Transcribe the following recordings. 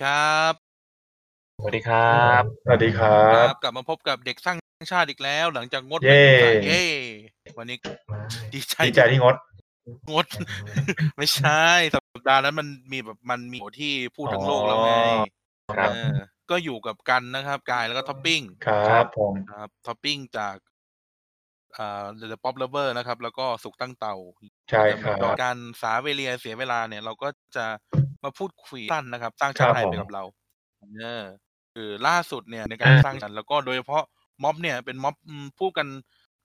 สวัสดีครับ สวัสดีครับ สวัสดีครัครับบกลับมาพบกับเด็กสร้างชาติอีกแล้ว หลังจากงดเย้ไปหนึ่งสัปดาห์เย้วันนี้ดีใจดีใจที่งด งด ไม่ใช่สัปดาห์นั้นมันมีแบบมันมีที่พูดทั้งโลกแล้วไงครับเออก็อยู่กับกันนะครับ กายแล้วก็ท็อปปิ้งครับผมนะครับท็อปปิ้งจากอ่า The Pop Lover นะครับ แล้วก็สุกตั้งเตาใช่ครับจะมีการสาเวเลียเสียเวลาเนี่ย เราก็จะ มาพูดคุยสั้นนะครับ สร้างชาติไทยครับผมไปกับเราเออคือล่าสุดเนี่ยในการอ่าสร้างสรรค์แล้วก็โดยเฉพาะม็อบเนี่ยเป็นม็อบอืมพูดกัน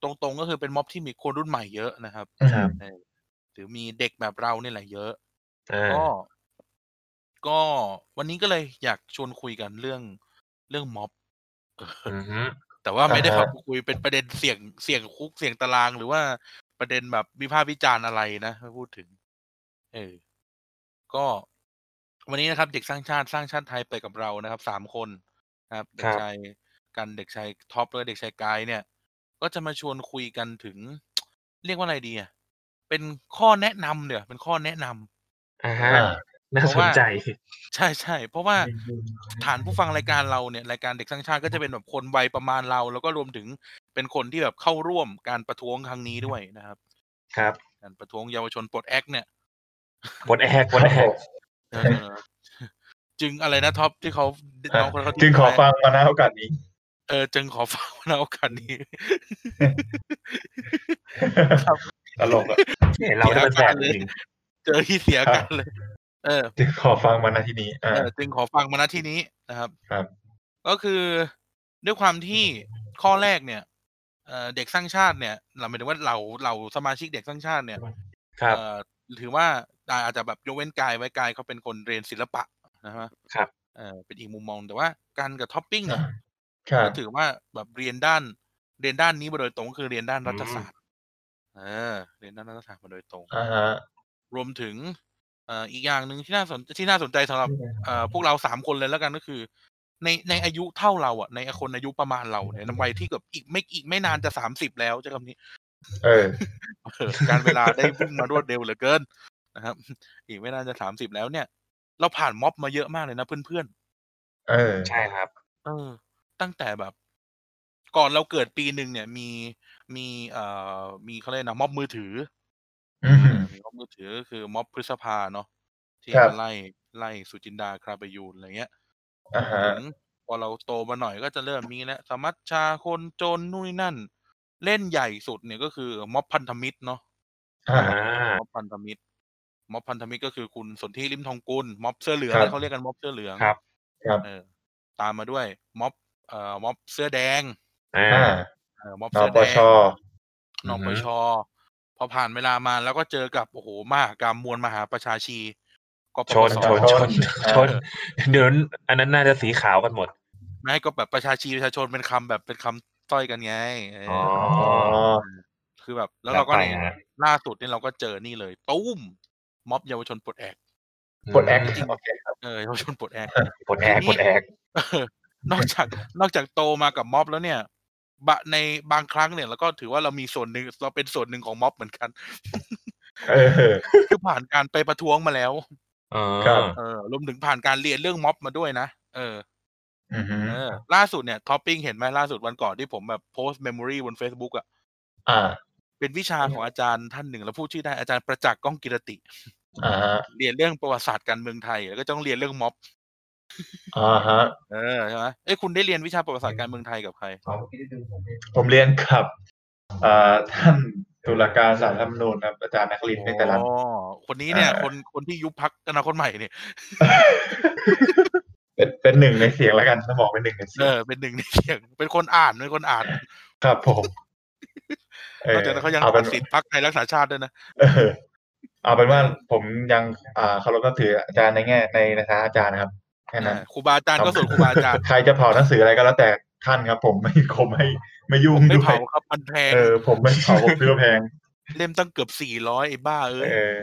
ตรงๆ ก็คือเป็นม็อบที่มีคนรุ่นใหม่เยอะนะครับครับเออหรือมีเด็กแบบเราเนี่ยแหละเยอะอ่าก็ก็วันนี้ก็เลยอยากชวนคุยกันเรื่องเรื่องม็อบเอออือฮึแต่ว่าไม่ได้อ่าขอฮะคุยเป็นประเด็นเสี่ยงเสี่ยงคุกเสี่ยงตาราง หรือว่าประเด็นแบบวิพากษ์วิจารณ์อะไรนะไม่พูดถึง เออ ก็ วันนี้นะครับ เด็กสร้างชาติสร้างชาติไทยไปกับเรานะครับสามคนนะครับ เด็กชายกันเด็กชายท็อปแล้วก็เด็กชายกายเนี่ย ก็จะมาชวนคุยกันถึง เรียกว่าอะไรดีอะเป็นข้อแนะนำเดี๋ยวเป็นข้อแนะนำอ่าฮะอ่าน่าสนใจ ใช่ใช่เพราะว่าฐานผู้ฟังรายการเราเนี่ยรายการเด็กสร้างชาติก็จะเป็นแบบคนวัยประมาณเรา แล้วก็รวมถึงเป็นคนที่แบบเข้าร่วมการประท้วงครั้งนี้ด้วยนะครับ ครับ การประท้วงเยาวชนปลดแอกเนี่ยบนแอกบนแอกเออ จึงอะไรนะท็อปที่เขาน้องคนเขาจึงขอทิ้ฟังมาณโอกาสนี้ เออ จึงขอฟังในโอกาสนี้ครับตลกอะเห็นเราได้เป็นแสบจริงเจอที่เสียกันเลย เออ จึงขอฟังมาณที่นี้อ่าเออจึงขอฟังมาณที่นี้นะครับ ครับ ก็คือด้วยความที่ข้อแรกเนี่ยเอ่อเด็กสร้างชาติเนี่ยเราหมายถึงว่าเราเราสมาชิกเด็กสร้างชาติเนี่ยครับเอ่อถือว่า อาจจะแบบยกเว้นกายไว้กายเขาเป็นคนเรียนศิลปะนะฮะครับเออเป็นอีกมุมมองแต่ว่ากานต์กับท็อปปิ้งเนี่ยครับก็ถือว่าแบบเรียนด้าน เรียนด้านนี้มาโดยตรงก็คือเรียนด้านรัฐศาสตร์เออเรียนด้านรัฐศาสตร์มาโดยตรงอ่าฮะรวมถึงเอ่ออีกอย่างหนึ่งที่น่าสนที่น่าสนใจสำหรับเอ่อพวกเราสามคนเลยแล้วกันก็คือ ในในอายุเท่าเราอะ ในคนอายุประมาณเราเนี่ยในวัยที่เกือบอีกไม่อีกไม่นานจะสามสิบแล้วใช้คำนี้เออเออการเวลาได้วิ่งมารวดเร็วเหลือเกิน นะครับ อีกไม่นานจะสามสิบแล้วเนี่ย เราผ่านม็อบมาเยอะมากเลยนะเพื่อนเออใช่ครับๆเออ ตั้งแต่แบบ ก่อนเราเกิดปีหนึ่งเนี่ย มีมีเอ่อมีเขาเรียกนะม็อบมือถืออืมเออมีม็อบมือถือก็คือม็อบพฤษภาเนาะที่ครับมาไล่ไล่สุจินดาคราประยูนอะไรเงี้ยอ่าฮะถึงพอเราโตมาหน่อยก็จะเริ่มมีแล้วสมัชชาคนจนนู่นนี่นั่น เล่นใหญ่สุดเนี่ยก็คือม็อบพันธมิตรเนาะอ่าอ่าม็อบพันธมิตร ม็อบพันธมิตรก็คือคุณสนธิริมทองกุลม็อบเสื้อเหลืองครับเขาเรียกกันม็อบเสื้อเหลืองครับ ครับเออตามมาด้วยม็อบเอ่อม็อบเสื้อแดงอ่าอ่าเออม็อบนเสื้อปแดชงนอือฮึปชพอผ่านเวลามาแล้วก็เจอกับโอ้โหมหากรรมมวลมหาประชาชีก็ปชปนสชนชนชนเดี๋ยวอันนั้นน่าจะสีขาวกันหมดไม่ให้ก็แบบประชาชีประชาชนเป็นคำแบบเป็นคำต้อยกันไงเอออ๋ออ๋อคือแบบ แล้วเราก็แล้วไปเนี่ยฮะล่าสุดนี่เราก็เจอนี่เลย ตุ้ม ม็อบเยาวชนปลดแอกปลดแอกจริงโอเคครับเออเยาวชนปลดแอกปลดแอกปลดแอกเออนอกจากนอกจากโตมากับม็อบแล้วเนี่ยบะในบางครั้งเนี่ยเราก็ถือว่าเรามีส่วนหนึ่งเราเป็นส่วนหนึ่งของม็อบเหมือนกันเออคือผ่านการไปประท้วงมาแล้วอ๋อครับเออรวมถึงผ่านการเรียนเรื่องม็อบมาด้วยนะเอออือฮึเออล่าสุดเนี่ยท็อปปิ้งเห็นไหมล่าสุดวันก่อนที่ผมแบบโพสต์ memory บน Facebook อะอ่า เป็นวิชาของอาจารย์ท่านหนึ่งแล้วพูดชื่อได้อาจารย์ประจักษ์ก้องกีรติอ่าฮะเรียนเรื่องประวัติศาสตร์การเมืองไทย แล้วก็ต้องเรียนเรื่องม็อบอ่าฮะ เออใช่ไหมเอ้ยคุณได้เรียนวิชาประวัติศาสตร์การเมืองไทยกับใคร ผมเรียนกับอ่าท่านตุลาการศาลรัฐธรรมนูญครับอาจารย์นักลินในแต่ละอ๋อคนนี้เนี่ยอ่าคนคนที่ยุบพักอนาคตใหม่เนี่ยเป็นเป็นหนึ่งในเสียงแล้วกันต้องบอกเป็นหนึ่งในเสีเอยงอเป็นหนึ่งในเสียง เป็นคนอ่านเป็นคนอ่าน ครับผมเอ นอกจากนั้นเขายังเอาเป็ตันดสิทธิ์พักไทยรักษาชาติด้วยนะเออเอาเป็นว่าผมยังอ่าเคารพนับถืออาจารย์ในแง่ในในฐานะอาจารย์นะครับแค่นั้นอ่าครูบาอาจารย์ก็ส่วนครูบาอาจารย์ใครจะเผาหนังสืออะไรก็แล้วแต่ท่านครับ ผมไม่ผมไม่ไม่ยุ่งไม่ด้วยเผาครับมันแพงเออผมไม่เผาผมซื้อแพง เล่มตั้งเกือบสี่ร้อยไอ้บ้าเอ้ยเออ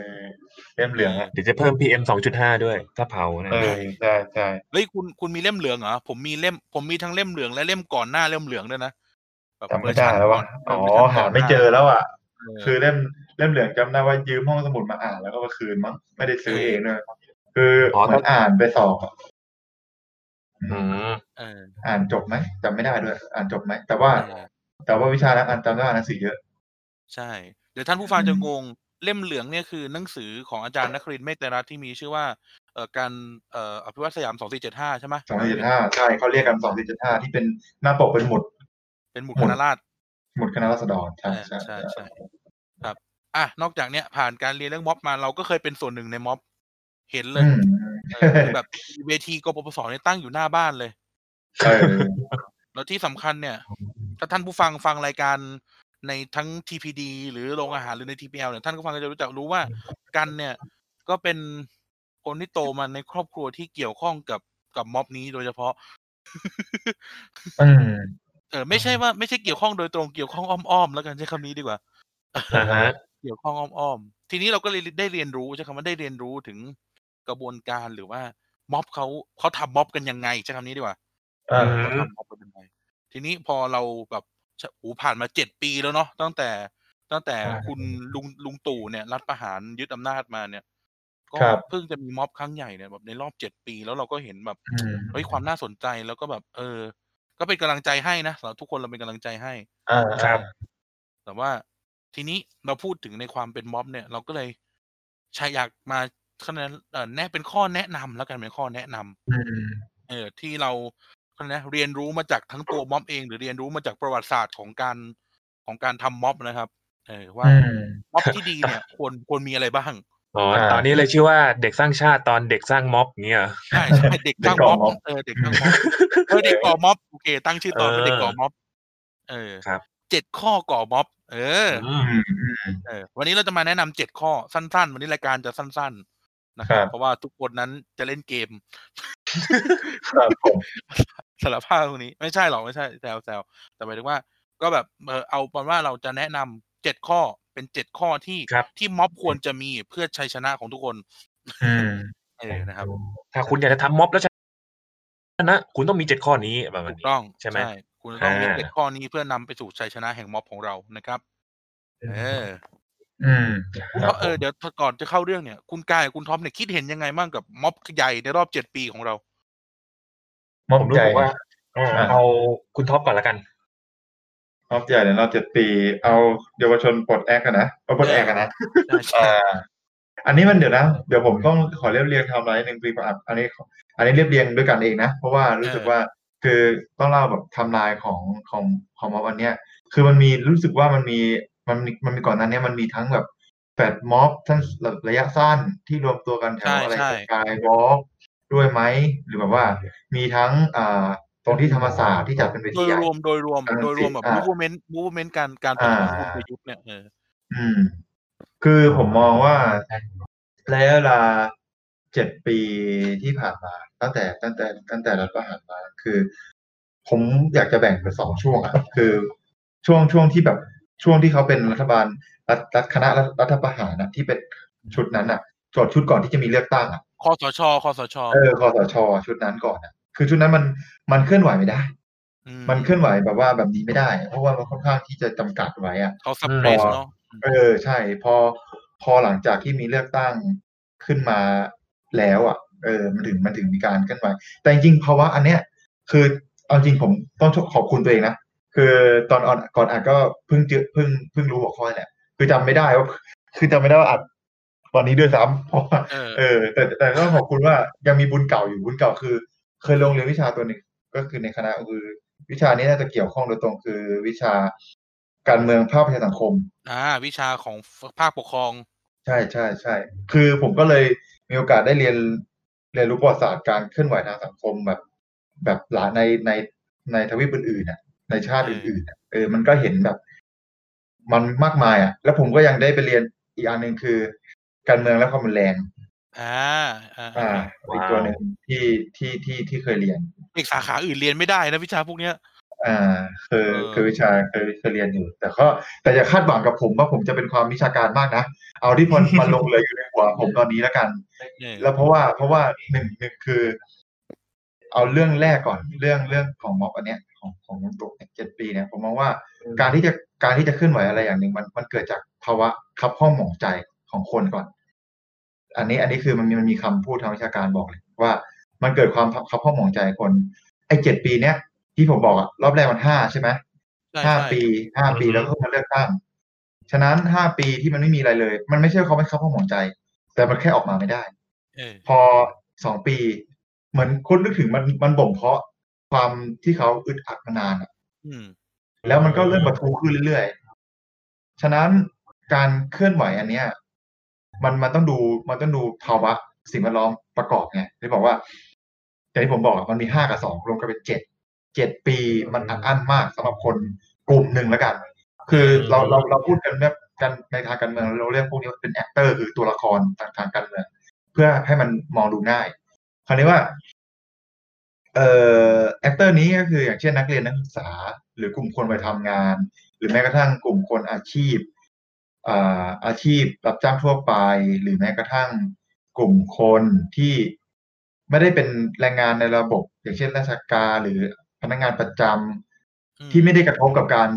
เล่มเหลืองอะเดี๋ยวจะเพิ่ม PM สองจุดห้าด้วย ถ้าเผานะเออใช่ใช่เฮ้ยคุณคุณมีเล่มเหลืองเหรอผมมีเล่มผมมีทั้งเล่มเหลืองและเล่มก่อนหน้าเล่มเหลืองด้วยนะแบบ จำไม่ได้แล้วว่าเออ๋อเวร์ชันก่นหาไม่เจอแล้วอะเออคือเล่มเล่มเหลืองจำได้ว่ายืมห้องสมุดมาอ่านแล้วก็มาคืนมั้งไม่ได้ซื้อเองด้วยคือเหมือนอ่านไปสอบอะอืมเอออ่านจบไหมจำไม่ได้ด้วย อ่านจบไหมแต่ว่าเออแต่ว่าวิชานักอ่านจำได้อ่านหนังสือเยอะ ใช่ เดี๋ยวท่านผู้ฟังอืมจะงงเล่มเหลืองเนี่ยคือหนังสือของอาจารย์นครินทร์เมตรัตน์ที่มีชื่อว่าเอ่อการเอ่ออภิวัตสยามสองสี่เจ็ดห้าใช่ไหมสองสี่เจ็ดห้าใช่เขาเรียกกันสองสี่เจ็ดห้าที่เป็นหน้าปกเป็นหมุด เป็นหมุดหมุคดณะราษฎรหมุดคณะรัษฎรใช่ใช่ใช่ใช่ใช่ครับ อะนอกจากเนี้ยผ่านการเรียนเรื่องม็อบมาเราก็เคยเป็นส่วนหนึ่งในม็อบ เห็นเลอืยมเออคือแบบเวทีกปปสเนี่ยตั้งอยู่หน้าบ้านเลยเออแล้วที่สำคัญเนี่ย ถ้าท่านผู้ฟังฟังรายการในทั้ง TPD หรือโรงอาหารหรือใน TPL เนี่ยท่านผู้ฟังก็จะรู้จักรู้ว่ากันเนี่ย ก็เป็นคนที่โตมาในครอบครัวที่เกี่ยวข้องกับกับม็อบนี้โดยเฉพาะอืม เออไม่ใช่ว่าไม่ใช่เกี่ยวข้องโดยตรงเกี่ยวข้องอ้อมๆแล้วกันใช้คำนี้ดีกว่าอ่าฮะเกี่ยวข้องอ้อมๆทีนี้เราก็เลยได้เรียนรู้ใช้คำว่าได้เรียนรู้ถึงกระบวนการหรือว่าม็อบเขาเขาทำม็อบกันยังไงใช้คำนี้ดีกว่าอ่าอืมเขาทำม็อบกันยังไงทีนี้พอเราแบบหูผ่านมาเจ็ดปีแล้วเนาะตั้งแต่ตั้งแต่ใช่คุณลุงลุงตู่เนี่ยรัฐประหารยึดอำนาจมาเนี่ย ก็ครับเพิ่งจะมีม็อบครั้งใหญ่เนี่ยแบบในรอบเจ็ดปีแล้วเราก็เห็นแบบอืมเฮ้ยความน่าสนใจแล้วก็แบบ เออ ก็เป็นกำลังใจให้นะสำหรับทุกคนเราเป็นกำลังใจให้อ่าครับ แต่ว่าทีนี้เราพูดถึงในความเป็นม็อบเนี่ย เราก็เลยใช้อยากมาคะแนนเอ่อแนะเป็นข้อแนะนำแล้วกันเป็นข้อแนะนำอืมเออที่เราคะนะเรียนรู้มาจากทั้งตัวม็อบเอง หรือเรียนรู้มาจากประวัติศาสตร์ของการของการทำม็อบนะครับ เออว่าอืมม็อบที่ดีเนี่ยควรควรมีอะไรบ้าง อ๋ออ่าตอนนี้เลยชื่อว่าเด็กสร้างชาติตอนเด็กสร้างม็อบอย่างเงี้ยเหรอใช่ใช่เด็กสร้างเด็กก่ม็ออบม็อบเออเด็กสร้างม็อบเออเด็กก่อม็อบโอเค ตั้งชื่อตอนเป็นเออเด็กก่อม็อบ เออครับเจ็ดข้อก่อม็อบ เอออืมอืมอืมเออ วันนี้เราจะมาแนะนำเจ็ดข้อสั้น ๆ วันนี้รายการจะสั้น ๆ นะครับครับเพราะว่าทุกคนนั้นจะเล่นเกมครับผมสารภาพตรงนี้ไม่ใช่หรอกไม่ใช่แซวแซวแต่หมายถึงว่า ก็แบบเออเอาเป็นว่าเราจะแนะนำเจ็ดข้อ เป็นเจ็ดข้อที่ครับที่ม็อบควรจะมีเพื่อชัยชนะของทุกคนอืมเออนะครับ ถ้าคุณอยากจะทำม็อบแล้วชนะคุณต้องมีเจ็ดข้อนี้ประมาณถูกนี้ต้องใช่ไหมคุณจะต้องมีอ่าเจ็ดข้อนี้เพื่อนำไปสู่ชัยชนะแห่งม็อบของเรานะครับ เอออืมคุณคท็รัอบปเออเดี๋ยวก่อนจะเข้าเรื่องเนี่ย คุณกายกับคุณท็อปเนี่ยคิดเห็นยังไงบ้างกับม็อบใหญ่ในรอบเจ็ดปีของเราม็อบผมรู้ใหญ่สึกว่าเอออ่าเอาคุณท็อปก่อนละกัน ม็อบใหญ่ในรอบเจ็ดปี เอาเยาวชนปลดแอกกันนะเอาปลดแอกกันนะใช่ใช่อ่าอันนี้มันเดี๋ยวนะ เดี๋ยวผมต้องขอเรียบเรียงไทำลายหนึ่งปีประอันนี้ อันนี้เรียบเรียงด้วยกันเองนะ เพราะว่ารู้สึกว่าคือต้องเล่าแบบไทำลายของของของม็อบอันเนี้ย คือมันมีรู้สึกว่ามันมีมันมีมันมีก่อนหนั้นเนี้ยมันมีทั้งแบบแฟดม็อบทั้งระยะสั้นที่รวมตัวกันแถวอะไรสกายวอล์กด้วยไหมหรือแบบว่ามีทั้งอ่า ตรงที่ธรรมศาสตร์ที่จัดเป็นเวโดทียใหญ่รวมโดยรวมอ่าโดยรวมแบบอ่า movement movement การการประท้วงอ่าคุณประยุทธ์เนี่ยเอออืม คือผมมองว่าระยะเวลาเจ็ดปีที่ผ่านมา ตั้งแต่ตั้งแต่ตั้งแต่รัฐประหารมาคือ ผมอยากจะแบ่งเป็นสองช่วงอะคือช่วงช่วงที่แบบช่วงที่เขาเป็นรัฐบาลรัฐรัฐคณะรัฐรัฐประหารนะที่เป็นชุดนั้นอะจดชุดก่อนที่จะมีเลือกตั้งอะคอสชคอสชเออคอสชชุดนั้นก่อนอะ คือชุดนั้นมันมันเคลื่อนไหวไม่ได้ มันเคลื่อนไหวแบบว่าแบบนี้ไม่ได้ เพราะว่ามันค่อนข้างที่จะจำกัดไว้อะเขาซับเพรสเนาะเออใช่ พอพอหลังจากที่มีเลือกตั้งขึ้นมาแล้วอะ เออมันถึงมันถึงมีการเคลื่อนไหว แต่จริงๆภาวะอันเนี้ย คือเอาจริงผมต้องขอบคุณตัวเองนะคือตอนอ่อนก่อนอ่านก็เพิ่งเจอเพิ่งเพิ่งรู้หัวข้อแหละคือจำไม่ได้ว่าคือจำไม่ได้ว่าอัดวันนี้ด้วยซ้ำเพราะว่าเออเออ แต่แต่ก็ขอบคุณว่ายังมีบุญเก่าอยู่บุญเก่าคือ เคยลงเรียนวิชาตัวหนึ่งก็คือในคณะคือวิชานี้น่าจะเกี่ยวข้องโดยตรงคือวิชาการเมืองภาคประชาสังคม อ่า วิชาของภาคปกครอง ใช่ใช่ใช่คือผมก็เลยมีโอกาสได้เรียนเรียนรู้ประวัติศาสตร์การเคลื่อนไหวทางสังคมแบบ แบบหลายในในในทวีปอื่นๆน่ะ ในชาติเอออื่อื่นๆน่ะเออมันก็เห็นแบบ มันมากมายอะ แล้วผมก็ยังได้ไปเรียนอีกอันหนึ่งคือ การเมืองและความรุนแรง อ่าอ่าอ่าอ่าอีกตัวหนึ่งที่ที่ที่ที่เคยเรียนเอกสาขาอื่นเรียนไม่ได้นะวิชาพวกเนี้ยอ่าคือเออคือวิชาเคยเคยเรียนอยู่ แต่ก็แต่อย่าคาดหวังกับผมว่าผมจะเป็นความวิชาการมากนะ เอาที่มันมันลงเลยอยู่ในหัวผมตอนนี้แล้วกันเนี่ยแล้วเพราะว่าเพราะว่าหนึ่งหนึ่งคือ เอาเรื่องแรกก่อนเรื่องเรื่องของม็อบอันเนี้ยของของลุงตู่เจ็ดปีเนี่ยผมมองว่าการที่จะการที่จะเคลื่อนไหวอะไรอย่างหนึ่งมันมันเกิดจากภาวะคับข้องหมองใจของคนก่อน อันนี้อันนี้คือมันมีมันมีคำพูดทางวิชาการบอกเลยว่ามันเกิดความคับข้องหมองใจคนไอ้เจ็ดปีเนี้ยที่ผมบอกอะรอบแรกมันห้าใช่ไหมใช่ห้าใช่ปีห้าปีอือฮึแล้วก็มาเลือกตั้งฉะนั้นห้าปีที่มันไม่มีอะไรเลย มันไม่ใช่ว่าเขาไม่คับข้องหมองใจ แต่มันแค่ออกมาไม่ได้เออพอสองปี เหมือนคุณนึกถึงมันมันบ่มเพาะความที่เขาอึดอัดมานานอะอืมแล้วมันก็เริ่มประทุขึ้นเรื่อยๆ ฉะนั้นการเคลื่อนไหวอันเนี้ย มันมันต้องดูมันต้องดูภาวะสิ่งแวดล้อมประกอบไงที่บอกว่าอย่างที่ผมบอกอะมันมีห้ากับสองรวมกันเป็นเจ็ดเจ็ดปีมันอัดอั้นมากสำหรับคนกลุ่มหนึ่งแล้วกัน คือเราเราเราพูดกันแบบกันในทางการเมืองเราเรียกพวกนี้ว่าเป็น actor คือตัวละครทางทางการเมืองเพื่อให้มันมองดูง่าย คราวนี้ว่าเอ่อ actor นี้ก็คืออย่างเช่นนักเรียนนักศึกษา หรือกลุ่มคนไปทำงาน หรือแม้กระทั่งกลุ่มคนอาชีพ อ่าอาชีพรับจ้างทั่วไป หรือแม้กระทั่งกลุ่มคนที่ไม่ได้เป็นแรงงานในระบบ อย่างเช่นราชการหรือพนักงานประจำอืมที่ไม่ได้กระทบกับการ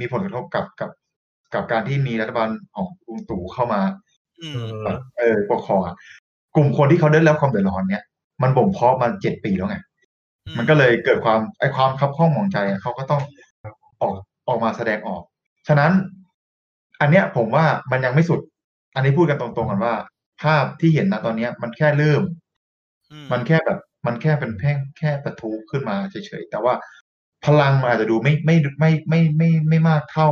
มีผลกระทบกับกับกับการที่มีรัฐบาลของลุงตู่เข้ามาอือืมมเออปกครองอะกลุ่มคนที่เขาได้รับความเดือดร้อนเนี่ยมันบ่มเพาะมาเจ็ดปีแล้วไงมันก็เลยเกิดความไอความคับข้องหมองใจอะเขาก็ต้องออกออกมาแสดงออก ฉะนั้น อันเนี้ยผมว่ามันยังไม่สุด อันนี้พูดกันตรงๆกันว่า ภาพที่เห็นนะตอนเนี้ย มันแค่เริ่มอืมันแค่แบบ มันแค่เป็นแพ่งแค่ประทุขึ้นมาเฉยๆแต่ว่าพลังมันอาจจะดูไม่ไม่ไม่ไม่ไม่ไม่ไม่มากเท่า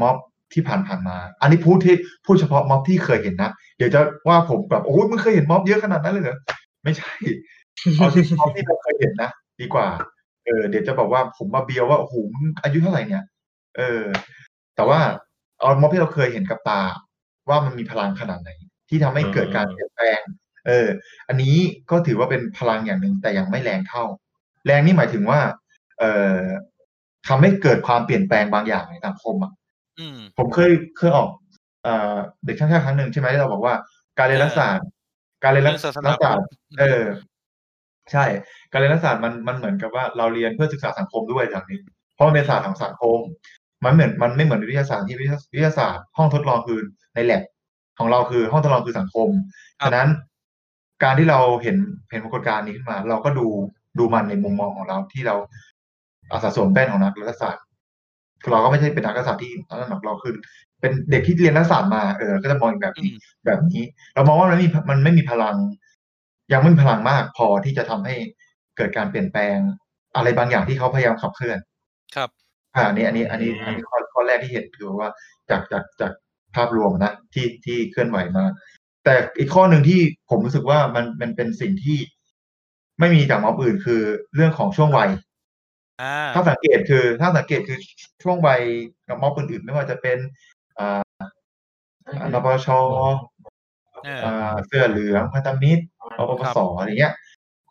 ม็อบที่ผ่านผ่านๆมา อันนี้พูดที่พูดเฉพาะม็อบที่เคยเห็นนะ เดี๋ยวจะว่าผมแบบโอ้ยมึงเคยเห็นม็อบเยอะขนาดนั้นเลยเหรอไม่ใช่เอาที่ม็อบที่เราเคยเห็นนะดีกว่า เออ เดี๋ยวจะบอกว่าผมมาเบียวว่าโอ้โหมึงอายุเท่าไหร่เนี่ย เออ แต่ว่า เอาม็อบที่เราเคยเห็นกับตา ว่ามันมีพลังขนาดไหน ที่ทำให้เกิดการเปลี่ยนแปลง เออ อันนี้ก็ถือว่าเป็นพลังอย่างหนึ่งแต่ยังไม่แรงเท่า แรงนี่หมายถึงว่า เอ่อทำให้เกิดความเปลี่ยนแปลงบางอย่างในสังคมอะอืมผมเคยเคยออกเอ่อเด็กช่างชาติครั้งหนึ่งใช่ไหมที่เราบอกว่า การเรียนรัฐศาสตร์ การเรียนรัฐเรื่องศาสนารัฐศาสตร์พุทธเออ ใช่ การเรียนรัฐศาสตร์มันมันเหมือนกับว่าเราเรียนเพื่อศึกษาสังคมด้วยอย่างหนึงเพราะมันเป็นศาสตร์ของสังคม มันเหมือนมันไม่เหมือนวิทยาศาสตร์ที่วิทยาวิทยาศาสตร์ ห้องทดลองคือในแลบของเราคือห้องทดลองคือสังคมครับฉะนั้นการที่เราเห็นเห็นปรากฏการณ์นี้ขึ้นมา เราก็ดูดูมันในมุมมองของเราที่เราอาสาสวมแป้นของนักรัฐศาสตร์เราก็ไม่ใช่เป็นนักรัฐศาสตร์ที่นั่นหรอกเราคือเป็นเด็กที่เรียนรัฐศาสตร์มาเออก็จะมองอีกแบบอืนี้มแบบนี้ เรามองว่ามันไม่มีมันไม่มีพลัง ยังไม่มีพลังมากพอที่จะทำให้เกิดการเปลี่ยนแปลง อะไรบางอย่างที่เขาพยายามขับเคลื่อนครับ อ่าอันนี้อันนี้อันนี้อันนี้ข้อข้อแรกที่เห็นคือว่าจากจากจากภาพรวมนะที่ที่เคลื่อนไหวมา แต่อีกข้อหนึ่งที่ผมรู้สึกว่ามันมันเป็นสิ่งที่ไม่มีจากม็อบอื่นคือเรื่องของช่วงวัยอ่าถ้าสังเกตคือถ้าสังเกตคือช่วงวัยกับม็อบอื่นๆไม่ว่าจะเป็นอ่านปชเอออ่าเสื้อเหลืองพันธมิตรรปปครับสอะไรเงี้ย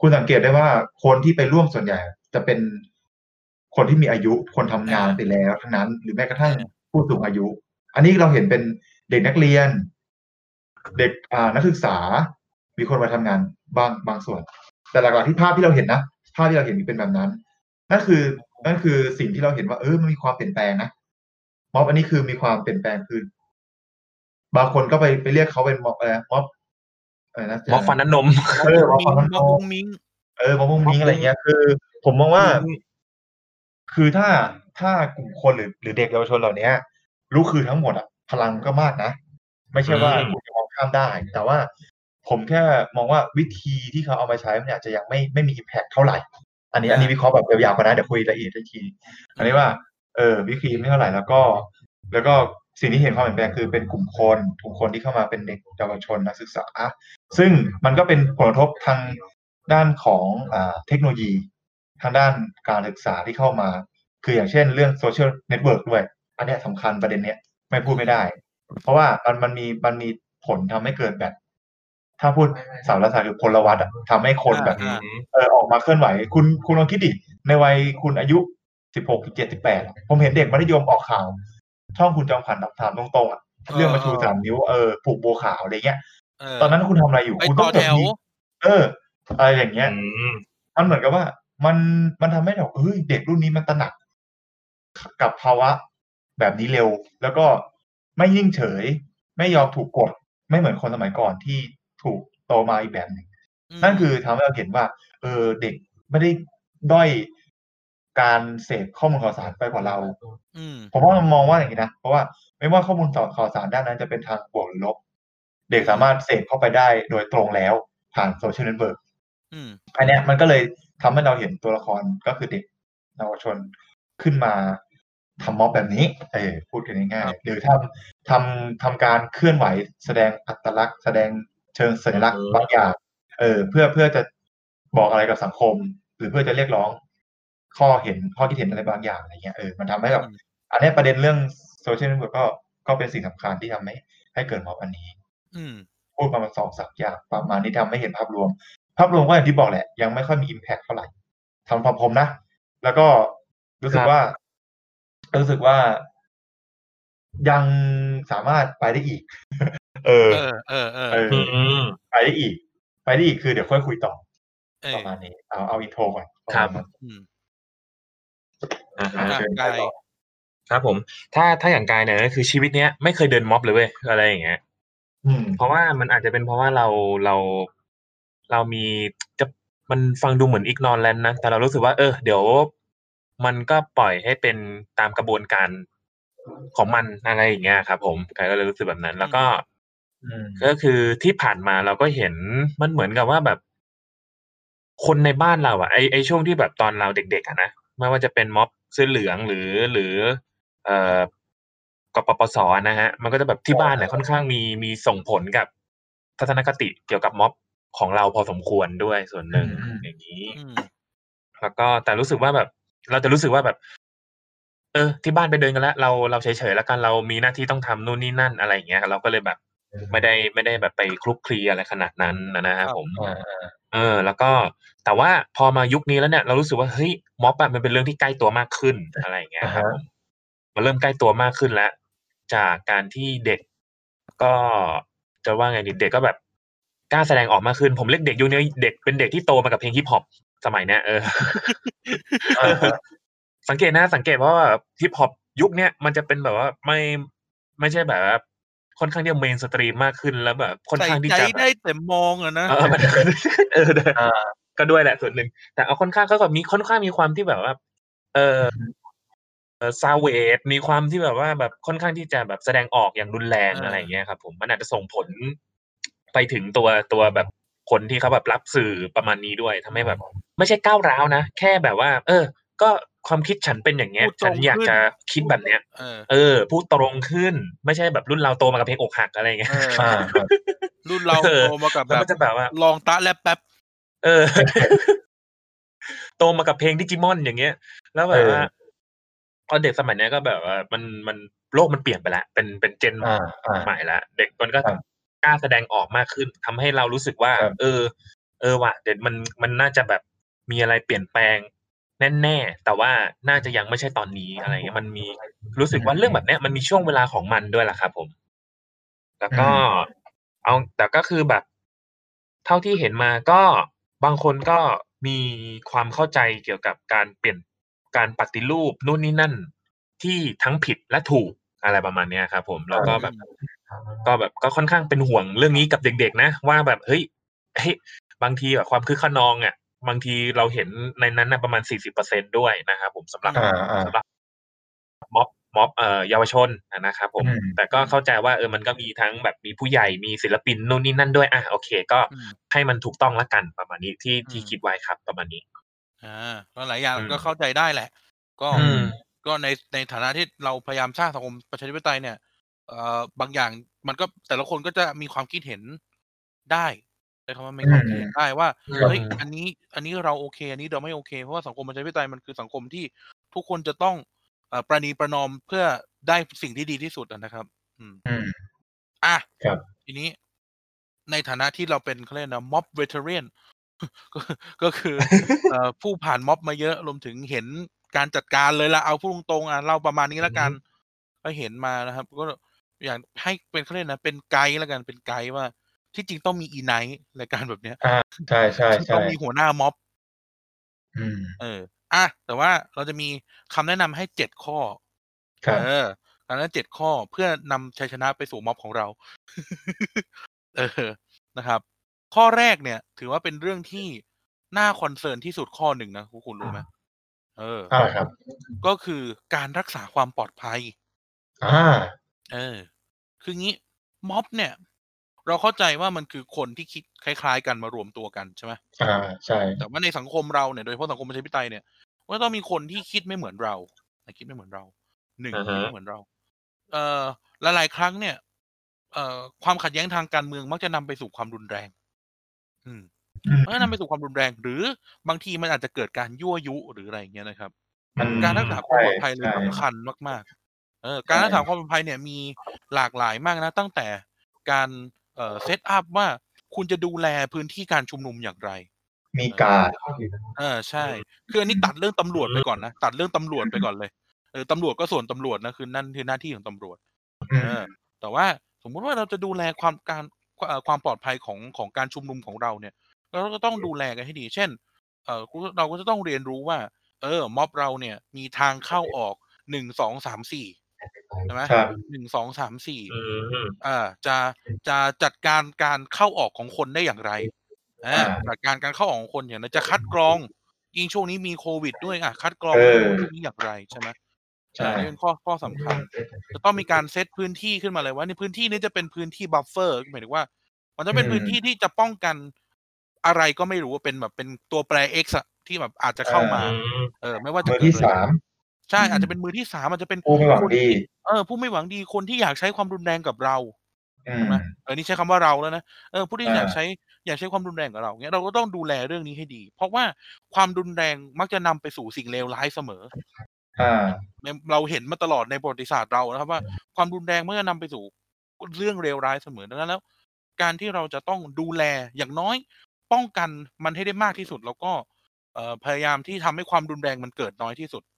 คุณสังเกตได้ว่าคนที่ไปร่วมส่วนใหญ่ จะเป็น คนที่มีอายุคนทำงานไปแล้วทั้งนั้น หรือแม้กระทั่งผู้สูงอายุ อันนี้เราเห็นเป็นเด็กนักเรียน เด็กอ่านักศึกษา มีคนมาทำงานบางบางส่วน แต่หลักๆที่ภาพที่เราเห็นนะภาพที่เราเห็นเป็นแบบนั้น นั่นคือนั่นคือสิ่งที่เราเห็นว่าเออมันมีความเปลี่ยนแปลงนะม็อบอันนี้คือมีความเปลี่ยนแปลงคือบางคนก็ไปไปเรียกเขาเป็นม็อบอะไรนะม็อบอะไรนะม็อบฟันน้ำนมเออม็อบมิฟังนน้ำนม็อบมมุ้งมิงเออมะม่วงมิ้งอะไรเงี้ยคือ ผมมองว่า คือถ้าถ้ากลุ่มคนหรือหรือเด็กเยาวชนเหล่านี้รู้คือทั้งหมดอะพลังก็มากนะ ไม่ใช่ว่าอืมคุณจะมองข้ามได้ แต่ว่าผมแค่มองว่าวิธีที่เขาเอามาใช้มันอาจจะยังไม่ไม่มี impact เท่าไหร่ อันนี้อันนี้วิเคราะห์แบบยาวๆกันนะเดี๋ยวคุยละเอียดอีกที อันนี้ว่าเออวิธีไม่เท่าไหร่แล้วก็ แล้วก็สิ่งที่เห็นความเปลี่ยนแปลงคือเป็นกลุ่มคนกลุ่มคนที่เข้ามาเป็นเด็กเยาวชนนักศึกษา ซึ่งมันก็เป็นผลกระทบทางด้านของอ่าเทคโนโลยี ทางด้านการศึกษาที่เข้ามา คืออย่างเช่นเรื่อง social network ด้วย อันเนี้ยสำคัญประเด็นเนี้ยไม่พูดไม่ได้ เพราะว่ามันมันมีมันมีผลทำให้เกิดแบบ ถ้าพูดสารศาสตร์คือพลวัตอะทำให้คนแบบอ่าเออออกมาเคลื่อนไหว คุณคุณลองคิดดิในวัยคุณอายุสิบหกสิบเจ็ดสิบแปดผมเห็นเด็กมัธยมออกข่าว ช่องคุณจอมขวัญถามตรงๆอะเรื่องมาชูสามนิ้วเออผูกโบวขาวอะไรเงี้ยเออตอนนั้นคุณทำอะไรอยู่ไปคุณต่ต้อองแถวมีเอออะไรอย่างเงี้ยอืมมันเหมือนกับว่า มันมันทำให้แบบเฮ้ยเด็กรุ่นนี้มันตระหนัก กับภาวะแบบนี้เร็ว แล้วก็ไม่นิ่งเฉย ไม่ยอมถูกกด ไม่เหมือนคนสมัยก่อนที่ถูกโตมาอีกแบบหนึ่ง นั่นคือทำให้เราเห็นว่า เออเด็กไม่ได้ด้อยการเสพข้อมูลข่าวสารไปกว่าเราอืมผมว่ามองว่าอย่างนี้นะเพราะว่าไม่ว่าข้อมูลข่าวสารด้านนั้นจะเป็นทางบวกหรือลบ เด็กสามารถเสพเข้าไปได้โดยตรงแล้วผ่าน social network อืมอันเนี้ยมันก็เลย ทำให้เราเห็นตัวละครก็คือเด็กเยาวชนขึ้นมาทำม็อบแบบนี้ เออพูดกันง่ายครับๆหรือทำทำทำการเคลื่อนไหวแสดงอัตลักษณ์ แสดงเชิงสัญลักษณ์เออบางอย่าง เออ เพื่อเพื่อจะบอกอะไรกับสังคม หรือเพื่อจะเรียกร้อง ข้อเห็นข้อคิดเห็นอะไรบางอย่างอะไรเงี้ยเออมันทำให้แบบอืมอันเนี้ยประเด็นเรื่อง social network ก็ก็เป็นสิ่งสำคัญที่ทำให้ให้เกิดม็อบอันนี้ อืมพูดประมาณสองสามอย่างประมาณนี้ทำให้เห็นภาพรวม ภาพรวมก็อย่างที่บอกแหละ ยังไม่ค่อยมี impact เท่าไหร่ทำความผมนะ แล้วก็รู้สึกครับว่า รู้สึกว่า ยังสามารถไปได้อีก เออ เออ เออเออเอออืมไปได้อีก ไปได้อีกคือเดี๋ยวค่อยคุยต่อเอปอระมาณนี้ เอาเอาอินโทรก่อนครับปะมาณนั้นอืมอ่าฮะอะอะเชิญกายไปต่อครับผม ถ้าถ้าอย่างกายเนี่ยก็คือชีวิตเนี้ยไม่เคยเดินม็อบเลยเว้ยอะไรอย่างเงี้ยอืมเพราะว่ามันอาจจะเป็นเพราะว่าเราเรา เรามีจะมันฟังดูเหมือนอีกนอนแลนนะ แต่เรารู้สึกว่า เออ เดี๋ยว มันก็ปล่อยให้เป็นตามกระบวนการของมันอะไรอย่างเงี้ยครับ ผมกายก็เลยรู้สึกแบบนั้น แล้วก็อืมก็คือที่ผ่านมาเราก็เห็นมันเหมือนกับว่าแบบ คนในบ้านเราอะไอไอช่วงที่แบบตอนเราเด็กๆอะนะไม่ว่าจะเป็นม็อบเสื้อเหลืองหรือหรือ เอ่อกปปสนะฮะ มันก็จะแบบที่บ้านเนี่ยค่อนข้างมีมีส่งผลกับทัศนคติเกี่ยวกับม็อบ ของเราพอสมควรด้วยส่วนหนึ่งอืมอย่างนี้อืมแล้วก็แต่รู้สึกว่าแบบ เราจะรู้สึกว่าแบบ เออ ที่บ้านไปเดินกันแล้ว เราเราเฉยๆแล้วกันเรามีหน้าที่ต้องทำนู่นนี่นั่นอะไรอย่างเงี้ยเราก็เลยแบบ ไม่ได้ไม่ได้แบบไปคลุกคลีอะไรขนาดนั้นนะนะฮะครับผมอ่าอ่าเออ แล้วก็ แต่ว่าพอมายุคนี้แล้วเนี่ย เรารู้สึกว่าเฮ้ยม็อบอะมันเป็นเรื่องที่ใกล้ตัวมากขึ้นอะไรอย่างเงี้ยครับผมมันเริ่มใกล้ตัวมากขึ้นแล้วจากการที่เด็กก็จะว่าไงดีเด็กก็แบบ กล้าแสดงออกมากขึ้น ผมเรียกเด็กยุคนี้เด็กเป็นเด็กที่โตมากับเพลงฮิปฮอปสมัยเนี้ยเอออ่าฮะสังเกตนะ สังเกตเพราะว่าฮิปฮอปยุคเนี้ยมันจะเป็นแบบว่าไม่ไม่ใช่แบบว่าค่อนข้างที่จะเมนสตรีมมากขึ้นแล้วแบบค่อนใส่ข้างที่ใจจะแบบได้แต่มองอะนะเออมันเออแต่อ่าก็ด้วยแหละส่วนหนึ่ง แต่เอาค่อนข้างก็แบบมีค่อนข้างมีความที่แบบว่า เออเออซาเวดมีความที่แบบว่าแบบค่อนข้างที่จะแบบแสดงออกอย่างรุนแรงเออออะไรอย่างเงี้ยครับ ผมมันอาจจะส่งผล ไปถึงตัวตัวแบบคนที่เขาแบบรับสื่อประมาณนี้ด้วยทำให้แบบ ไม่ใช่ก้าวร้าวนะ แค่แบบว่า เออ ก็ความคิดฉันเป็นอย่างเงี้ยพูดตรงฉันอยากขึ้นจะคิดแบบเนี้ยเออเออ พูดตรงขึ้น ไม่ใช่แบบรุ่นเราโตมากับเพลงอกหักอะไรอย่างเงี้ยเอออ่าครับรุ่นเราเออโตมากับแล้วแบมับนจะแบบว่าลองตะและแป๊บ เออ โตมากับเพลงดิจิมอนอย่างเงี้ย แล้วแบบว่าพอเด็กสมัยเนี้ยก็แบบว่ามันมันโลกมันเปลี่ยนไปแล้วเป็นเป็นเจนอ่าอ่าใหม่แล้วเด็กมันก็ครับก ล้าแสดงออกมากขึ้นทำให้เรารู้สึกว่าครับเออ เออว่ะเด็กมันมันน่าจะแบบมีอะไรเปลี่ยนแปลงแน่ๆแต่ว่าน่าจะยังไม่ใช่ตอนนี้อะไรเงี้ยมันมีรู้สึกว่าเรื่องแบบเนี้ยมันมีช่วงเวลาของมันด้วยแหละครับผม แล้วก็เอาแต่ก็คือแบบ เท่าที่เห็นมาก็บางคนก็มีความเข้าใจเกี่ยวกับการเปลี่ยนการปฏิรูปนู่นนี่นั่น ที่ทั้งผิดและถูกอะไรประมาณเนี้ยครับผมแล้วก็แบบ ก็แบบก็ค่อนข้างเป็นห่วงเรื่องนี้กับเด็กๆนะ ว่าแบบเฮ้ยเฮ้ยบางทีแบบความคึกขนองอะบางทีเราเห็นในนั้นนะประมาณสี่สิบเปอร์เซ็นด้วยนะครับผมสำหรับอ่าอ่าสำหรับม็อบม็อบเอ่อเยาวชนนะครับผมอืมแต่ก็เข้าใจว่าเออมันก็มีทั้งแบบมีผู้ใหญ่มีศิลปินนู่นนี่นั่นด้วยอะโอเค ก็อืมให้มันถูกต้องละกันประมาณนี้ที่ที่อืมคิดไว้ครับประมาณนี้อ่าก็หลายอย่างอืมก็เข้าใจได้แหละ ก็อืมก็ในในฐานะที่เราพยายามสร้างสังคมประชาธิปไตยเนี่ย เอ่อบางอย่างมันก็แต่ละคนก็จะมีความคิดเห็นได้ใช้คำว่ามีความคิดเห็นได้ว่าอืมเฮ้ยอันนี้ อันนี้เราโอเค อันนี้เราไม่โอเค เพราะว่าสังคมประชาธิปไตยมันคือสังคมที่ทุกคนจะต้องเอ่อประนีประนอมเพื่อได้สิ่งที่ดีที่สุดอะนะครับอืมอืมอะครับทีนี้ในฐานะที่เราเป็นเขาเรียกนะม็อบเวเทเรียนก็ก็คือเอ่อผู้ผ่านม็อบมาเยอะรวมถึงเห็นการจัดการเลยละเอาพูดตรงๆอะเราประมาณนี้ละกัน ก็เห็นมานะครับ ก็ อย่างให้เป็นเขาเรียกนะ เป็นไกด์ละกันเป็นไกด์ว่า ที่จริงต้องมีอีไนท์รายการแบบเนี้ยอ่าใช่ใช่ที่ใช่ต้องมีหัวหน้าม็อบอืมเออ อะแต่ว่าเราจะมีคำแนะนำให้เจ็ดข้อครับเออคำแนะนำเจ็ดข้อเพื่อนำชัยชนะไปสู่ม็อบของเรา เออนะครับ ข้อแรกเนี่ย ถือว่าเป็นเรื่องที่น่าคอนเซิร์นที่สุดข้อหนึ่งนะคุณคุณรู้ไหมเอออ่าครับ ก็คือการรักษาความปลอดภัย อ่า เออ คืองี้ม็อบเนี่ย เราเข้าใจว่ามันคือคนที่คิดคล้ายๆ กันมารวมตัวกันใช่ไหมอ่าใช่ แต่ว่าในสังคมเราเนี่ยโดยเฉพาะสังคมประชาธิปไตยเนี่ยก็ต้องมีคนที่คิดไม่เหมือนเราคิดไม่เหมือนเราหนึ่งอ่าคิดฮะไม่เหมือนเรา เอ่อหลายๆครั้งเนี่ย เอ่อความขัดแย้งทางการเมืองมักจะนำไปสู่ความรุนแรงอืมอืมมันก็นำไปสู่ความรุนแรง หรือบางทีมันอาจจะเกิดการยั่วยุหรืออะไรอย่างเงี้ยนะครับมันการรักษาความปลอดภัยเลยใช่สำคัญมากๆ เออการรักษาความปลอดภัยเนี่ยมีหลากหลายมากนะ ตั้งแต่การเอ่อเซตอัพว่าคุณจะดูแลพื้นที่การชุมนุมอย่างไร มีการเออใช่ คืออันนี้ตัดเรื่องตำรวจไปก่อนนะตัดเรื่องตำรวจไปก่อนเลยเออตำรวจก็ส่วนตำรวจนะคือนั่นคือหน้าที่ของตำรวจอืเอมอแต่ว่าสมมุติว่าเราจะดูแลความการเอ่อความปลอดภัยของของการชุมนุมของเราเนี่ยเราก็ต้องดูแลกันให้ดี เช่น เออเราก็จะต้องเรียนรู้ว่า เออม็อบเราเนี่ย มีทางเข้าออกหนึ่งสองสามสี่ ใช่ไหมครับหนึ่งสองสามสี่อืมอ่าจะจะจัดการการเข้าออกของคนได้อย่างไรอ่าอ่าจัดการการเข้าออกของคนอย่างไรจะคัดกรองยิ่งช่วงนี้มีโควิดด้วยอะคัดกรองเออพวกนี้อย่างไรใช่ไหมใช่อ่านี่เป็นข้อข้อสำคัญจะต้องมีการเซตพื้นที่ขึ้นมาเลยว่าในพื้นที่นี้จะเป็นพื้นที่บัฟเฟอร์หมายถึงว่า มันจะเป็นพื้นที่ที่จะป้องกันอะไรก็ไม่รู้ว่าเป็นแบบเป็นตัวแปร X อะที่แบบอาจจะเข้ามา เออ ไม่ว่าจะมือเกิดที่อะไรสาม ใช่อาจจะเป็นมือที่สามอาจจะเป็นผู้ไม่หวังดี เออ ผู้ไม่หวังดีคนที่อยากใช้ความรุนแรงกับเราอืใช่มไหมเออนี่ใช้คำว่าเราแล้วนะเออผู้ที่อ่าอยากใช้อยากใช้ความรุนแรงกับเราเงี้ยเราก็ต้องดูแลเรื่องนี้ให้ดี เพราะว่าความรุนแรงมักจะนำไปสู่สิ่งเลวร้ายเสมออ่าในเราเห็นมาตลอดในประวัติศาสตร์เรานะครับ ว่าความรุนแรงมักจะนำไปสู่เรื่องเลวร้ายเสมอดังนั้นแล้ว การที่เราจะต้องดูแลอย่างน้อย ป้องกันมันให้ได้มากที่สุด แล้วก็เอ่อพยายามที่ทำให้ความรุนแรงมันเกิดน้อยที่สุดอืม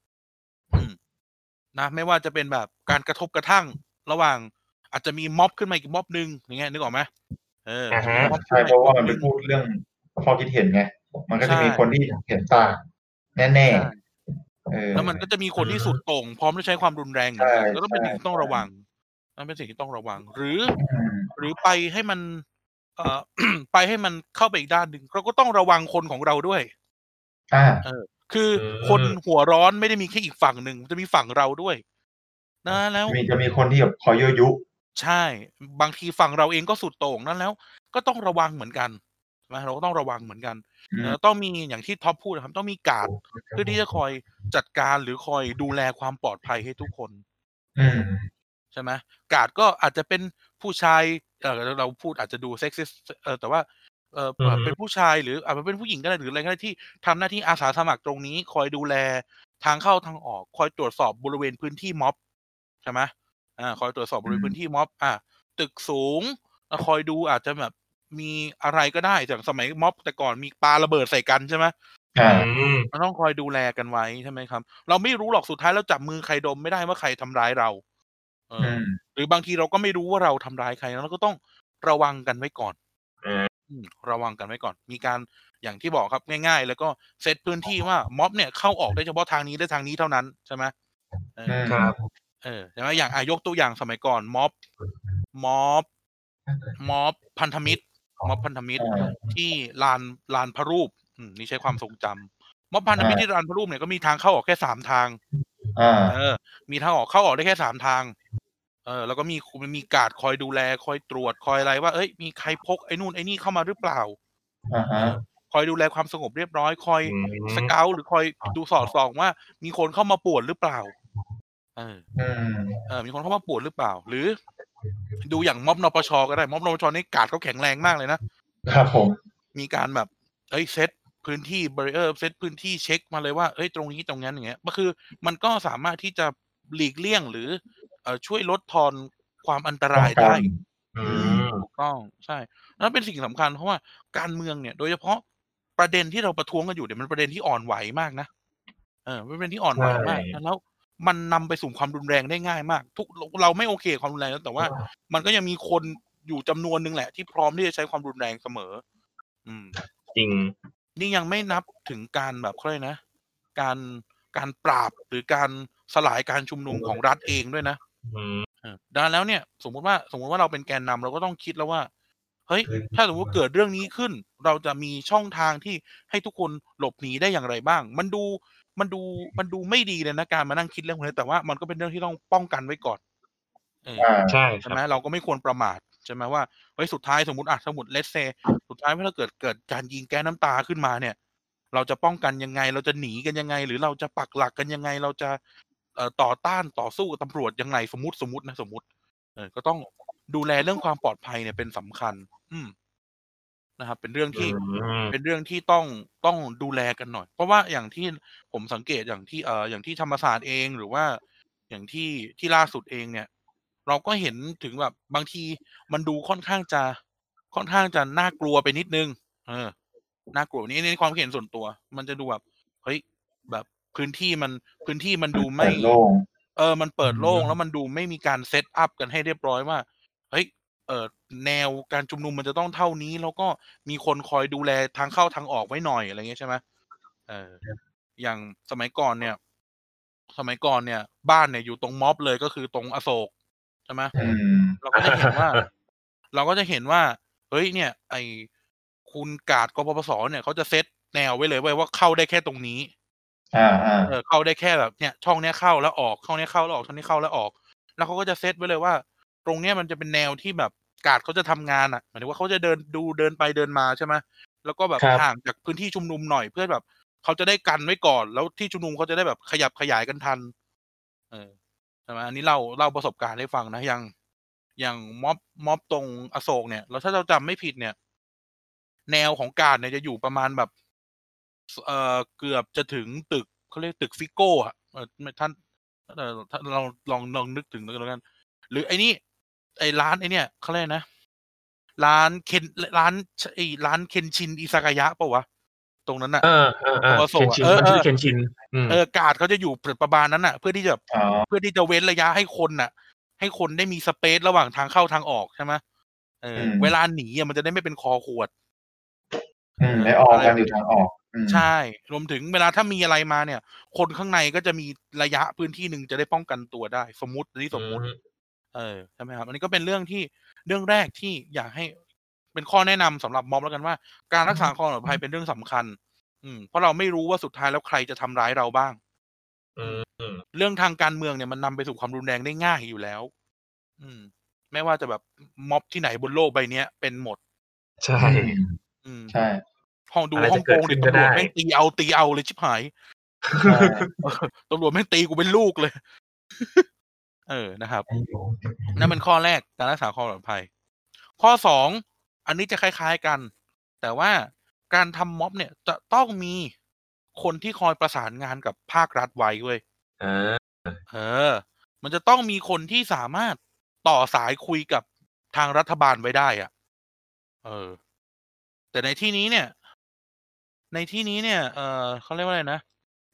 นะไม่ว่าจะเป็นแบบการกระทบกระทั่ง ระหว่าง อาจจะมีม็อบขึ้นมาอีกม็อบหนึ่งอย่างเงี้ยนึกออกไหมเอออ่าฮะม็อบใช่ขึ้นมาเพอีกราะม็ว่าอบมันหไปนึ่งพูดเรื่องข้อคิดเห็นไงมันก็จะมีใช่คนที่เห็นต่างแน่ใช่ๆเออแล้วมันก็จะมีคนที่สุดโต่งพร้อมที่ใช้ความรุนแรงเหมือนกันใช่ก็ต้องเป็นใช่สิ่งที่ต้องระวังนั่นเป็นสิ่งที่ต้องระวัง หรืออืมหรือไปให้มัน เอ่อไปให้มันเข้าไปอีกด้านหนึ่งเราก็ต้องระวังคนของเราด้วย อ่าเออ คืออืมคนหัวร้อนไม่ได้มีแค่อีกฝั่งหนึ่งจะมีฝั่งเราด้วย นะแล้วมีจะมีคนที่แบบคอยยั่วยุใช่ บางทีฝั่งเราเองก็สุดโต่งนั่นแล้ว ก็ต้องระวังเหมือนกันใช่ไหมเราก็ต้องระวังเหมือนกันอืมเออต้องมีอย่างที่ท็อปพูดนะครับ ต้องมีการ์ดเพื่อที่จะคอยจัดการหรือคอยดูแลความปลอดภัยให้ทุกคนอืมใช่ไหมการ์ดก็อาจจะเป็นผู้ชายเออเราพูดอาจจะดูเซ็กซิสเออแต่ว่า เอออือฮึเป็นผู้ชายหรืออาจจะเป็นผู้หญิงก็ได้หรืออะไรก็ได้ที่ทำหน้าที่อาสาสมัครตรงนี้ คอยดูแลทางเข้าทางออก คอยตรวจสอบบริเวณพื้นที่ม็อบใช่ไหมอ่า คอยตรวจสอบบริเวณอืมพื้นที่ม็อบ อ่าตึกสูงแล้วคอยดูอาจจะแบบมีอะไรก็ได้อย่างสมัยม็อบแต่ก่อนมีปาระเบิดใส่กันใช่ไหมอ่าอืมเราต้องคอยดูแลกันไว้ใช่ไหมครับ เราไม่รู้หรอกสุดท้ายแล้วจับมือใครดมไม่ได้ว่าใครทำร้ายเราเอออือมหรือบางทีเราก็ไม่รู้ว่าเราทำร้ายใครแล้วเราก็ต้องระวังกันไว้ก่อนอืมอืม ระวังกันไว้ก่อน มีการอย่างที่บอกครับง่าย ๆ แล้วก็เซตพื้นที่ว่าม็อบเนี่ยเข้าออกได้เฉพาะทางนี้และทางนี้เท่านั้นใช่ไหมเอออืมครับเออใช่ไหมอย่างอายกตัวอย่างสมัยก่อนม็อบม็อบม็อบพันธมิตรม็อบพันธมิตรอ่าที่ลานลานพระรูปอืมนี่ใช้ความทรงจำม็อบพันธมิตรอ่าที่ลานพระรูปเนี่ยก็มีทางเข้าออกแค่สามทางอ่าเออ มีทางออกเข้าออกได้แค่สามทาง เออแล้วก็มีมันมีการ์ดคอยดูแล คอยตรวจคอยอะไรว่าเอ้ยมีใครพกไอ้นู่นไอ้นี่เข้ามาหรือเปล่าอ่าฮะคอยดูแลความสงบเรียบร้อย คอยอืมสเกลหรือคอยดูสอดส่องว่า มีคนเข้ามาป่วนหรือเปล่า เอออืมเออมีคนเข้ามาป่วนหรือเปล่า หรือ ดูอย่างม็อบนปชก็ได้ม็อบนปชนี่การ์ดเขาแข็งแรงมากเลยนะครับผมมีการแบบเอ้ยเซตพื้นที่บริเออร์เซตพื้นที่เช็คมาเลยว่าเอ้ยตรงนี้ตรงนั้นอย่างเงี้ยก็คือ มันก็สามารถที่จะหลีกเลี่ยงหรือเอ่อ ช่วยลดทอนความอันตรายได้อืมถูกต้องใช่แล้วเป็นสิ่งสำคัญเพราะว่าการเมืองเนี่ย โดยเฉพาะประเด็นที่เราประท้วงกันอยู่เนี่ยมันประเด็นที่อ่อนไหวมากนะเออมันเป็นประเด็นที่อ่อนไหวมากใช่แล้วมันนำไปสู่ความรุนแรงได้ง่ายมาก ทุกเราไม่โอเคกับความรุนแรงแล้วแต่ว่า มันก็ยังมีคนอยู่จำนวนหนึ่งแหละ ที่พร้อมที่จะใช้ความรุนแรงเสมอ อืม จริง นี่ยังไม่นับถึงการแบบเขาเรียกนะ การการปราบหรือการสลายการชุมนุมของรัฐเองด้วยนะอืมเออ ดังนั้นแล้วเนี่ย สมมุติว่าสมมุติว่าเราเป็นแกนนำเราก็ต้องคิดแล้วว่า เฮ้ย ถ้าสมมติเกิดเรื่องนี้ขึ้น เราจะมีช่องทางที่ให้ทุกคนหลบหนีได้อย่างไรบ้าง มันดูมันดูมันดูไม่ดีเลยนะการมานั่งคิดเรื่องพวกนี้แต่ว่ามันก็เป็นเรื่องที่ต้องป้องกันไว้ก่อนเอออ่าใช่คใช่รับไหมเราก็ไม่ควรประมาทใช่ไหมว่าเฮ้ยสุดท้ายสมมติอะสมมติเลสเซสุดท้ายถ้าเกิดเกิดการยิงแก๊สน้ำตาขึ้นมาเนี่ย เราจะป้องกันยังไง เราจะหนีกันยังไง หรือเราจะปักหลักกันยังไง เราจะเอ่อ ต่อต้านต่อสู้กับตำรวจยังไงสมมติสมมตินะสมมติ เออ ก็ต้องดูแลเรื่องความปลอดภัยเนี่ยเป็นสำคัญ อืมนะครับ เป็นเรื่องที่อืมเป็นเรื่องที่ต้องต้องดูแลกันหน่อย เพราะว่าอย่างที่ผมสังเกตอย่างที่เอ่ออย่างที่ธรรมศาสตร์เองหรือว่า อย่างที่ที่ล่าสุดเองเนี่ย เราก็เห็นถึงแบบบางทีมันดูค่อนข้างจะค่อนข้างจะน่ากลัวไปนิดนึง เออ น่ากลัวนี่ในความเห็นส่วนตัว มันจะดูแบบเฮ้ยแบบ พื้นที่มันพื้นที่มันดูไม่เปิดโล่งเออ มันเปิดโล่งอืมแล้วมันดูไม่มีการเซตอัพกันให้เรียบร้อยว่าเฮ้ยเออแนวการชุมนุมมันจะต้องเท่านี้ แล้วก็มีคนคอยดูแลทางเข้าทางออกไว้หน่อยอะไรเงี้ยใช่ไหมเอออย่างสมัยก่อนเนี่ย สมัยก่อนเนี่ย บ้านเนี่ยอยู่ตรงม็อบเลยก็คือตรงอโศกใช่ไหมอืมเราก็จะเห็นว่า เราก็จะเห็นว่า เฮ้ยเนี่ย ไอคุณกาดกปปสเนี่ยเขาจะเซตแนวไว้เลยเว้ยว่าเข้าได้แค่ตรงนี้ อ่าอ่าเออเข้าได้แค่แบบเนี่ยช่องเนี้ยเข้าแล้วออกช่องเนี้ยเข้าแล้วออกช่องนี้เข้าแล้วออก แล้วเขาก็จะเซตไว้เลยว่า ตรงเนี้ยมันจะเป็นแนวที่แบบกาดเขาจะทำงานอะหมายถึงว่าเขาจะเดินดูเดินไปเดินมาใช่ไหมแล้วก็แบบครับห่างจากพื้นที่ชุมนุมหน่อยเพื่อแบบเขาจะได้กันไว้ก่อน แล้วที่ชุมนุมเขาจะได้แบบขยับขยายกันทัน เออใช่ไหมอันนี้เล่าเล่าประสบการณ์ให้ฟังนะอย่างอย่างม็อบม็อบตรงอโศกเนี่ย แล้วถ้าเราจำไม่ผิดเนี่ย แนวของการเนี่ยจะอยู่ประมาณแบบ เอ่อเกือบจะถึงตึกเขาเรียกตึกฟิโก้อะเออไม่ท่านเออท่านลองลองลองนึกถึงแล้วกันหรือไอ้นี่ไอ้ร้านไอ้เนี่ยเขาเรียกนะ ร้านเคนร้านไอ้ร้านเคนชินอิซากายะปะวะตรงนั้นน่ะเออเออเออตัวโสเคนดชินเออมันชื่อเออเคนชินอืมเออกาดเขาจะอยู่ประมาณนั้นน่ะ เพื่อที่จะอ๋อเพื่อที่จะเว้นระยะให้คนน่ะ ให้คนได้มีสเปซระหว่างทางเข้าทางออกใช่ไหมเอออมเวลาหนีอะมันจะได้ไม่เป็นคอขวด อืมไม่ออกกันอยู่ทางออกอืมใช่ รวมถึงเวลาถ้ามีอะไรมาเนี่ย คนข้างในก็จะมีระยะพื้นที่หนึ่งจะได้ป้องกันตัวได้ สมมติอันนี้สมมติ เออใช่ไหมครับ อันนี้ก็เป็นเรื่องที่เรื่องแรกที่อยากให้เป็นข้อแนะนำสำหรับม็อบแล้วกันว่า การรักษาความปลอดภัยเป็นเรื่องสำคัญ อืมเพราะเราไม่รู้ว่าสุดท้ายแล้วใครจะทำร้ายเราบ้างอืมอืมเรื่องทางการเมืองเนี่ยมันนำไปสู่ความรุนแรงได้ง่ายอยู่แล้ว อืม ไม่ว่าจะแบบม็อบที่ไหนบนโลกใบเนี้ยเป็นหมด ใช่อืม ใช่ห้องดูอะไรฮ่จะองเกิกดงขึ้เดี๋ยนวก็ตำรวจได้แม่งตีเอาตีเอาเลยชิบหายใช่เออตำรวจแม่งตีกูเป็นลูกเลย เออนะครับนั่นเป็นข้อแรกการรักษาความปลอดภัย ข้อสองอันนี้จะคล้าย ๆกัน แต่ว่าการทำม็อบเนี่ยจะต้องมีคนที่คอยประสานงานกับภาครัฐไว้เว้ยอ่าเออ มันจะต้องมีคนที่สามารถต่อสายคุยกับทางรัฐบาลไว้ได้อะเออ แต่ในที่นี้เนี่ย ในที่นี้เนี่ย เออเขาเรียกว่าอะไรนะ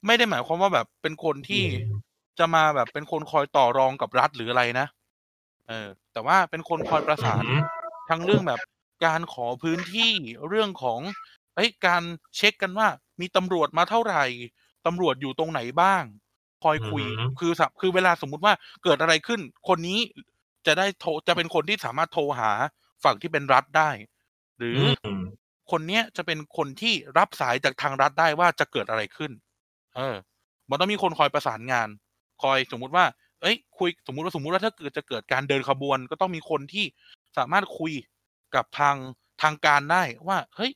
ไม่ได้หมายความว่าแบบเป็นคนที่จะมาแบบเป็นคนคอยต่อรองกับรัฐหรืออะไรนะ เออ แต่ว่าเป็นคนคอยประสานอืมทั้งเรื่องแบบการขอพื้นที่เรื่องของเอ้ยการเช็คกันว่า มีตำรวจมาเท่าไหร่ตำรวจอยู่ตรงไหนบ้าง คอยคุยอือหือคือสับคือเวลาสมมุติว่าเกิดอะไรขึ้น คนนี้จะได้โทรจะเป็นคนที่สามารถโทรหาฝั่งที่เป็นรัฐได้ หรืออม คนเนี้ยจะเป็นคนที่รับสายจากทางรัฐได้ว่าจะเกิดอะไรขึ้น เออ มันต้องมีคนคอยประสานงาน คอยสมมุติว่า เอ้ย คุยสมมุติว่าสมมุติว่าถ้าเกิดจะเกิดการเดินขบวน ก็ต้องมีคนที่สามารถคุยกับทางทางการได้ว่า เฮ้ย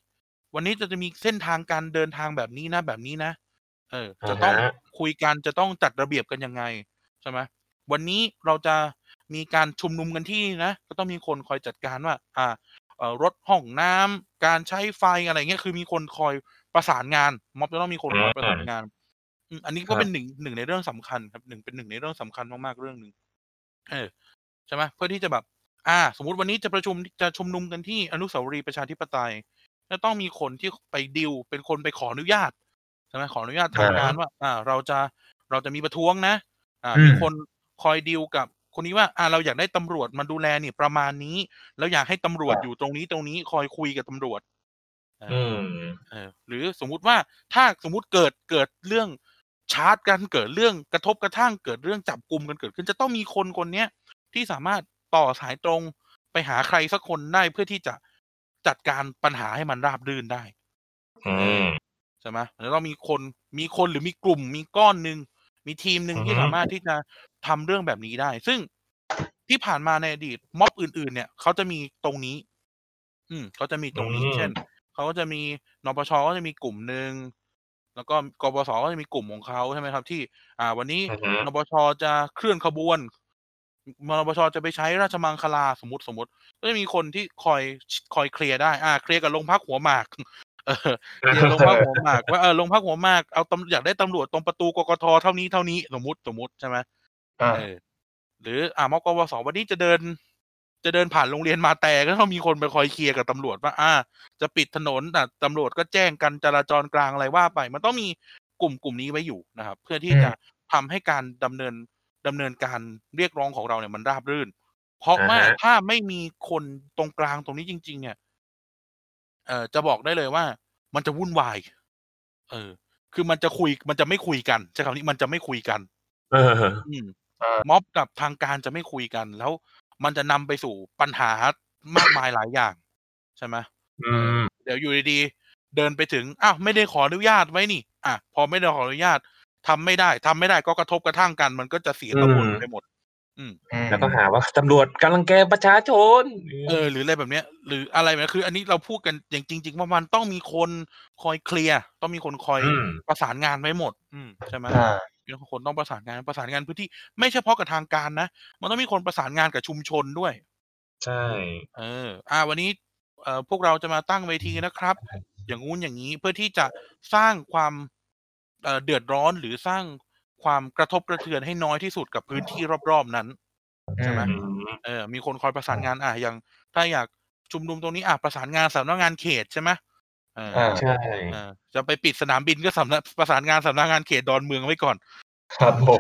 วันนี้จะจะมีเส้นทางการเดินทางแบบนี้นะแบบนี้นะ เออ จะต้องอ่าฮะคุยกันจะต้องจัดระเบียบกันยังไงใช่ไหมวันนี้เราจะมีการชุมนุมกันที่นะ ก็ต้องมีคนคอยจัดการว่า อ่าเอ่อ รถห้องน้ำการใช้ไฟอะไรเงี้ยคือมีคนคอยประสานงาน ม็อบจะต้องมีคนคอยประสานงานอืมอันนี้ก็เป็นหนึ่งหนึ่งในเรื่องสำคัญครับหนึ่งเป็นหนึ่งในเรื่องสำคัญมากๆเรื่องหนึ่งเออใช่ไหมเพื่อที่จะแบบ อ่า สมมุติวันนี้จะประชุมจะชุมนุมกันที่อนุสาวรีย์ประชาธิปไตยจะต้องมีคนที่ไปดิวเป็นคนไปขออนุญาตใช่ไหมขออนุญาตทางการว่า อ่า เราจะเราจะมีประท้วงนะ อ่าอืมมีคนคอยดิวกับ คนนี้ว่าอ่าเราอยากได้ตำรวจมาดูแลนี่ประมาณนี้ แล้วอยากให้ตำรวจอยู่ตรงนี้ตรงนี้คอยคุยกับตำรวจเอออือมเออหรือสมมุติว่าถ้าสมมุติเกิดเกิดเรื่องชาร์จกันเกิดเรื่องกระทบกระทั่งเกิดเรื่องจับกลุ่มกันเกิดขึ้นจะต้องมีคนคนเนี้ยที่สามารถต่อสายตรงไปหาใครสักคนได้เพื่อที่จะจัดการปัญหาให้มันราบรื่นได้ อืมใช่ไหมแล้วเรามีคนมีคนหรือมีกลุ่มมีก้อนหนึ่ง มีทีมหนึ่งอือฮึที่สามารถที่จะทำเรื่องแบบนี้ได้ ซึ่งที่ผ่านมาในอดีตม็อบอื่น ๆ เนี่ยเขาจะมีตรงนี้ อืมเขาจะมีตรงนี้ เช่นเขาก็จะมีนปชก็จะมีกลุ่มหนึ่งแล้วก็กปสก็จะมีกลุ่มของเขาใช่ไหมครับ ที่ อ่า วันนี้อือฮึนปชจะเคลื่อนขบวนนปชจะไปใช้ราชมังคลาสมมติสมมติ ก็จะมีคนที่คอยคอยเคลียร์ได้ อ่า เคลียร์กับโรงพักหัวหมาก เออเคลียร์โรงพักหัวหมากว่าเออโรงพักหัวหมากเอาตำอยากได้ตำรวจตรงประตูกกทเท่านี้เท่านี้สมมติสมมติใช่ไหมอ่าเออหรืออ่ามกวสวันนี้จะเดิน จะเดินผ่านโรงเรียนมาแต่ก็ต้องมีคนไปคอยเคลียร์กับตำรวจว่า อ่า จะปิดถนนแต่ตำรวจก็แจ้งกันจราจรกลางอะไรว่าไป มันต้องมีกลุ่มกลุ่มนี้ไว้อยู่นะครับ เพื่อที่อืมจะทำให้การดำเนินดำเนินการเรียกร้องของเราเนี่ยมันราบรื่น เพราะว่าอ่าฮะถ้าไม่มีคนตรงกลางตรงนี้จริง ๆ เนี่ย เออจะบอกได้เลยว่า มันจะวุ่นวาย เออ คือมันจะคุยมันจะไม่คุยกันใช้คำนี้มันจะไม่คุยกัน เอออืมอ่าม็อบกับทางการจะไม่คุยกัน แล้วมันจะนำไปสู่ปัญหามากมายหลายอย่าง ใช่ไหมอืมเดี๋ยวอยู่ดีๆเดินไปถึงอ้าวไม่ได้ขออนุญาตไว้นี่ อะพอไม่ได้ขออนุญาตทำไม่ได้ทำไม่ได้ก็กระทบกระทั่งกัน มันก็จะเสียกระบวนอืมไปหมดอืมอืม แล้วก็หาว่าตำรวจกำลังแกประชาชน เออ หรืออะไรแบบเนี้ย หรืออะไรแบบนี้คือ อันนี้เราพูดกันอย่างจริง ๆ ว่ามันต้องมีคนคอยเคลียร์ต้องมีคนคอยอืมประสานงานไว้หมด อืมใช่ไหมอ่ามีคนต้องประสานงานประสานงานพื้นที่ไม่เฉพาะกับทางการนะมันต้องมีคนประสานงานกับชุมชนด้วย ใช่ เออ อ่า วันนี้เอ่อพวกเราจะมาตั้งเวทีนะครับ อย่างงู้นอย่างนี้เพื่อที่จะสร้างความเอ่อเดือดร้อนหรือสร้าง ความกระทบกระเทือนให้น้อยที่สุดกับพื้นที่รอบๆนั้นใช่ไหมอืมเออ มีคนคอยประสานงานอะอย่าง ถ้าอยากชุมนุมตรงนี้อะประสานงานสำนักงานเขตใช่ไหมเอออ่าใช่เออจะไปปิดสนามบินก็สำนักประสานงานสำนักงานเขตดอนเมืองไว้ก่อน ครับผม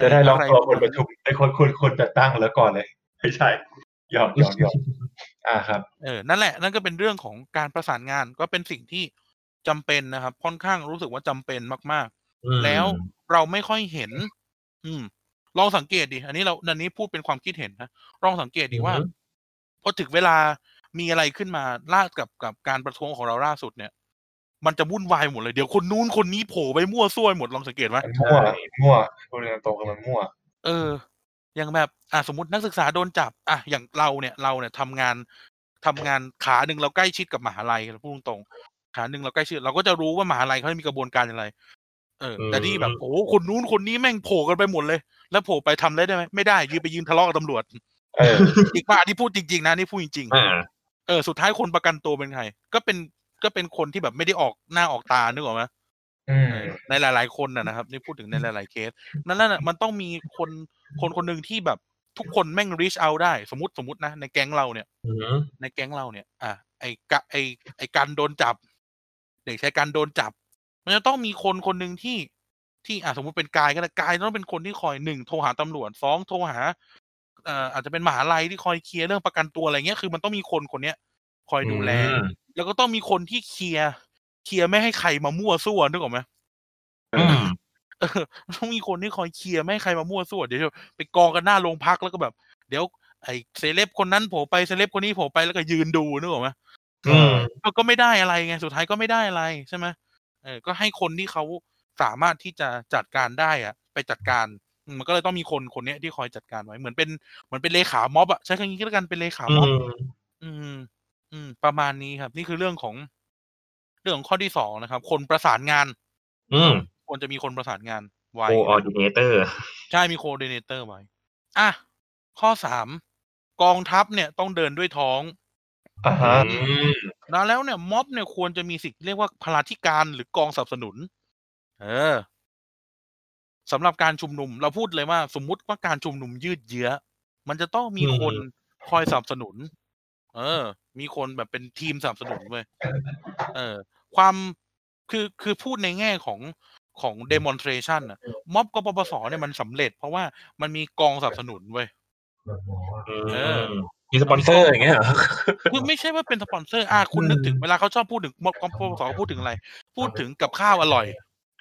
จะได้ล็อกตัวคนประชุมไอ้คนคนคนจัดตั้งแล้วก่อนเลย ไม่ใช่หยอกหยอกหยอกอ่าครับ เออนั่นแหละ นั่นก็เป็นเรื่องของการประสานงานก็เป็นสิ่งที่จำเป็นนะครับ ค่อนข้างรู้สึกว่าจำเป็นมากอืมๆ แล้วเราไม่ค่อยเห็น อืม ลองสังเกตดิอันนี้เราอันนี้พูดเป็นความคิดเห็นนะลองสังเกตดิว่าพอถึงเวลามีอะไรขึ้นมาล่ากับกับการประท้วงของเราล่าสุดเนี่ย มันจะวุ่นวายหมดเลยเดี๋ยวคนนู้นคนนี้โผล่ไปมั่วซั่วหมดลองสังเกตไหมมันมั่วมั่วพูดตรงๆคือมันมั่ว เออ อย่างแบบ อะสมมตินักศึกษาโดนจับ อะอย่างเราเนี่ย เราเนี่ยทำงานทำงานขาหนึ่งเราใกล้ชิดกับมหาลัยเราพูดตรงๆขาหนึ่งเราใกล้ชิดเราก็จะรู้ว่ามหาลัยเขามีกระบวนการอย่างไร เออแต่นี่แบบโอ้โหคนนู้นคนนี้แม่งโผล่กันไปหมดเลย แล้วโผล่ไปทำอะไรได้ไหมไม่ได้ยืนไปยืนทะเลาะกับตำรวจเออจริงป่ะอันนี้พูดจริงๆนะนี่พูดจริงอ่าๆเออสุดท้ายคนประกันตัวเป็นใคร ก็เป็นก็เป็นคนที่แบบไม่ได้ออกหน้าออกตานึกออกไหมอืมเออในหลาย ๆ คนนะนะครับนี่พูดถึงในหลาย ๆ เคส นั่นแหละมันต้องมีคนคนคนหนึ่งที่แบบทุกคนแม่ง reach out ได้ สมมติสมมตินะ ในแก๊งเราเนี่ยอืมในแก๊งเราเนี่ย อะไอ้กะไอ้ไอ้กันโดนจับ เด็กชายกันโดนจับ มันจะต้องมีคนคนหนึ่งที่ที่อะสมมติเป็นกายก็ได้กายต้องเป็นคนที่คอยหนึ่งโทรหาตำรวจสองโทรหาเอ่ออาจจะเป็นมหาลัยที่คอยเคลียร์เรื่องประกันตัวอะไรเงี้ยคือมันต้องมีคนคนเนี้ยคอยดูแลอืมแล้วก็ต้องมีคนที่เคลียร์เคลียร์ไม่ให้ใครมามั่วซั่วนึกออกไหมอืมเออต้องมีคนที่คอยเคลียร์ไม่ให้ใครมามั่วซั่วเดี๋ยวไปกองกันหน้าโรงพักแล้วก็แบบ เดี๋ยว ไอ้เซเลบคนนั้นโผล่ไปเซเลบคนนี้โผล่ไปแล้วก็ยืนดูนึกออกไหมอืมก็ก็ไม่ได้อะไรไงสุดท้ายก็ไม่ได้อะไรใช่ไหม เออก็ให้คนที่เขาสามารถที่จะจัดการได้อะไปจัดการอืมมันก็เลยต้องมีคนคนเนี้ยที่คอยจัดการไว้เหมือนเป็นเหมือนเป็นเลขาม็อบอะใช้คำนี้ก็แล้วกันเป็นเลขาอืม็อบมอืม อืม ประมาณนี้ครับ นี่คือเรื่องของ เรื่องของข้อที่สองนะครับ คนประสานงาน อืมควรจะมีคนประสานงานไว้ coordinator ใช่มี coordinator ไว้อะข้อสามกองทัพเนี่ยต้องเดินด้วยท้อง อ่าฮะอืมแล้วแล้วเนี่ยม็อบเนี่ยควรจะมีสิ่งที่เรียกว่าพลาธิการหรือกองสนับสนุน เออสำหรับการชุมนุม เราพูดเลยว่า สมมุติว่าการชุมนุมยืดเยื้อ มันจะต้องมีคนคอยสนับสนุน เออ มีคนแบบเป็นทีมสนับสนุนเว้ยเออ ความคือคือพูดในแง่ของของ demonstration อะม็อบกปปสเนี่ยมันสำเร็จ เพราะว่ามันมีกองสนับสนุนเว้ยเออ มีสปอนเซอร์อย่างเงี้ยเหรอคือไม่ใช่ว่าเป็นสปอนเซอร์อะคุณนึกถึงเวลาเขาชอบพูดถึงม็อบกปปสพูดถึงอะไร พูดถึงกับข้าวอร่อย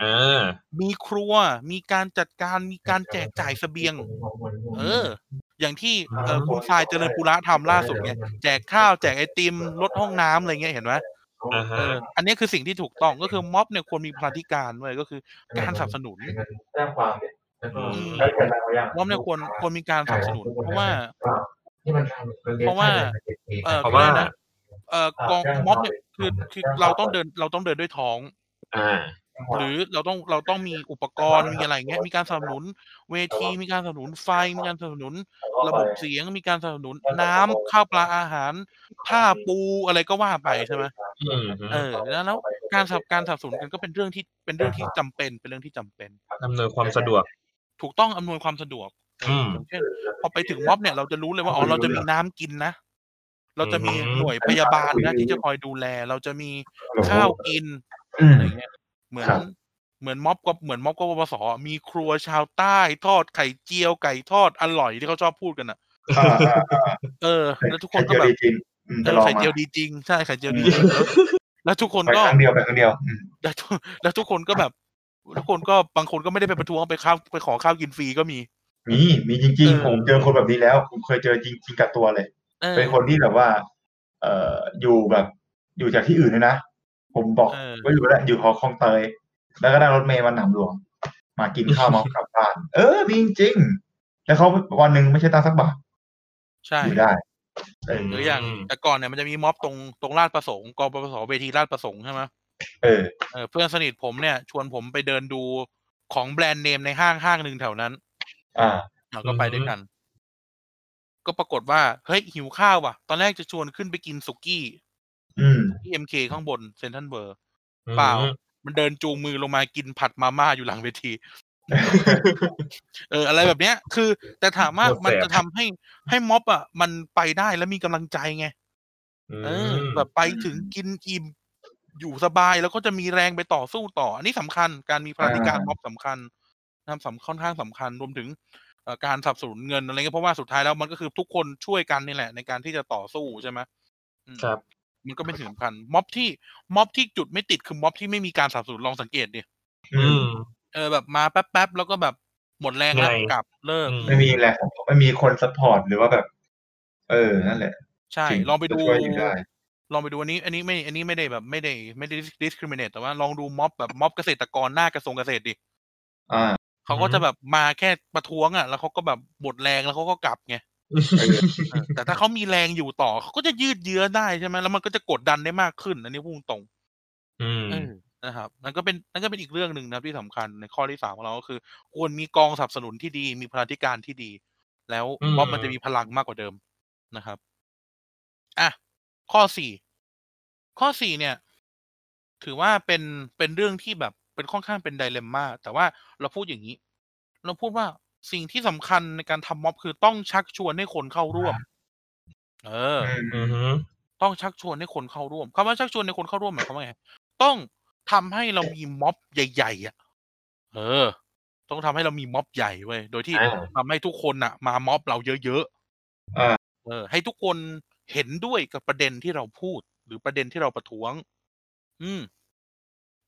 อ่ามีครัวมีการจัดการมีการแจกจ่ายเสบียง เออ อย่างที่อืมเออคุณทรายเจริญปุระทำล่าสุดไงแจกข้าวแจกไอติมลดห้องน้ำอะไรเงี้ยเห็นไหมอ่าฮะเอออันนี้คือสิ่งที่ถูกต้องก็คือม็อบเนี่ยควรมีพลาธิการไว้ยก็คือการสนับสนุนแจ้งความเนี่ยอืมได้เกิดอะไรมายังม็อบเนี่ยควรควรมีการสนับสนุน เพราะว่าที่มั นทำมันรียนเพราะว่าเออเพราะเขาว่าเรียกนะเออกองม็อบเนี่ยคือคือเราต้องเดินเราต้องเดินด้วยท้องอ่าหรือเราต้องเราต้องมีอุปกรณ์มีอะไรเงี้ยมีการสนับสนุน เวทีมีการสนับสนุนไฟมีการสนับสนุน ระบบเสียงมีการสนับสนุนน้ำข้าวปลาอาหารผ้าปูอะไรก็ว่าไปใช่ไหมอืมเออแล้วแล้วการสนับการสนับสนุนกันก็เป็นเรื่องที่เป็นเรื่องที่จำเป็นเป็นเรื่องที่จำเป็นอำนวยความสะดวก ถูกต้องอำนวยความสะดวกเอออืมอย่างเช่นพอไปถึงม็อบเนี่ยเราจะรู้เลยว่าอ๋อเราจะมีน้ำกินนะเราจะมีอืมหน่วยพยาบาลนะที่จะคอยดูแล เราจะมีข้าวกินอืมอะไรเงี้ยเหมือนครับเหมือนม็อบก็เหมือนม็อบกบพศมีครัวชาวใต้ทอดไข่เจียวไก่ทอดอร่อยที่เขาชอบพูดกันอะอ่าอ่าอ่าเออ แล้วทุกคไข่นก็เจียวแบบดีจริงอืมเอจะอลองไข่มาเจียวดีจริงใช่ไข่เจียวดีจริงแล้วแล้วทุกคนไปก็ครั้งเดียวไปครั้งเดียวอืมแล้วทุกแล้วทุกคนก็แบบทุกคนก็บางคนก็ไม่ได้ไปประท้วงไปข้าวไปขอข้าวกินฟรีก็มี มีมีจริงเออๆผมเจอคนแบบนี้แล้ว ผมเคยเจอจริงจริงกับตัวเลยเออเป็นคนที่แบบว่า เอ่ออยู่แบบอยู่จากที่อื่นด้วยนะ ผมบอกเออว่าอยู่แล้วอยู่หอคลองเตย แล้วก็นั่งรถเมล์มาหนำหลวง มากินข้าวมากลับบ้าน เออมีจริงๆแล้วเขาวันหนึ่งไม่ใช่ตังค์สักบาทใช่อยู่ได้เออหรืออย่างอืมแต่ก่อนเนี่ยมันจะมีม็อบตรงตรงลาดประสงค์กปปสเวทีลาดประสงค์ใช่ไหมเออเออเพื่อนสนิทผมเนี่ย ชวนผมไปเดินดูของแบรนด์เนมในห้างห้างหนึ่งแถวนั้น อ่าเราก็ไปด้วยกัน ก็ปรากฏว่าเฮ้ยหิวข้าวว่ะ ตอนแรกจะชวนขึ้นไปกินสุกี้อืมที่เอ็มเคข้างบนเซนทันเบอร์เปล่า มันเดินจูงมือลงมากินผัดมาม่าอยู่หลังเวที เออ อะไรแบบเนี้ย คือ แต่ถามว่าโคตรแสบมันจะทำให้ให้ม็อบอะ มันไปได้แล้วมีกำลังใจไงเออ แบบไปถึงกินอิ่มอยู่สบายแล้วก็จะมีแรงไปต่อสู้ต่อ อันนี้สำคัญ การมีพลาธิการอ่าม็อบสำคัญ นะครับสำค่อนข้างสำคัญรวมถึงเอ่อการสนับสนุนเงินอะไรเงี้ยเพราะว่าสุดท้ายแล้วมันก็คือทุกคนช่วยกันนี่แหละ ในการที่จะต่อสู้ใช่ไหมอืมครับ มันก็เป็นสิ่งสำคัญ ม็อบที่ม็อบที่จุดไม่ติดคือม็อบที่ไม่มีการสนับสนุนลองสังเกตดิอืมเออแบบมาแป๊บๆแล้วก็แบบหมดแรงแล้วไงกลับเลิกอืมไม่มีแรงไม่มีคน support หรือว่าแบบ เออนั่นแหละ ใช่จริงลองไปดูจะช่วยอยู่ได้ลองไปดูอันนี้ อันนี้ไม่ อันนี้ไม่ได้แบบไม่ได้ไม่ได้ discriminate แต่ว่าลองดูม็อบแบบม็อบเกษตรกรหน้ากระทรวงเกษตรดิ อ่า เขาก็จะแบบมาแค่ประท้วงอะ แล้วเขาก็แบบหมดแรงแล้วเขาก็กลับไงเออแต่ถ้าเขามีแรงอยู่ต่อเขาก็จะยืดเยื้อได้ใช่ไหมแล้วมันก็จะกดดันได้มากขึ้น อันนี้พูดตรงอืมเออนะครับนั่นก็เป็นนั่นก็เป็นอีกเรื่องหนึ่งนะครับที่สำคัญในข้อที่สามของเราก็คือ ควรมีกองสนับสนุนที่ดี มีพลาธิการที่ดี แล้วอืมม็อบมันจะมีพลังมากกว่าเดิมนะครับอะข้อสี่ข้อสี่เนี่ย ถือว่าเป็นเป็นเรื่องที่แบบ เป็นค่อนข้างเป็นไดเลมม่าแต่ว่าเราพูดอย่างนี้ เราพูดว่าสิ่งที่สำคัญในการทำม็อบคือต้องชักชวนให้คนเข้าร่วม เอออือฮึต้องชักชวนให้คนเข้าร่วมคำว่าชักชวนให้คนเข้าร่วมหมายความว่าไงต้องทำให้เรามีม็อบใหญ่ๆอะ เออ ต้องทำให้เรามีม็อบใหญ่เว้ยโดยที่อ่าทำให้ทุกคนอะ มาม็อบเราเยอะอ่าๆเออ ให้ทุกคนเห็นด้วยกับประเด็นที่เราพูด หรือประเด็นที่เราประท้วง อืม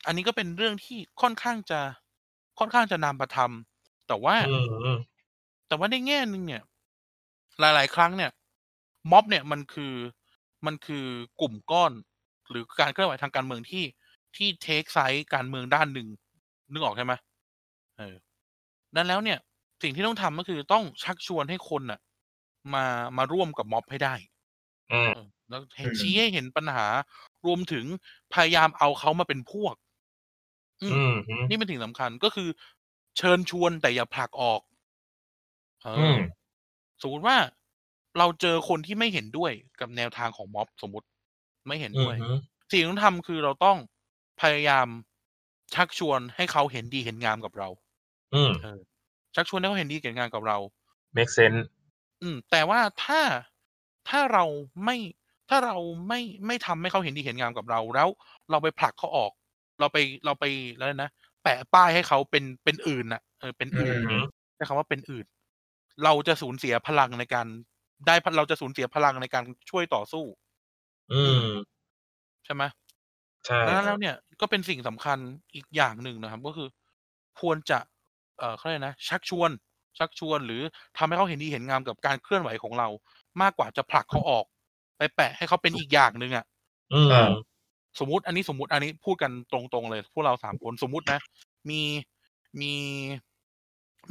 อันนี้ก็เป็นเรื่องที่ค่อนข้างจะค่อนข้างจะนำมาทำแต่ว่าอืมอืมแต่ว่าในแง่หนึ่งเนี่ย หลาย ๆ ครั้งเนี่ย ม็อบเนี่ยมันคือมันคือกลุ่มก้อน หรือการเคลื่อนไหวทางการเมืองที่ที่เทคไซส์การเมืองด้านหนึ่งนึกออกใช่ไหมเออดังนั้นแล้วเนี่ย สิ่งที่ต้องทำก็คือต้องชักชวนให้คนน่ะ มามาร่วมกับม็อบให้ได้อืมเออแล้วเห็นชี้ให้เห็นปัญหารวมถึงพยายามเอาเขามาเป็นพวกอืมอืมอืม นี่เป็นสิ่งสำคัญก็คือ เชิญชวนแต่อย่าผลักออกเอออือมสมมติว่าเราเจอคนที่ไม่เห็นด้วยกับแนวทางของม็อบสมมติไม่เห็นอืด้มวยอืมสิ่งที่ต้องทำคือเราต้องพยายามชักชวนให้เขาเห็นดีเห็นงามกับเรา อืมเออชักชวนให้เขาเห็นดีเห็นงามกับเรา make sense อืม แต่ว่าถ้าถ้าเราไม่ถ้าเราไม่ไม่ทำให้เขาเห็นดีเห็นงามกับเรา แล้วเราไปผลักเขาออก เราไปเราไปแล้วนะแปะป้ายให้เขาเป็นเป็นอื่นน่ะเออเป็นอื่นอืมใช้คำว่าเป็นอื่น เราจะสูญเสียพลังในการ ได้พเราจะสูญเสียพลังในการช่วยต่อสู้ อืมใช่ไหมใช่ดังนั้นแล้วเนี่ยก็เป็นสิ่งสำคัญอีกอย่างหนึ่งนะครับ ก็คือ ควรจะ เอ่อเขาเรียกนะชักชวน ชักชวนหรือทำให้เขาเห็นดีเห็นงามกับการเคลื่อนไหวของเรา มากกว่าจะผลักเขาออก ไปแปะให้เขาเป็นอีกอย่างหนึ่งอะอืมอ่า สมมติอันนี้สมมติอันนี้พูดกันตรงๆเลย พวกเราสามคนสมมตินะ มีมี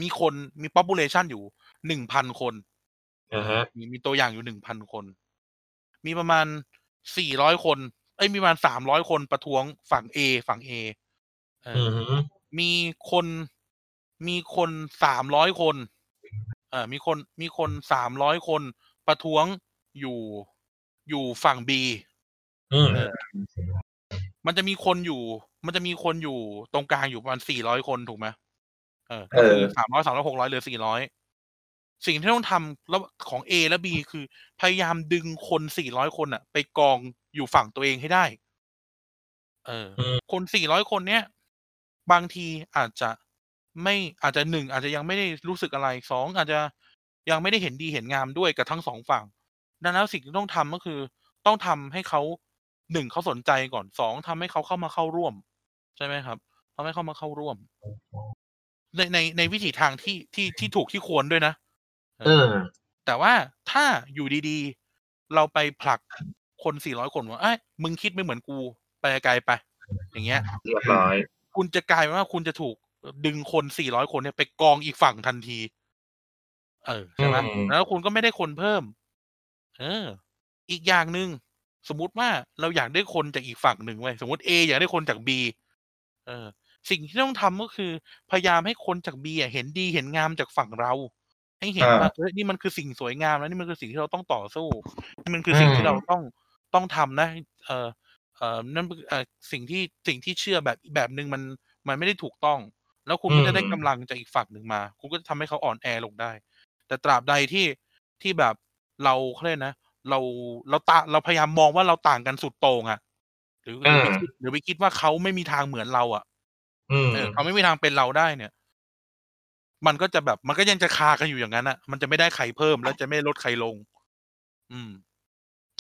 มีคนมี population อยู่หนึ่งพันคนอ่าฮะมีมีตัวอย่างอยู่หนึ่งพันคน มีประมาณสี่ร้อยคน เอ้ยมีประมาณสามร้อยคนประท้วงฝั่ง A ฝั่ง A เอออือมฮึมีคนมีคนสามร้อยคน เออมีคนมีคนสามร้อยคนประท้วงอยู่อยู่ฝั่ง B อืมเออมันจะมีคนอยู่ มันจะมีคนอยู่ตรงกลางอยู่ประมาณสี่ร้อยคนถูกไหมเออก็คือเออสามร้อยสามร้อยหกร้อยเหลือสี่ร้อยสิ่งที่ต้องทำแล้วของ A และ B คือ พยายามดึงคนสี่ร้อยคนอะไปกองอยู่ฝั่งตัวเองให้ได้ เอออืมคนสี่ร้อยคนเนี้ยบางทีอาจจะไม่อาจจะหนึ่งอาจจะยังไม่ได้รู้สึกอะไรสองอาจจะยังไม่ได้เห็นดีเห็นงามด้วยกับทั้งสองฝั่ง ดังนั้นสิ่งที่ต้องทำก็คือ ต้องทำให้เขา หนึ่งเขาสนใจก่อนสองทำให้เขาเข้ามาเข้าร่วม ใช่ไหมครับทำให้เข้ามาเข้าร่วม ในในในวิถีทางที่ที่ที่ถูกที่ควรด้วยนะเออ แต่ว่าถ้าอยู่ดีๆ เราไปผลักคนสี่ร้อยคนว่าเอ้ยมึงคิดไม่เหมือนกู ไปไกลๆไป อย่างเงี้ยเรียบร้อย คุณจะกลายเป็นว่าคุณจะถูกดึงคนสี่ร้อยคนเนี่ยไปกองอีกฝั่งทันที เออใช่ไหมอืมแล้วคุณก็ไม่ได้คนเพิ่ม เออ อีกอย่างหนึ่ง สมมุติว่าเราอยากได้คนจากอีกฝั่งหนึ่งไว้ยสมมติ A อยากได้คนจาก B เออ สิ่งที่ต้องทำก็คือ พยายามให้คนจาก B อะเห็นดีเห็นงามจากฝั่งเรา ให้เห็นอ่าว่าเฮ้ยนี่มันคือสิ่งสวยงามแล้วนี่มันคือสิ่งที่เราต้องต่อสู้นี่มันคือสิ่งที่เราต้องต้องทำนะ เออเอ่อนั่นเป็นเอ่อสิ่งที่สิ่งที่เชื่อแบบแบบหนึ่งมันมันไม่ได้ถูกต้อง แล้วคุณก็จะได้อืมกำลังจากอีกฝั่งหนึ่งมา คุณก็จะทำให้เขาอ่อนแอลงได้ แต่ตราบใดที่ที่แบบเราเขาเรียกนะ เราเราตาเราพยายามมองว่าเราต่างกันสุดโต่งอะหรือหรือไปคิดหรือไปคิดว่าเขาไม่มีทางเหมือนเราอะอืมเออเขาไม่มีทางเป็นเราได้เนี่ย มันก็จะแบบ มันก็ยังจะคากันอยู่อย่างนั้นอะมันจะไม่ได้ใครเพิ่มแล้วจะไม่ลดใครลง อืม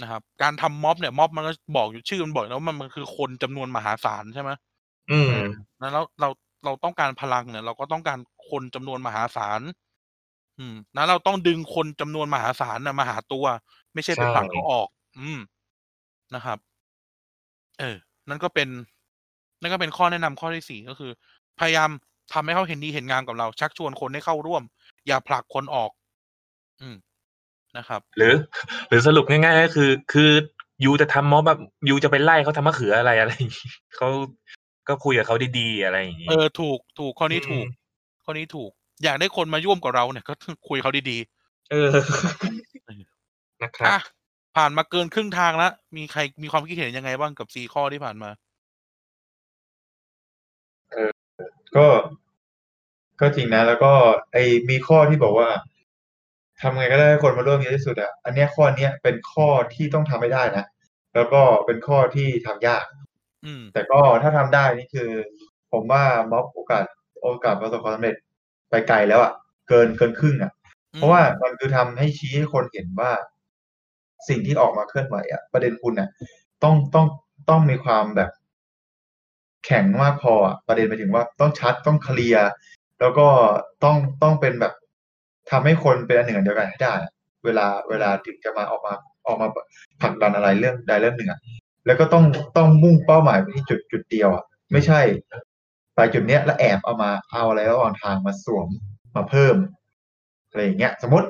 นะครับ การทำม็อบเนี่ยม็อบมันก็บอกอยู่ชื่อมันบอกแล้ววามันมันคือคนจำนวนมหาศาลใช่ไหมอืมนั้นแล้วเราเราต้องการพลังเนี่ย เราก็ต้องการคนจำนวนมหาศาลอืมนั้นเราต้องดึงคนจำนวนมหาศาลนะมาหาตัว ไม่ใช่ไปใช่ผลักเขาออก อืมนะครับ เออ นั่นก็เป็น นั่นก็เป็นข้อแนะนำข้อที่สี่ก็คือ พยายามทำให้เขาเห็นดีเห็นงามกับเรา ชักชวนคนให้เข้าร่วม อย่าผลักคนออก อืมนะครับ หรือ หรือสรุปง่ายๆก็คือ คือยูจะทำม็อบแบบยูจะไปไล่เขาทำมะเขืออะไรอะไรอย่างงี้เขาก็คุยกับเขาดีๆอะไรอย่างงี้เออถูกถูกข้อนี้ถูกอืมข้อนี้ถูก อยากได้คนมาร่วมกับเราเนี่ย ก็คุยเขาดีเออ นะคๆรับอะผ่านมาเกินครึ่งทางแล้วมีใครมีความคิดเห็นยังไงบ้างกับสี่ข้อที่ผ่านมาก็ก็จริงนะ แล้วก็ไอมีข้อที่บอกว่าทำไงก็ได้ให้คนมาร่วมเยอะที่สุดอะอันเนี้ยข้อเนี้ยเป็นข้อที่ต้องทำให้ได้นะแล้วก็เป็นข้อที่ทำยากอืมแต่ก็ถ้าทำได้นี่คือ ผมว่าม็อบโอกาสโอกาสประสบความสำเร็จไปไกลแล้วอะเกินเกินครึ่งอะ เพราะว่ามันคือทำให้ชี้ให้คนเห็นว่า สิ่งที่ออกมาเคลื่อนไหวอะประเด็นคุณอะต้องต้องต้องมีความแบบ แข็งมากพออะประเด็นไปถึงว่าต้องชัดต้องเคลียร์แล้วก็ต้องต้องเป็นแบบทำให้คนเป็นอันหนึ่งอันเดียวกันให้ได้ เวลาเวลาถึงจะมาออกมาออกมาผลักดันอะไรเรื่องใดเรื่องหนึ่งอะแล้วก็ต้องต้องมุ่งเป้าหมายไปที่จุดจุดเดียวอะไม่ใช่ ไปจุดเนี้ยแล้วแอบเอามาเอาอะไรระหว่างทางมาสวมมาเพิ่มอะไรอย่างเงี้ย สมมติ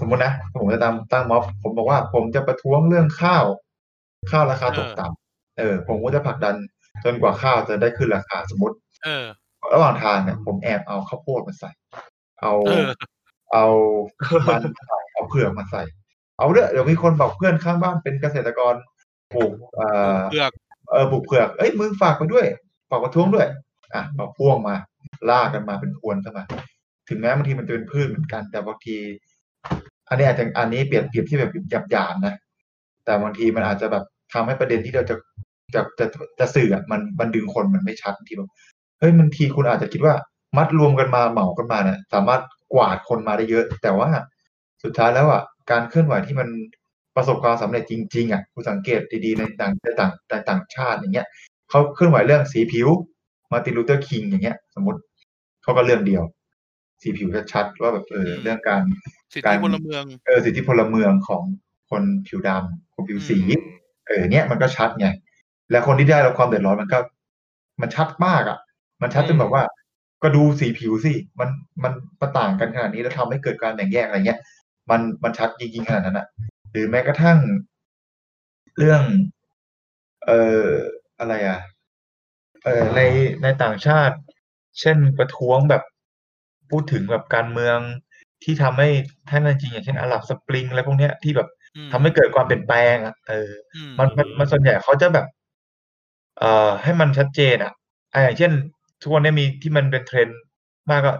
สมมตินะผมจะตั้งตั้งม็อบ ผมบอกว่าผมจะประท้วงเรื่องข้าว ข้าวราคาตกต่ำเออ ผมก็จะผลักดันจนกว่าข้าวจะได้ขึ้นราคาสมมติ เออ ระหว่างทางเนี่ยผมแอบเอาข้าวโพดมาใส่ เอาเออเอามันมาใส่เอาเผือกมาใส่ เอาเด้อเดี๋ยวมีคนบอกเพื่อนข้างบ้านเป็นเกษตรกรปลูกเอ่อเลือกเออปลูกเผือกเอ้ยมึงฝากไปด้วยฝากประท้วงด้วย อะเอาพ่วงมาลากกันมาเป็นพวนเข้ามา ถึงแม้บางทีมันจะเป็นพืชเหมือนกัน แต่บางที อันนี้อาจจะอันนี้เปรียบเปรียบที่แบบหยาบๆนะ แต่บางทีมันอาจจะแบบทำให้ประเด็นที่เราจะจะจะจะสื่อมันมันดึงคนมันไม่ชัดทีแบบเฮ้ยบางทีคุณอาจจะคิดว่ามัดรวมกันมาเหมากันมาเนี่ยสามารถกวาดคนมาได้เยอะ แต่ว่าสุดท้ายแล้วอะการเคลื่อนไหวที่มันประสบความสำเร็จจริงๆอะคุณสังเกตดีๆในต่างในต่างต่างชาติอย่างเงี้ยเขาเคลื่อนไหวเรื่องสีผิวมาร์ติน ลูเธอร์คิงอย่างเงี้ย สมมติเขาก็เรื่องเดียว สีผิวชัดๆว่าแบบเออเรื่องการสิทกาธิรพลเมืองเออสิทธิพลเมืองของคนผิวดำคนผิวสีอืมเออเนี่ยมันก็ชัดไงแล้วคนที่ได้รับความเดือดร้อนมันก็ มันชัดมากอะ มันชัดจนแบบว่า ก็ดูสีผิวสิมันมันมันต่างกันขนาดนี้แล้วทำให้เกิดการแบ่งแยกอะไรเงี้ย มันมันชัดจริงๆขนาดนั้นอะ หรือแม้กระทั่ง เรื่อง เอ่ออะไรอะ เอ่อในในต่างชาติ เช่นประท้วงแบบ พูดถึงแบบการเมืองที่ทำให้แท้จริงอย่างเช่นอาหรับสปริงอะไรพวกเนี้ยที่แบบอืมทำให้เกิดความเปลี่ยนแปลงอะเอออืมมันมันมันส่วนใหญ่เขาจะแบบ เอ่อให้มันชัดเจนอะอ่าอย่างเช่น ทุกวันนี้มีที่มันเป็นเทรนด์มากก็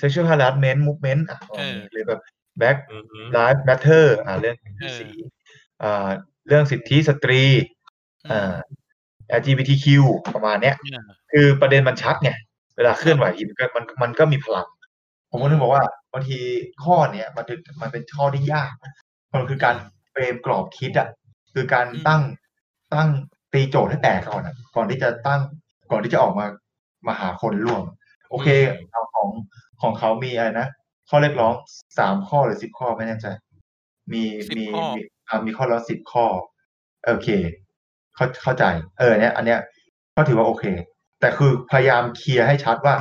sexual harassment movement อะเออหรือแบบ black อืม lives matter อ่าเรื่องเออสีอ่าเรื่องสิทธิสตรีอ่า LGBTQ ประมาณเนี้ยเนี่ยคือประเด็นมันชัดไงเวลาเคลื่อนไหวมันก็มันมันก็มีพลัง ผมก็นึกบอกว่าบางทีข้อเนี้ยมันเป็นมันเป็นข้อที่ยากมันคือการเฟรมกรอบคิดอะคือการอืมตั้งตั้งตีโจทย์ให้แตกก่อนอะ ก่อนที่จะตั้งก่อนที่จะออกมามาหาคนร่วม โอเคเอาของของเขามีอะไรนะข้อเรียกร้องสามข้อหรือสิบข้อไม่แน่ใจมี10มีข้อมีอ่ามีข้อละสิบข้อ โอเค เข้าเข้าใจ เออเนี้ยอันเนี้ยก็ถือว่าโอเค แต่คือพยายามเคลียร์ให้ชัดว่า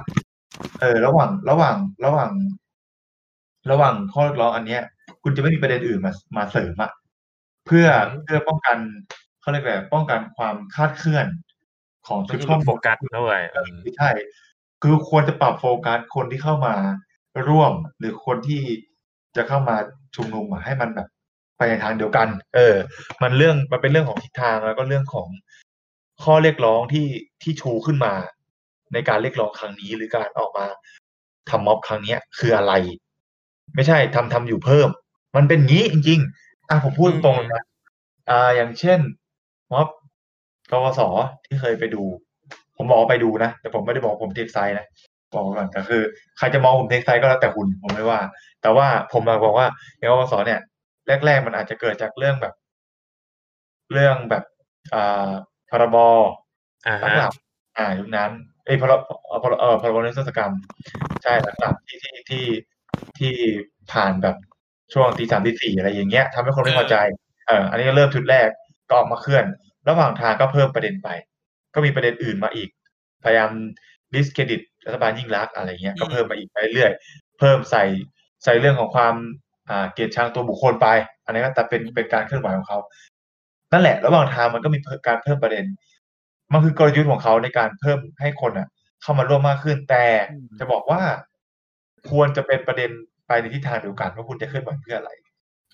เออ ระหว่างระหว่างระหว่าง ระหว่างข้อเรียกร้องอันเนี้ย คุณจะไม่มีประเด็นอื่นมามาเสริมอะเพื่ออืมเพื่อป้องกันเขาเรียกอะไรป้องกันความคลาดเคลื่อนของก็ชุดคือข้อโฟมูลกัสด้วยอืมไม่ใช่ คือควรจะปรับโฟกัสคนที่เข้ามาร่วม หรือคนที่จะเข้ามาชุมนุมอะให้มันแบบไปในทางเดียวกัน เออ มันเรื่องมันเป็นเรื่องของทิศทางแล้วก็เรื่องของข้อเรียกร้องที่ที่ชูขึ้นมา ในการเรียกร้องครั้งนี้หรือการออกมาทำม็อบครั้งเนี้ยคืออะไร ไม่ใช่ทำทำอยู่เพิ่ม มันเป็นงี้จริงๆอะผมพูดตรงๆนะอ่าอย่างเช่นม็อบกวสที่เคยไปดู ผมบอกว่าไปดูนะ แต่ผมไม่ได้บอกผมเทคไซด์นะบอกไว้ก่อนแต่คือ ใครจะมองผมเทคไซด์ก็แล้วแต่คุณผมไม่ว่า แต่ว่าผมมาบอกว่าอย่างกวสเนี่ย แรก ๆ มันอาจจะเกิดจากเรื่องแบบ เรื่องแบบอ่าพรบอ่าหลัฮะกหลับอ่ายุคนั้น เอ้ยพรบเอ่อพรเอ่อพรบนิรโทษกรรม ใช่หลักหลับที่ที่ที่ที่ผ่านแบบช่วงตีสามตีสี่อะไรอย่างเงี้ยทำให้คนไม่พอใจเอออันนี้ก็เริ่มชุดแรกก็ออกมาเคลื่อน ระหว่างทางก็เพิ่มประเด็นไป ก็มีประเด็นอื่นมาอีก พยายามดิสเครดิตรัฐบาลยิ่งรักษณ์อะไรเงี้ยก็เพิ่มมาอีกไปเรื่อยเพิ่มใส่ใส่เรื่องของความอ่าเกลียดชังตัวบุคคลไป อันนี้ก็แต่เป็นเป็นการเคลื่อนไหวของเขานั่นแหละ ระหว่างทางมันก็มีเพิ่มการเพิ่มประเด็น มันคือกลยุทธ์ของเขาในการเพิ่มให้คนอะ เข้ามาร่วมมากขึ้นแต่อืมจะบอกว่าควรจะเป็นประเด็นไปในทิศทางเดียวกันว่าคุณจะเคลื่อนไหวเพื่ออะไร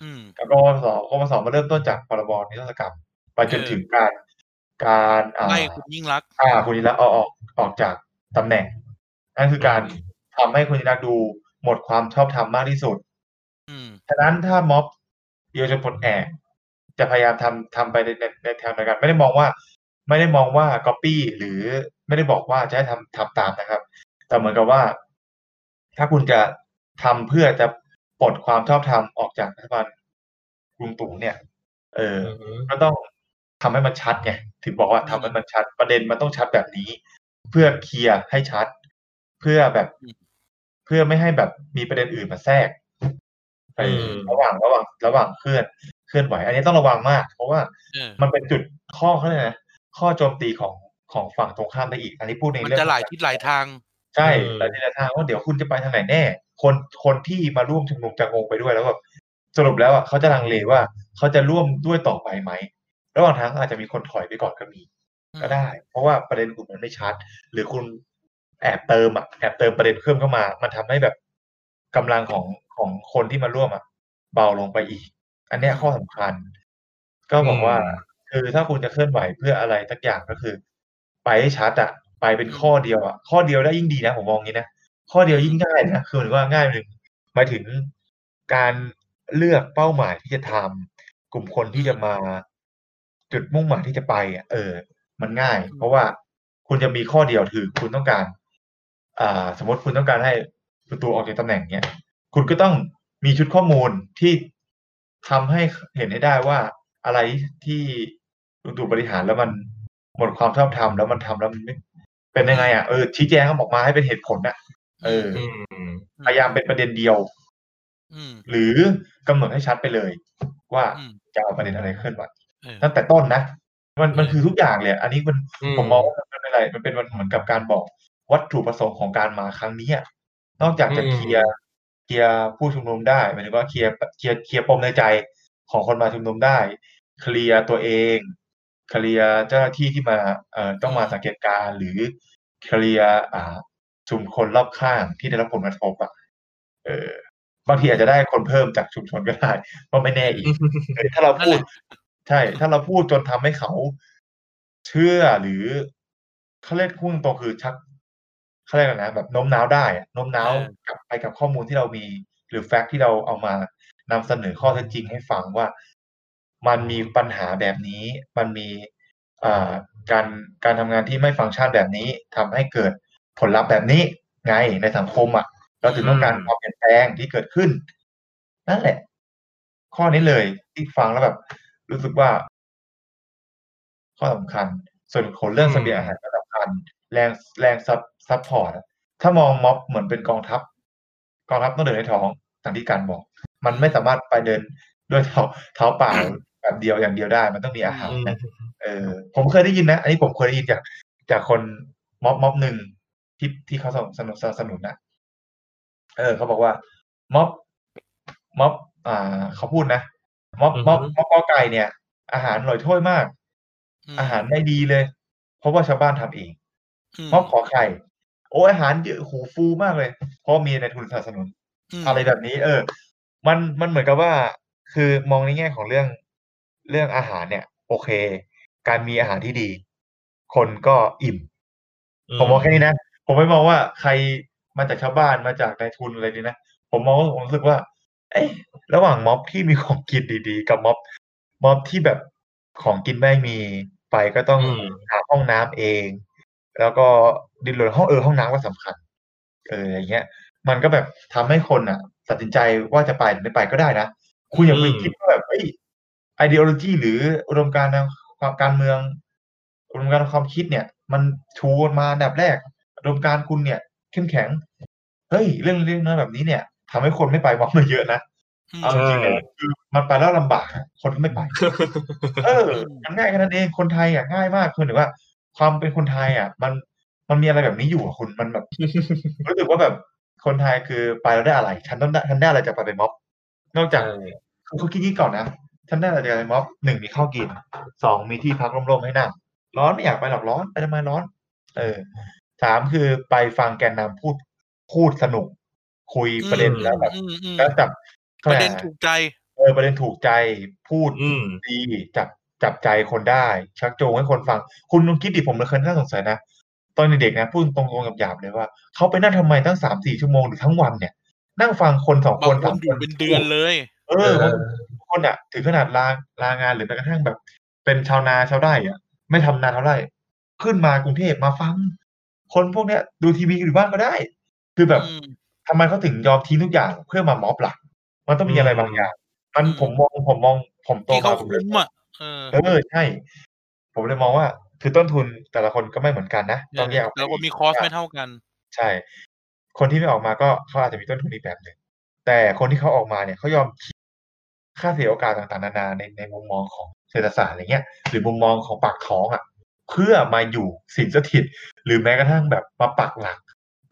อืมกับกวสกวสมาเริ่มต้นจากพรบนิรโทษกรรมไปจนเออถึงการการอ่าไล่คุณยิ่งรักษณ์อ่าคุณยิ่งรักษณ์เอาออกออกจากตำแหน่ง นั่นคือการทำให้คุณยิ่งรักษณ์ดูหมดความชอบธรรมมากที่สุดอืมฉะนั้นถ้าม็อบเยาวชนปลดแอกจะพยายามทำทำไปในในในทางเดียวกัน ไม่ได้มองว่า ไม่ได้มองว่าก๊อปปี้หรือไม่ได้บอกว่าจะให้ทำทำตามนะครับ แต่เหมือนกับว่า ถ้าคุณจะทำเพื่อจะปลดความชอบธรรมออกจากรัฐบาลลุงตู่เนี่ย เอออืมก็ต้องทำให้มันชัดไงถึงบอกว่าทำให้มันชัด ประเด็นมันต้องชัดแบบนี้ เพื่อเคลียร์ให้ชัด เพื่อแบบอืมเพื่อไม่ให้แบบมีประเด็นอื่นมาแทรก ไปอืมระหว่างระหว่าง ระหว่างเคลื่อนเคลื่อนไหว อันนี้ต้องระวังมาก เพราะว่าเออมันเป็นจุดข้อเขาเลยกนะ ข้อโจมตีของของฝั่งตรงข้ามได้อีก อันนี้พูดในมันเรื่องจะหลายของทิศหลายทาง ใช่อืมหลายทิศหลายทางว่าเดี๋ยวคุณจะไปทางไหนแน่ คนคนที่มาร่วมชุมนุมจะงงไปด้วยแล้วแบบสรุปแล้วอะเขาจะลังเลว่าเขาจะร่วมด้วยต่อไปไหมระหว่างทางก็อาจจะมีคนถอยไปก่อนก็มี ก็ได้ เพราะว่าประเด็นคุณมันไม่ชัด หรือคุณแอบเติมอะแอบเติมประเด็นเพิ่มเข้ามา มันทำให้แบบกำลังของของคนที่มาร่วมอะเบาลงไปอีก อันเนี้ยข้อสำคัญ ก็บอกว่าอืม คือถ้าคุณจะเคลื่อนไหวเพื่ออะไรสักอย่างก็คือ ไปให้ชัดอะไปเป็นข้อเดียวอะข้อเดียวได้ยิ่งดีนะผมมองงี้นะ ข้อเดียวยิ่งง่ายนะ คือเหมือนว่าง่ายหนึ่ง หมายถึงการเลือกเป้าหมายที่จะทำ กลุ่มคนที่จะมา จุดมุ่งหมายที่จะไปอะเออ มันง่ายเพราะว่าคุณจะมีข้อเดียว คือคุณต้องการ อ่า สมมติคุณต้องการให้ประตูออกจากตำแหน่งเนี้ย คุณก็ต้องมีชุดข้อมูลที่ทำให้เห็นให้ได้ว่า อะไรที่ ลุงตู่บริหารแล้วมันหมดความชอบธรรมแล้วมันทำแล้วมันไม่เป็นยังไงอะเออชี้แจงออกมาให้เป็นเหตุผลน่ะเอออืมพยายามเป็นประเด็นเดียวอืมหรือกำหนดให้ชัดไปเลย ว่าอืมจะเอาประเด็นอะไรเคลื่อนไหวเออตั้งแต่ต้นนะมันมันคือทุกอย่างเลยอันนี้มันอืมผมมองว่ามันเป็นอะไร มันเป็นเหมือนกับการบอกวัตถุประสงค์ของการมาครั้งนี้อะนอกจากจะอืมเคลียร์เคลียร์ผู้ชุมนุมได้หมายถึงว่าเคลียร์เคลียร์เคลียร์ปมในใจของคนมาชุมนุมได้ เคลียร์ตัวเอง เคลียร์เจ้าหน้าที่ที่มาเอ่อต้องมาสังเกตการณ์หรือเคลียร์อ่าชุมคนรอบข้างที่ได้รับผลกระทบอะเออบางทีอาจจะได้คนเพิ่มจากชุมชนก็ได้ก็ไม่แน่อีกเออถ้าเราพูด ใช่ ถ้าเราพูดจนทำให้เขาเชื่อหรือเขาเรียกพูดตรงๆคือชักเขาเรียกอะไรนะแบบโน้มน้าวได้อะโน้มน้าวเออกลับไปกับข้อมูลที่เรามี หรือแฟกต์ที่เราเอามานำเสนอข้อเท็จจริงให้ฟังว่า มันมีปัญหาแบบนี้ มันมีอ่าการการทำงานที่ไม่ฟังก์ชันแบบนี้ทำให้เกิดผลลัพธ์แบบนี้ไงในสังคมอะ เราถึงต้องการอืมความเปลี่ยนแปลงที่เกิดขึ้น นั่นแหละ ข้อนี้เลยที่ฟังแล้วแบบ รู้สึกว่า ข้อสำคัญ ส่วนของเรื่องอืมเสบียงอาหารก็สำคัญ แรงแรง sup support อะถ้ามองม็อบเหมือนเป็นกองทัพ กองทัพต้องเดินด้วยท้องอย่างที่การบอก มันไม่สามารถไปเดินด้วยเท้าเท้าเปล่า แบบเดียวอย่างเดียวได้มันต้องมีอาหารอืมนะเออผมเคยได้ยินนะ อันนี้ผมเคยได้ยินจากจากคนม็อบม็อบหนึ่งที่ที่เขาสนับสนุนสนับสนุนนะเออเขาบอกว่าม็อบม็อบอ่าเขาพูดนะม็อบม็อบอือฮึม็อบกอไก่เนี่ย อาหารอร่อยถ้วยมากมอาหารไม่ดีเลย เพราะว่าชาวบ้านทำเองอืมม็อบขอไข่โอ้อาหารเยอะหูฟูมากเลย เพราะมีในทุนสนับสนุนมอะไรแบบนี้ เออ มันมันเหมือนกับว่า คือมองในแง่ของเรื่อง เรื่องอาหารเนี่ย โอเค การมีอาหารที่ดี คนก็อิ่ม ผมมองแค่นี้นะ ผมไม่มองว่าใครมาจากชาวบ้านมาจากนายทุนอะไรดีนะ ผมมองว่าผมรู้สึกว่า เอ้ยระหว่างม็อบที่มีของกินดีๆ กับม็อบ ม็อบที่แบบของกินไม่มีไปก็ต้องอืมหาห้องน้ำเอง แล้วก็ดินรนห้องเออห้องน้ำก็สำคัญ เอออย่างเงี้ย มันก็แบบทำให้คนอะ ตัดสินใจว่าจะไปหรือไม่ไปก็ได้นะคุณอย่าไปอืมคิดว่าแบบเอ้ย ไอเดโอโลจีหรืออุดมการณ์ทางความการเมือง อุดมการณ์ทางความคิดเนี่ย มันชูมาอันดับแรก อุดมการณ์คุณเนี่ยเข้มแข็ง เฮ้ย เรื่องเรื่องน้อยแบบนี้เนี่ยทำให้คนไม่ไปม็อบมาเยอะนะอืมเอาจริงๆเนี่ยคือมันไปแล้วลำบากอะคนก็ไม่ไปเออมันง่ายแค่นั้นเองคนไทยอะง่ายมากคือหรือว่า ความเป็นคนไทยอะ มันมันมีอะไรแบบนี้อยู่อะคุณมันแบบรู้สึกว่าแบบคนไทยคือไปแล้วได้อะไรฉันต้องได้ฉันได้อะไรจากไปเป็นม็อบนอกจากใช่คือเขาคิดนี้ก่อนนะ ฉันได้อะไรจากไปม็อบหนึ่งมีข้าวกินสองมีที่พักร่มๆให้นั่งร้อนไม่อยากไปหรอกร้อนไปทำไมร้อน เออสามคือไปฟังแกนนำพูดพูดสนุก คุยประเด็นแล้วแบบอืมอืมแล้วจับประเด็นถูกใจ เออประเด็นถูกใจพูดอืมดีจับจับใจคนได้ ชักจูงให้คนฟัง คุณลองคิดดิผมเคยน่าสงสัยนะตอนเด็กๆนะพูดตรงๆกับหยาบๆเลยว่าเขาไปนั่งทำไมตั้งสามสี่ชั่วโมงหรือทั้งวันเนี่ย นั่งฟังคนสองบาคงนคสานมอคยู่นเป็นเดือนเลย เออเออบาง คนอะ ถึงขนาดลาลางานหรือแม้กระทั่งแบบ เป็นชาวนาชาวไร่อะ ไม่ทำนาเท่าไร่ขึ้นมากรุงเทพมาฟัง คนพวกเนี้ย ดูทีวีอยู่บ้านก็ได้ คือแบบอืมทำไมเขาถึงยอมทิ้งทุกอย่างเพื่อมาม็อบล่ะมันต้องมีอะไรบางอย่าง มันอืมผมมองผมมอง ผมโตที่เขามาผมเลยคุ้มอะเออเออใช่ ผมเลยมองว่า คือต้นทุนแต่ละคนก็ไม่เหมือนกันนะต้องแยกออกแล้วก็ไปมีคอสไม่เท่ากัน ใช่ คนที่ไม่ออกมาก็เขาอาจจะมีต้นทุนอีกแบบหนึ่งแต่คนที่เขาออกมาเนี่ยเขายอม คิดค่าเสียโอกาสต่างๆนานาในในมุมมองของเศรษฐศาสตร์อะไรเงี้ยหรือมุมมองของปากท้องอะเพื่อมาอยู่สินสถิต หรือแม้กระทั่งแบบมาปักหลัก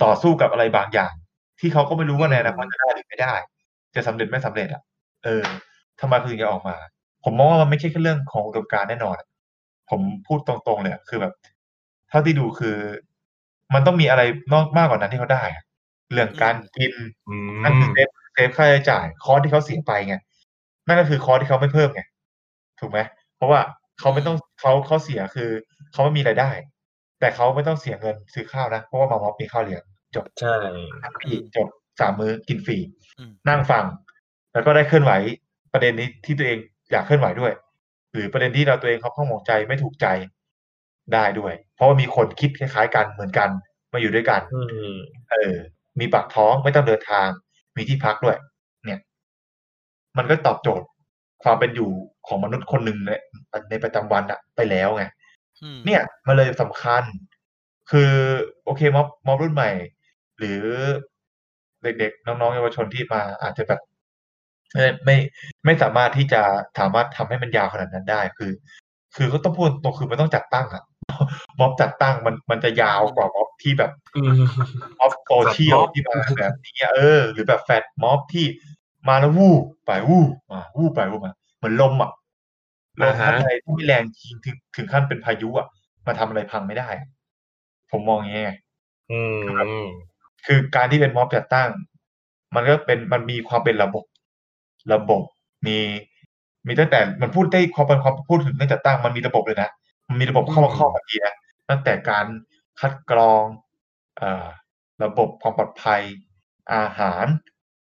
ต่อสู้กับอะไรบางอย่าง ที่เขาก็ไม่รู้ว่าในอนาคตจะได้หรือไม่ได้ จะสำเร็จไม่สำเร็จอะ เออทำไมคือถึงจะออกมา ผมมองว่ามันไม่ใช่แค่เรื่องของอุดมการณ์แน่นอนอะผมพูดตรงๆเลยอะคือแบบเท่าที่ดูคือ มันต้องมีอะไรนอกมากกว่านั้นที่เขาได้อะเรื่องการกินอืนั่นคือ save save ค่าใช้จ่าย cost ที่เขาเสียไปไง นั่นก็คือคอร์สที่เขาไม่เพิ่มไงถูกไหมเพราะว่าเขาไม่ต้องเขาเขาเสียคือเขาไม่มีรายได้ แต่เขาไม่ต้องเสียเงินซื้อข้าวนะเพราะว่ามาม็อบมีข้าวเลี้ยงจบใช่พี่จบสามมื้อกินฟรีอืมนั่งฟัง แล้วก็ได้เคลื่อนไหวประเด็นนี้ที่ตัวเองอยากเคลื่อนไหวด้วย หรือประเด็นที่เราตัวเองเขาข้องหมองใจไม่ถูกใจได้ด้วย เพราะว่ามีคนคิดคล้ายๆกันเหมือนกันมาอยู่ด้วยกันอืมเออ มีปากท้องไม่ต้องเดินทาง มีที่พักด้วยเนี่ย มันก็ตอบโจทย์ความเป็นอยู่ของมนุษย์คนหนึ่งในในประจำวันอะไปแล้วไงอืมเนี่ยมันเลยสำคัญ คือโอเคม็อบม็อบรุ่นใหม่ หรือเด็กๆ น้องๆเยาวชนที่มาอาจจะแบบไม่ไม่ไม่สามารถที่จะสามารถทำให้มันยาวขนาดนั้นได้ คือ คือก็ต้องพูดตรงคือมันต้องจัดตั้งอะม็อบจัดตั้งมันมันจะยาวกว่าม็อบที่แบบอืมม็อบโซเชียลม็อบที่มาแบบนี้อะเออ หรือแบบแฟดม็อบที่ มาแล้ววูบไปวูบมาวูบไปวูบมา เหมือนลมอะลมพัดอะไรที่ไม่แรงจริงถึงถึงขั้นเป็นพายุอะมาทำอะไรพังไม่ได้อะผมมองอย่างเงี้ยอืมคือการที่เป็นม็อบจัดตั้ง มันก็เป็นมันมีความเป็นระบบ ระบบมีมีตั้งแต่มันพูดได้ความเป็นความพูดถึงเรื่องจัดตั้ง มันมีระบบเลยนะมันมีระบบเข้ามาครอบทันทีนะตั้งแต่การคัดกรอง เอ่อ ระบบความปลอดภัย อาหาร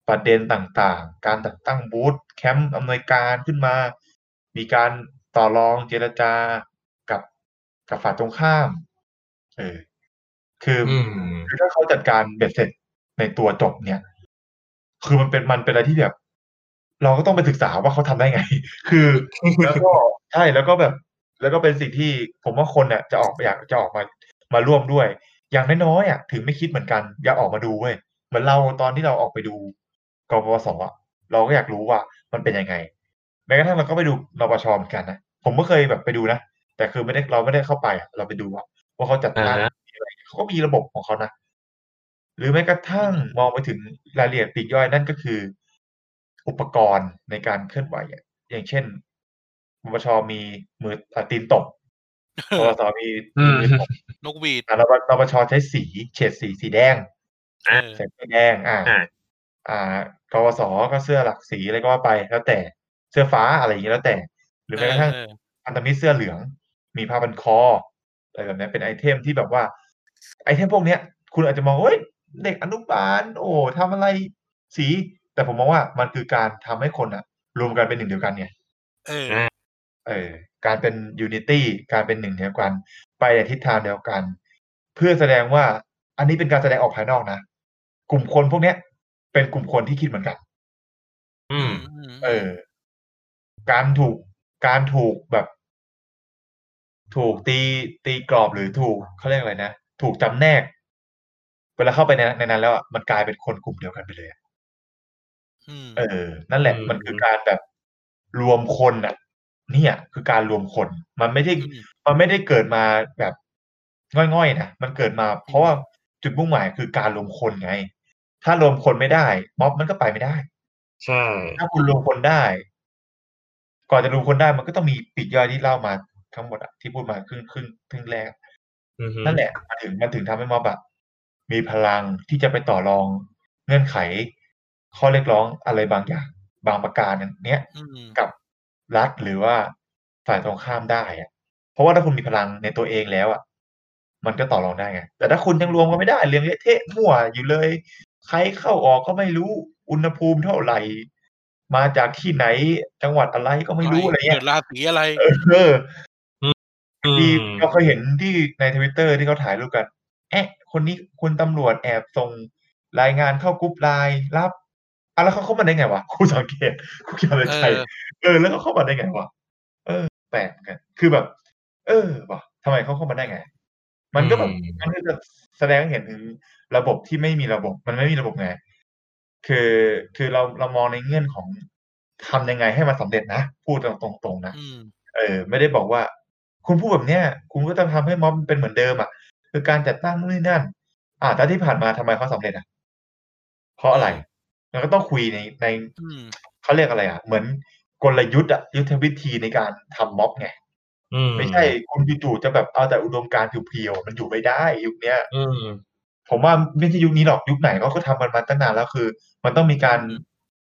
ประเด็นต่างๆ การจัดตั้งบูธแคมป์อำนวยการขึ้นมา มีการต่อรองเจรจากับกับฝ่ายตรงข้าม เออ คือออืมคือถ้าเขาจัดการเบ็ดเสร็จในตัวจบเนี่ย คือมันเป็นมันเป็นอะไรที่แบบ เราก็ต้องไปศึกษาว่าเขาทำได้ไง คือ แล้วก็ใช่แล้วก็แบบ แล้วก็เป็นสิ่งที่ผมว่าคนเนี่ยจะออกอยากจะออกมามาร่วมด้วย อย่างน้อยๆอะถึงไม่คิดเหมือนกัน อยากออกมาดูเว้ยเหมือนเราตอนที่เราออกไปดู กปปสอะเราก็อยากรู้ว่ามันเป็นยังไงแม้กระทั่งเราก็ไปดูนปชเหมือนกันนะผมก็เคยแบบไปดูนะแต่คือไม่ได้เราไม่ได้เข้าไปอะเราไปดูว่าว่าเขาจัดตั้งอ่าฮะมีอะไรเขาก็มีระบบของเขานะหรือแม้กระทั่งมองไปถึงรายละเอียดปลีกย่อยนั่นก็คือ อุปกรณ์ในการเคลื่อนไหวอะอย่างเช่นปปชมีมืออะตีนตบปปสมีอืมมือตบนกหวีดอะแล้วปปชใช้สี เฉดสีสีแดงเออใส่สีแดงอ่า อ่าอ่ากปสก็เสื้อหลักสีอะไรก็ว่าไปแล้วแต่เสื้อฟ้าอะไรอย่างนี้แล้วแต่ หรือแม้กระทั่งเออพันธมิตรเสื้อเหลือง มีผ้าพันคออะไรแบบนี้เป็นไอเทมที่แบบว่า ไอเทมพวกเนี้ย คุณอาจจะมองว่าเฮ้ยเด็กอนุบาล โอ้ทำอะไรสี แต่ผมมองว่ามันคือการทำให้คนอะรวมกันเป็นหนึ่งเดียวกันเนี่ยเออเออ การเป็นยูนิตี้การเป็นหนึ่งเดียวกัน ไปในทิศทางเดียวกัน เพื่อแสดงว่าอันนี้เป็นการแสดงออกภายนอกนะกลุ่มคนพวกเนี้ย เป็นกลุ่มคนที่คิดเหมือนกัน อืมมเออ การถูกการถูกแบบ ถูกตีตีกรอบหรือถูกเขาเรียกอะไรนะถูกจำแนก เวลาเข้าไปในในนั้นแล้วอะมันกลายเป็นคนกลุ่มเดียวกันไปเลยอะอืมเออ นั่นแหละอืมมันคือการแบบรวมคนอะ เนี่ยคือการรวมคน มันไม่ได้อืมมันไม่ได้เกิดมาแบบง่อยๆนะมันเกิดมา เพราะว่าจุดมุ่งหมายคือการรวมคนไง ถ้ารวมคนไม่ได้ ม็อบมันก็ไปไม่ได้ ใช่ ถ้าคุณรวมคนได้ ก่อนจะรวมคนได้มันก็ต้องมีปลีกย่อยที่เล่ามาทั้งหมดอะที่พูดมาครึ่งครึ่งครึ่งแรกอือฮึนั่นแหละมันถึงมันถึงทำให้ม็อบอะมีพลังที่จะไปต่อรองเงื่อนไข ข้อเรียกร้องอะไรบางอย่าง บางประการเนี้ยอืมกับรัฐหรือว่าฝ่ายตรงข้ามได้อะเพราะว่าถ้าคุณมีพลังในตัวเองแล้วอะมันก็ต่อรองได้ไงแต่ถ้าคุณยังรวมกันไม่ได้เรื่องเละเทะมั่วอยู่เลย ใครเข้าออกก็ไม่รู้อุณหภูมิเท่าไหร่ มาจากที่ไหนจังหวัดอะไรก็ไม่รู้อะไรเงี้เกิยดราศีอะไร เอออืที่เราเคยเห็นที่ในทวิตเตอร์ที่เขาถ่ายรูปกัน แอะคนนี้คุณตำรวจแอบส่งรายงานเข้ากรุ๊ปไลน์ลับอะแล้วเขาเข้ามาได้ไงวะครูสังเกตครูเขียนอะไรใจเออเออ แล้วเขาเข้ามาได้ไงวะเออ แปลกเหมือนกันคือแบบ เออวะทำไมเขาเข้ามาได้ไง มันก็แบบอืมมันก็จะแสดงให้เห็นถึงระบบที่ไม่มีระบบ มันไม่มีระบบไง คือคือเราเรามองในเงื่อนของทำยังไงให้มันสำเร็จนะ พูดตรงๆนะอืมเออ ไม่ได้บอกว่า คุณพูดแบบเนี้ย คุณก็จะทำให้ม็อบมันเป็นเหมือนเดิมอะ คือการจัดตั้งนู่นนี่นั่น อ่าแต่ที่ผ่านมาทำไมเขาสำเร็จอะ เพราะอะไรมันก็ต้องคุยในในอืมเขาเรียกอะไรอะ เหมือนกลยุทธ์อะยุทธวิธีในการทำม็อบไงอืม ไม่ใช่คุณจู่ๆจะแบบเอาแต่อุดมการณ์เพียวๆมันอยู่ไม่ได้ยุคเนี้ยอืมผมว่าไม่ใช่ยุคนี้หรอกยุคไหนเขาก็ทำกันมาตั้งนานแล้วคือ มันต้องมีการ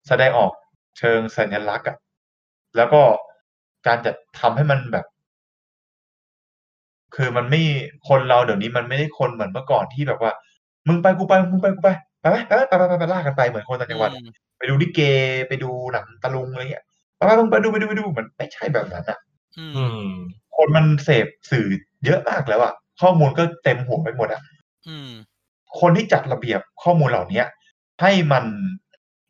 แสดงออกเชิงสัญลักษณ์อะแล้วก็การจะทำให้มันแบบ คือมันไม่คนเราเดี๋ยวนี้มันไม่ได้คนเหมือนเมื่อก่อนที่แบบว่า มึงไปกูไปมึงไปกูไปไปไปไปไปไปไปลากกันไปเหมือนคนต่างจังหวัดอืมไปดูลิเกไปดูหนังตะลุงอะไรเงี้ยไปไปมึงไปดูไปดูไปดูมันไม่ใช่แบบนั้นอะอือืมม คนมันเสพสื่อเยอะมากแล้วอะข้อมูลก็เต็มหัวไปหมดอะอืมคนที่จัดระเบียบข้อมูลเหล่าเนี้ยให้มัน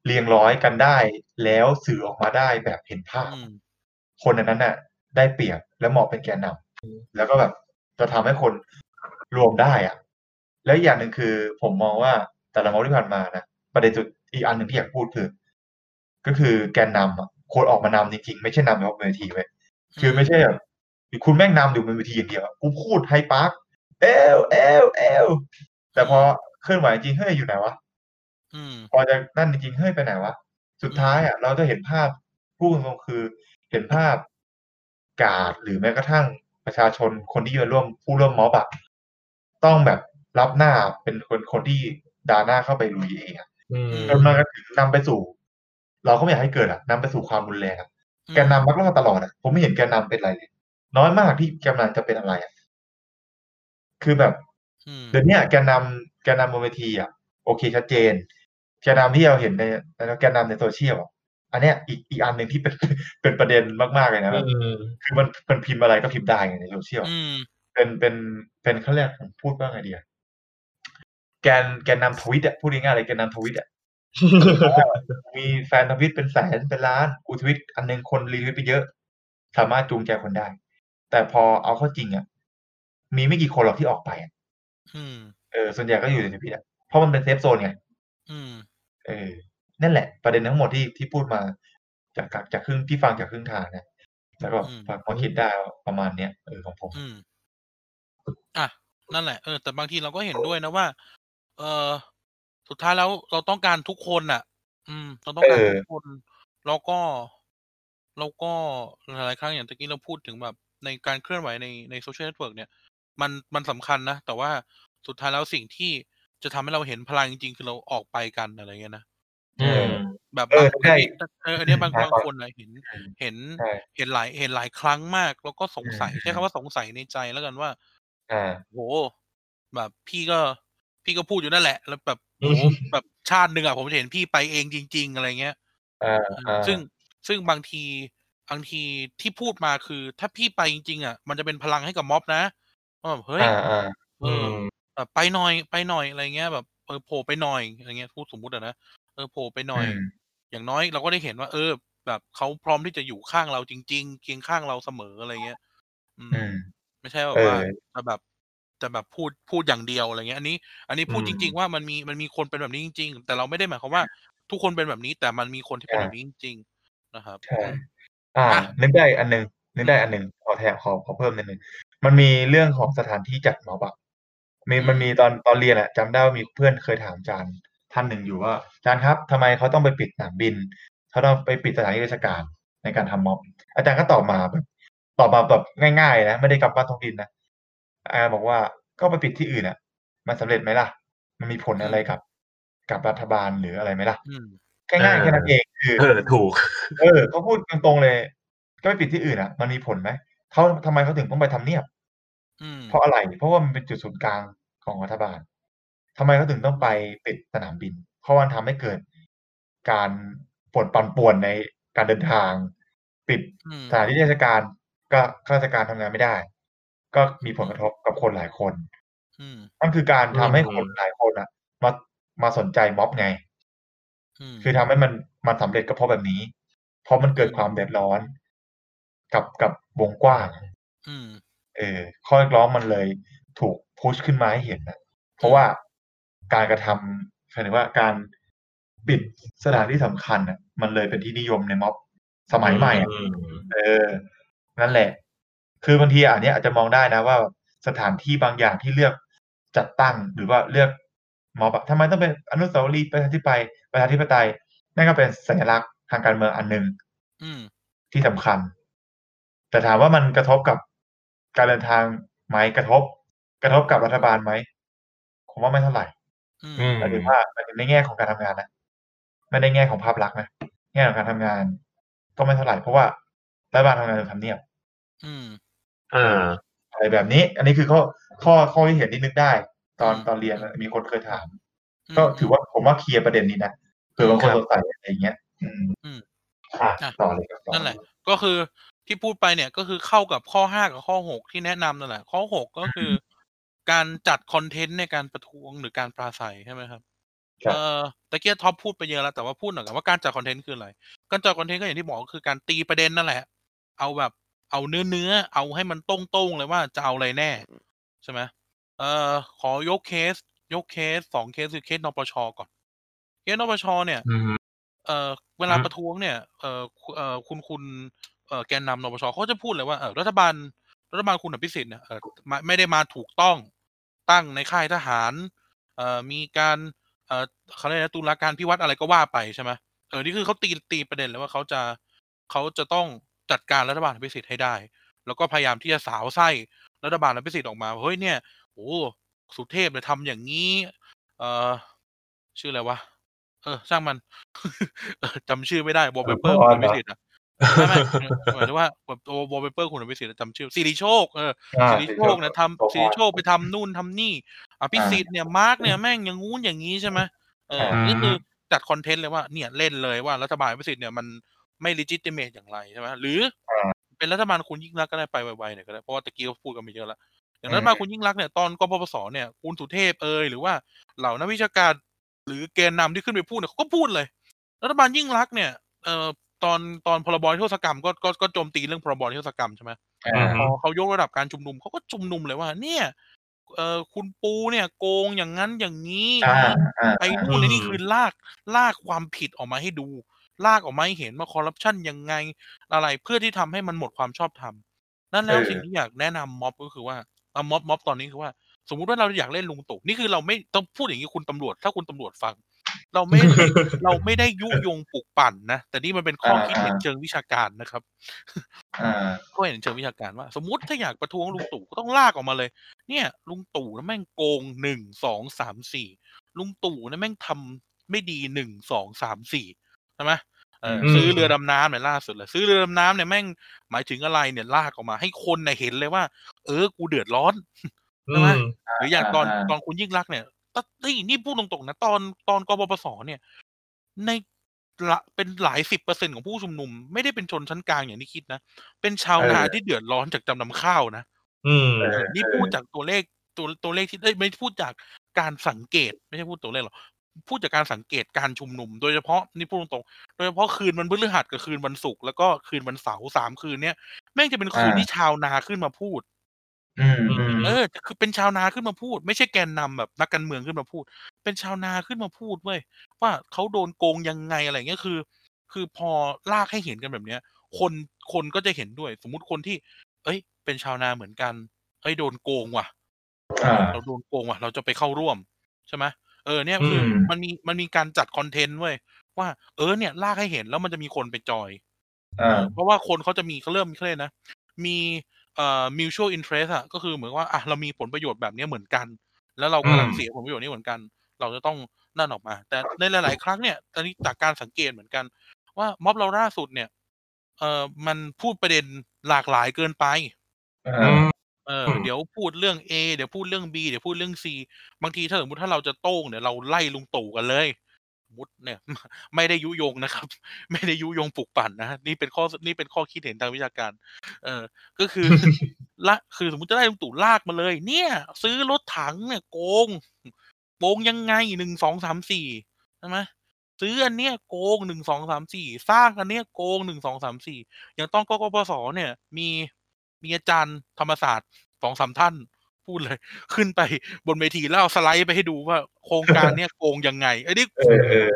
เรียงร้อยกันได้ แล้วสื่อออกมาได้แบบเห็นภาพอืมคนอันนั้นน่ะ ได้เปรียบและเหมาะเป็นแกนนำแล้วก็แบบจะทำให้คนรวมได้อะแล้วอย่างหนึ่งคือ ผมมองว่าแต่ละม็อบที่ผ่านมานะประเด็นจุดอีกอันหนึ่งที่อยากพูดคือ ก็คือแกนนำอะควรออกมานำจริงๆ ไม่ใช่นำแบบบนเวทีเว้ย คือไม่ใช่แบบคุณแม่งนำอยู่บนเวทีอย่างเดียวอะกูพูดไฮปาร์คเอลเอลเอลแต่พอเคลื่อนไหวจริงเฮ้ยอยู่ไหนวะอืมพอจะนั่นจริงๆเฮ้ยไปไหนวะสุดท้ายอะ เราจะเห็นภาพพูดตรงๆคือ เห็นภาพการ์ดหรือแม้กระทั่งประชาชนคนที่มาร่วมผู้ร่วมม็อบอะต้องแบบรับหน้าเป็นคนคนที่ดาหน้าเข้าไปลุยเองอะอืมจนมากระถึงนำไปสู่ เราก็ไม่อยากให้เกิดอะนำไปสู่ความรุนแรงอะ แกนนำมักรอดตลอดอะผมไม่เห็นแกนนำเป็นอะไรเลยน้อยมากที่แกนนำจะเป็นอะไรอะคือแบบอืมเดี๋ยวเนี้ยแกนนำแกนนำบนเวทีอะโอเคชัดเจน แกนนำที่เราเห็นในแกนนำในโซเชียลอะอันเนี้ยอีกอีกอันหนึ่งที่เป็นเป็นประเด็นมากๆเลยนะแบบอืมคือมันมันพิมพ์อะไรก็พิมพ์ได้ไงในโซเชียลอืมเป็นเป็นเป็นเขาเรียกผมพูดว่าไงดีอะแกนแกนนำทวิตอะพูดง่ายๆเลยแกนนำทวิตอะ มีแฟนทวิตเป็นแสนเป็นล้านกูทวิตอันหนึ่งคนรีทวิตไปเยอะ สามารถจูงใจคนได้ แต่พอเอาเข้าจริงอะมีไม่กี่คนหรอกที่ออกไปอะอืมเออ ส่วนใหญ่ก็อยู่ในทวิตอะเพราะมันเป็น safe zone ไงอืมเออ นั่นแหละ ประเด็นทั้งหมดที่ที่พูดมา จากจากจากครึ่งที่ฟังจากครึ่งทางนะแล้วก็อืมฟังพอคิดได้ว่าประมาณเนี้ยเออของผมอืมอะนั่นแหละเออแต่บางทีเราก็เห็นด้วยนะว่า เออ สุดท้ายแล้วเราต้องการทุกคนน่ะ อืม เราต้องการเออทุกคน แล้วก็แล้วก็หลายๆครั้งอย่างตะกี้เราพูดถึงแบบ ในการเคลื่อนไหวในในโซเชียลเน็ตเวิร์กเนี่ย มันมันสำคัญนะ แต่ว่าสุดท้ายแล้วสิ่งที่จะทำให้เราเห็นพลังจริงๆ คือเราออกไปกันอะไรเงี้ยนะอืมแบบเออบางใช่เอออันเนี้ยบางใช่บางคนนะเห็นเห็นใช่เห็นหลายเห็นหลายครั้งมาก แล้วก็สงสัยอืมใช้คำว่าสงสัยในใจแล้วกันว่าอ่าโหแบบพี่ก็พี่ก็พูดอยู่นั่นแหละ แล้วแบบอื โหมแบบชาติหนึ่งอะผมจะเห็นพี่ไปเองจริง ๆ อะไรเงี้ยอ่าเอออ่าซึ่งซึ่งบางทีบางทีที่พูดมาคือ ถ้าพี่ไปจริง ๆ อะ มันจะเป็นพลังให้กับม็อบนะว่าแบบเฮ้ยอ่าอ่าเออแบบไปหน่อยไปหน่อยอะไรเงี้ยแบบเออโผล่ไปหน่อยอะไรเงี้ยพูดสมมุติอะนะเออโผล่ไปหน่อยอืมอย่างน้อยเราก็ได้เห็นว่า เออ แบบเขาพร้อมที่จะอยู่ข้างเราจริง ๆ เคียงข้างเราเสมออะไรเงี้ย อืมอืมไม่ใช่แบเอบอว่าจะแบบ จะแบบพูดพูดอย่างเดียวอะไรเงี้ยอันนี้ อันนี้พูดอืจมริง ๆ ว่ามันมีมันมีคนเป็นแบบนี้จริง ๆ แต่เราไม่ได้หมายความว่าทุกคนเป็นแบบนี้ แต่มันมีคนที่เป็นใช่แบบนี้จริง ๆ นะครับใช่อืมอ่าอะนึกได้อันหนึงนึกได้อันหนึงขอแถมขอขอเพิ่มนิดนึงมันมีเรื่องของสถานที่จัดม็อบอะมีอืมมันมีตอนตอนเรียนอะจำได้ว่ามีเพื่อนเคยถามอาจารย์ท่านหนึ่งอยู่ว่าอาจารย์ครับทำไมเขาต้องไปปิดสนามบินเขาต้องไปปิดสถานที่ราชการในการทำม็อบอาจารย์ก็ตอบมาแบบตอบมาแบบง่ายๆนะไม่ได้กำปั้นทุกดินนะ อาจารย์บอกว่าก็ไปปิดที่อื่นอะมันสำเร็จไหมล่ะ มันมีผลอะไรกับ กับรัฐบาลหรืออะไรไหมล่ะอืมง่ายๆแค่นั้นเองคือเออถูก เออเขาพูดตรงๆเลย ก็ไปปิดที่อื่นอะ มันมีผลไหมเขาทำไมเขาถึงต้องไปทำเนียบอืมเพราะอะไร เพราะว่ามันเป็นจุดศูนย์กลางของรัฐบาลทำไมเขาถึงต้องไปปิดสนามบิน เพราะมันทำให้เกิดการปวดปั่นป่วนในการเดินทาง ปิดอืมสถานที่ราชการก็ข้าราชการทำงานไม่ได้ ก็มีผลกระทบกับคนหลายคนอืมนั่นคือการทำให้อืมคนหลายคนอะ มามาสนใจม็อบไงอืมคือทำให้มันมันสำเร็จก็เพราะแบบนี้ เพราะมันเกิดความเดือดร้อน กับกับวงกว้างอืมเออ ข้อเรียกร้องมันเลยถูกพุชขึ้นมาให้เห็นนะเพราะว่าการกระทำหมายถึงว่าการปิดสถานที่สำคัญอะ มันเลยเป็นที่นิยมในม็อบสมัยใหม่อะอืมเออ นั่นแหละ คือบางทีอันเนี้ยอาจจะมองได้นะว่าสถานที่บางอย่างที่เลือกจัดตั้งหรือว่าเลือกม็อบอะทำไมต้องเป็นอนุสาวรีย์ประชาธิปไตยประชาธิปไตยนั่นก็เป็นสัญลักษณ์ทางการเมืองอันหนึ่งอืมที่สำคัญ แต่ถามว่ามันกระทบกับการเดินทางไหมกระทบ กระทบกับรัฐบาลไหมผมว่าไม่เท่าไหร่อืมอืมหมายถึงว่าหมายถึงในแง่ของการทำงานนะไม่ได้แง่ของภาพลักษณ์นะแง่ของการทำงาน ก็ไม่เท่าไหร่เพราะว่ารัฐบาลทำงานอยู่ทำเนียบ อืมเอออะไรแบบนี้ อันนี้คือข้อข้อข้อที่เห็นที่นึกได้ ตอนอืมตอนเรียนมีคนเคยถามอืมก็ถือว่าผมว่าเคลียร์ประเด็นนี้นะเผื่อบางคนครับสงสัยอะไรอย่างเงี้ย อืมอืมอะอะต่อเลยครับต่อนั่นแหละ ก็คือที่พูดไปเนี่ยก็คือเข้ากับข้อห้ากับข้อหกที่แนะนำนั่นแหละ ข้อหกก็คือ การจัดคอนเทนต์ในการประท้วงหรือการปราศัยใช่ไหมครับครับเออตะเกียท็อปพูดไปเยอะแล้วแต่ว่าพูดหน่อยกันว่าการจัดคอนเทนต์คืออะไร การจัดคอนเทนต์ก็อย่างที่บอกก็คือการตีประเด็นนั่นแหละ เอาแบบ เอาเนื้อเนื้อเอาให้มันตรงๆเลยว่าจะเอาอะไรแน่ ใช่ไหมเอ่อขอยกเคส ยกเคสสองเคสคือเคสนปชก่อน เคสนปชเนี่ยอืมเอ่อเวลาอืมประท้วงเนี่ยเอ่อคุเอ่อคุณคุณเอ่อแกนนำนปชเขาจะพูดเลยว่าเออรัฐบาลรัฐบาลคุณอภิสิทธิ์เนี่ยเออมาไม่ได้มาถูกต้องตั้งในค่ายทหารเอ่อมีการเอ่อเขาเรียกนะตุลาการพิวัตรอะไรก็ว่าไปใช่ไหมเออนี่คือเขาตีตีประเด็นเลยว่าเขาจะเขาจะต้อง จัดการรัฐบาลอภิสิทธิ์ให้ได้ แล้วก็พยายามที่จะสาวไส้รัฐบาลอภิสิทธิ์ออกมาว่าเฮ้ยเนี่ยโอ้สุเทพเนี่ยทำอย่างนี้ เอ่อชื่ออะไรวะเออ ช่างมันเออจำชื่อไม่ได้วอลเปเปอร์เออคุณเหรออภิสิทธิ์อะไม่ไม่หมายถึงว่าแบบตัววอลเปเปอร์คุณอภิสิทธิ์อะจำชื่อสิริโชคเอออ่าสิริโชคเนี่ยทำสิริโชคไปทำนู่นทำนี่อภิสิทธิ์เนี่ยมาร์กเนี่ยแม่งอย่างงู้นอย่างนี้ใช่ไหมเอออ่านี่คือจัดคอนเทนต์เลยว่าเนี่ยเล่นเลยว่ารัฐบาลอภิสิทธิ์เนี่ยมัน ไม่ legitimate อย่างไรใช่ไหมหรือเป็นรัฐบาลคุณยิ่งรักษณ์ก็ได้ไปไวๆหน่อยก็ได้เพราะว่าตะกี้ก็พูดกันไปเยอะแล้วอย่างรัฐบาลคุณยิ่งรักษณ์เนี่ยตอนกปปสเนี่ยคุณสุเทพเอยหรือว่าเหล่านักวิชาการ หรือแกนนำที่ขึ้นไปพูดเนี่ยเขาก็พูดเลย รัฐบาลยิ่งรักษณ์เนี่ยเอ่อตอนตอนพรบนิรโทษกรรมก็ก็ก็โจมตีเรื่องพรบนิรโทษกรรมใช่ไหมอ่าพอเขายกระดับการชุมนุมเขาก็ชุมนุมเลยว่า เนี่ยเอ่อคุณปูเนี่ยโกงอย่างนั้นอย่างนี้อ่าอ่าไอ้นู่นไอ้นี่คือลากลากความผิดออกมาให้ดู ลากออกมาให้เห็นว่าคอร์รัปชันยังไงอะไรเพื่อที่ทำให้มันหมดความชอบธรรมนั่นแล้วสิ่งที่อยากแนะนำม็อบก็คือว่าเอาม็อบม็อบตอนนี้คือว่า สมมุติว่าเราอยากเล่นลุงตู่นี่คือเราไม่ต้องพูดอย่างนี้คุณตำรวจ ถ้าคุณตำรวจฟัง เราไม่ได้เราไม่ได้ยุยงปลุกปั่นนะแต่นี่มันเป็นข้อคิดเห็นเชิงวิชาการนะครับอ่าก็เห็นเชิงวิชาการว่า สมมติถ้าอยากประท้วงลุงตู่ก็ต้องลากออกมาเลย เนี่ย ลุงตู่นะแม่งโกงหนึ่งสองสามสี่ลุงตู่นะแม่งทำไม่ดีหนึ่งสองสามสี่ ใช่ไหมเอออืมซื้อเรือดำน้ำเนี่ยล่าสุดเลยซื้อเรือดำน้ำเนี่ยแม่งหมายถึงอะไรเนี่ยลากออกมาให้คนเนี่ยเห็นเลยว่า เออ กูเดือดร้อนอืใช่ไหมมหรืออย่างตอนอ่าตอนคุณยิ่งรักษณ์เนี่ยตนี่นี่พูดตรงๆนะตอนตอนกบปสเนี่ย ในละเป็นหลายสิบเปอร์เซ็นของผู้ชุมนุม ไม่ได้เป็นชนชั้นกลางอย่างที่คิดนะ เป็นชาวนาเออที่เดือดร้อนจากจำนำข้าวนะอืมเออนี่พูดจากตัวเลขตัวตัวเลขที่เอ้ยไม่พูดจากการสังเกต ไม่ใช่พูดตัวเลขหรอก พูดจากการสังเกตการชุมนุม โดยเฉพาะนี่พูดตรงๆโดยเฉพาะคืนวันพฤหัสกับคืนวันศุกร์แล้วก็คืนวันเสาร์สามคืนเนี้ยแม่งจะเป็นคืนอ่าที่ชาวนาขึ้นมาพูดอืมอืมเออคือเป็นชาวนาขึ้นมาพูด ไม่ใช่แกนนำแบบนักการเมืองขึ้นมาพูด เป็นชาวนาขึ้นมาพูดเว้ยว่าเขาโดนโกงยังไงอะไรเงี้ยคือ คือพอลากให้เห็นกันแบบเนี้ย คนคนก็จะเห็นด้วย สมมุติคนที่ เอ้ย เป็นชาวนาเหมือนกัน เอ้ยโดนโกงว่ะอ่าเราโดนโกงว่ะ เราจะไปเข้าร่วมใช่ไหม เออเนี่ยคืออมมันมีมันมีการจัดคอนเทนต์เว้ยว่าเออเนี่ยลากให้เห็นแล้วมันจะมีคนไปจอยอ่าเพราะว่าคนเขาจะมีเขาเริ่มเขาเรียกนะ มีเอ่อ mutual interest อะก็คือเหมือนว่าอะเรามีผลประโยชน์แบบนี้เหมือนกัน แล้วเรากำลังอืมเสียผลประโยชน์นี้เหมือนกัน เราจะต้องนั่นออกมา แต่ในหลาย ๆ ครั้งเนี่ยตอนนี้จากการสังเกตเหมือนกัน ว่าม็อบเราล่าสุดเนี่ย เอ่อมันพูดประเด็นหลากหลายเกินไปอ่าอืม เอออืมเดี๋ยวพูดเรื่อง A เดี๋ยวพูดเรื่อง B เดี๋ยวพูดเรื่อง C บางทีถ้าสมมติถ้าเราจะโต้งเนี่ยเราไล่ลุงตู่กันเลยสมมุติเนี่ย ไม่ได้ยุยงนะครับ ไม่ได้ยุยงปลุกปั่นนะนี่เป็นข้อนี่เป็นข้อคิดเห็นทางวิชาการ เออก็คือละคือสมมติจะได้ลุงตู่ลากมาเลย เนี่ย ซื้อรถถังเนี่ยโกงโกงยังไงหนึ่งสองสามสี่ใช่ไหมซื้ออันเนี้ยโกงหนึ่งสองสามสี่สร้างอันเนี้ยโกงหนึ่งสองสามสี่อย่างตอนกกปสเนี่ย มี มีอาจารย์ธรรมศาสตร์สองสามท่านพูดเลย ขึ้นไปบนเวทีแล้วเอาสไลด์ไปให้ดูว่าโครงการเนี้ยโกงยังไงไอ้ยนี่เออเออ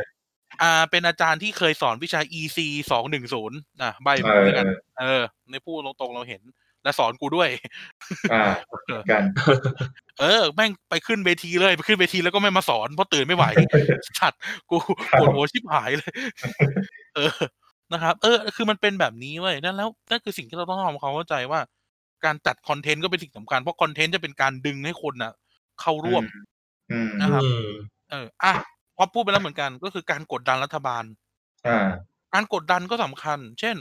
อ่า เป็นอาจารย์ที่เคยสอนวิชา EC สองหนึ่งศูนย์อะใบเอมาอด้วยกัน เออ ในพูดตรงๆเราเห็น และสอนกูด้วย อ่ากัน เออ แม่งไปขึ้นเวทีเลย ไปขึ้นเวทีแล้วก็ไม่มาสอนเพราะตื่นไม่ไหวสัตว์กูปวดหัวชิบหายเลย เออนะครับ เออ คือมันเป็นแบบนี้เว้ยนั่นแล้วนั่นคือสิ่งที่เราต้องทำความเข้าใจว่า การจัดคอนเทนต์ก็เป็นสิ่งสำคัญ เพราะคอนเทนต์จะเป็นการดึงให้คนน่ะ เข้าร่วมอืมนะครับอืมเอออะพอพูดไปแล้วเหมือนกันก็คือการกดดันรัฐบาลอ่าการกดดันก็สำคัญ เช่น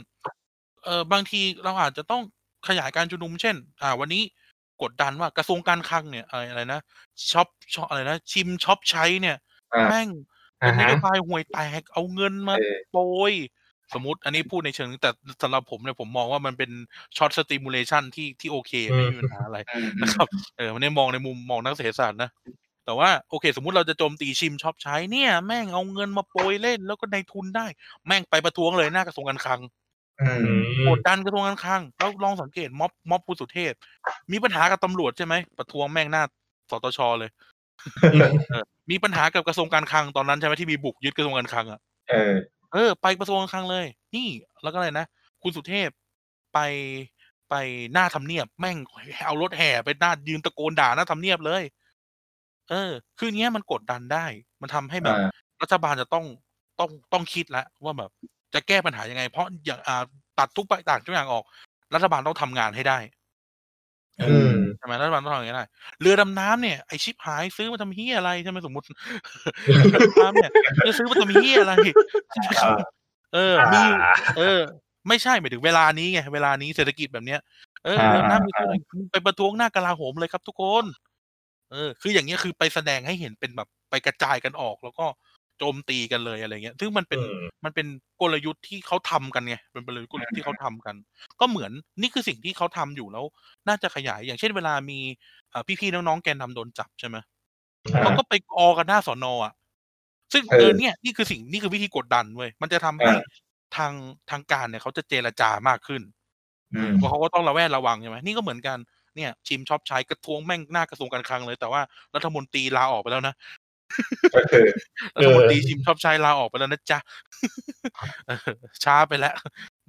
เออบางทีเราอาจจะต้องขยายการชุมนุม เช่น อ่า วันนี้กดดันว่ากระทรวงการคลังเนี่ยอะไรอะไรนะช็อปช็อปอะไรนะชิมช็อปใช้เนี่ยอ่าแม่งเป็นอ่านฮะโยบายห่วยแตกเอาเงินมาเออโปรย สมมติอันนี้พูดในเชิงแต่สำหรับผมเนี่ยผมมองว่ามันเป็น short stimulation ที่ที่โอเคไม่มีปัญหาอะไรอืมนะครับเออมันได้มองในมุมมองนักเศรษฐศาสตร์นะแต่ว่าโอเค สมมุติเราจะโจมตีชิมช็อปใช้เนี่ย แม่งเอาเงินมาโปรยเล่น แล้วก็นายทุนได้ แม่งไปประท้วงเลยหน้ากระทรวงการคลังอือืมมกดดันกระทรวงการคลังแล้วลองสังเกตม็อบม็อบคุณสุเทพ มีปัญหากับตำรวจใช่ไหมประท้วงแม่งหน้าสตชเลยเออมีปัญหากับกระทรวงการคลังตอนนั้นใช่ไหมที่มีบุกยึดกระทรวงการคลังอะ เออเออ ไปกระทรวงการคลังเลย นี่แล้วก็อะไรนะคุณสุเทพไปไปหน้าทำเนียบแม่งเอารถแห่ไปหน้ายืนตะโกนด่าหน้าทำเนียบเลย เออ คืออย่างเงี้ยมันกดดันได้ มันทำให้แบบอ่ารัฐบาลจะต้องต้องต้องคิดแล้วว่าแบบ จะแก้ปัญหายังไง เพราะอย่างอ่าตัดทุกไปต่างทุกอย่างออก รัฐบาลต้องทำงานให้ได้เออือม ใช่ไหมรัฐบาลต้องทำอย่างนี้ได้เรือดำน้ำเนี่ยไอชิปหายซื้อมาทำเฮียอะไรใช่ไหมสมมติเรือดำน้ำเนี่ยจะซื้อมาทำเฮียอะไรอ่าเออมีเออ ไม่ใช่หมายถึงเวลานี้ไงเวลานี้เศรษฐกิจแบบเนี้ยเอออ่าเรือดำน้ำอ่ามีซื้ออะไรไปประท้วงหน้ากลาโหมเลยครับทุกคน เออ คืออย่างเงี้ยคือไปแสดงให้เห็นเป็นแบบไปกระจายกันออกแล้วก็ โจมตีกันเลยอะไรเงี้ย ซึ่งมันเป็นอืมมันเป็นกลยุทธ์ที่เขาทำกันไงเป็นกลยุทธ์ที่เขาทำกัน ก็เหมือนนี่คือสิ่งที่เขาทำอยู่แล้ว น่าจะขยาย อย่างเช่นเวลามีเอ่อพี่ๆน้องๆแกนนำโดนจับใช่ไหมอ่าเขาก็ไปออกันหน้าสอนอะ ซึ่งเออเออเนี่ยนี่คือสิ่งนี่คือวิธีกดดันเว้ยมันจะทำให้อ่าทางทางการเนี่ยเขาจะเจรจามากขึ้นอืมเพราะเขาก็ต้องระแวดระวังใช่ไหมนี่ก็เหมือนกันเนี่ยชิมชอบใช้กระทรวงแม่งหน้ากระทรวงการคลังเลย แต่ว่ารัฐมนตรีลาออกไปแล้วนะ ก็คือรัฐมนตรีชิมชอบใช้ลาออกไปแล้วนะจ๊ะเออช้าไปแล้ว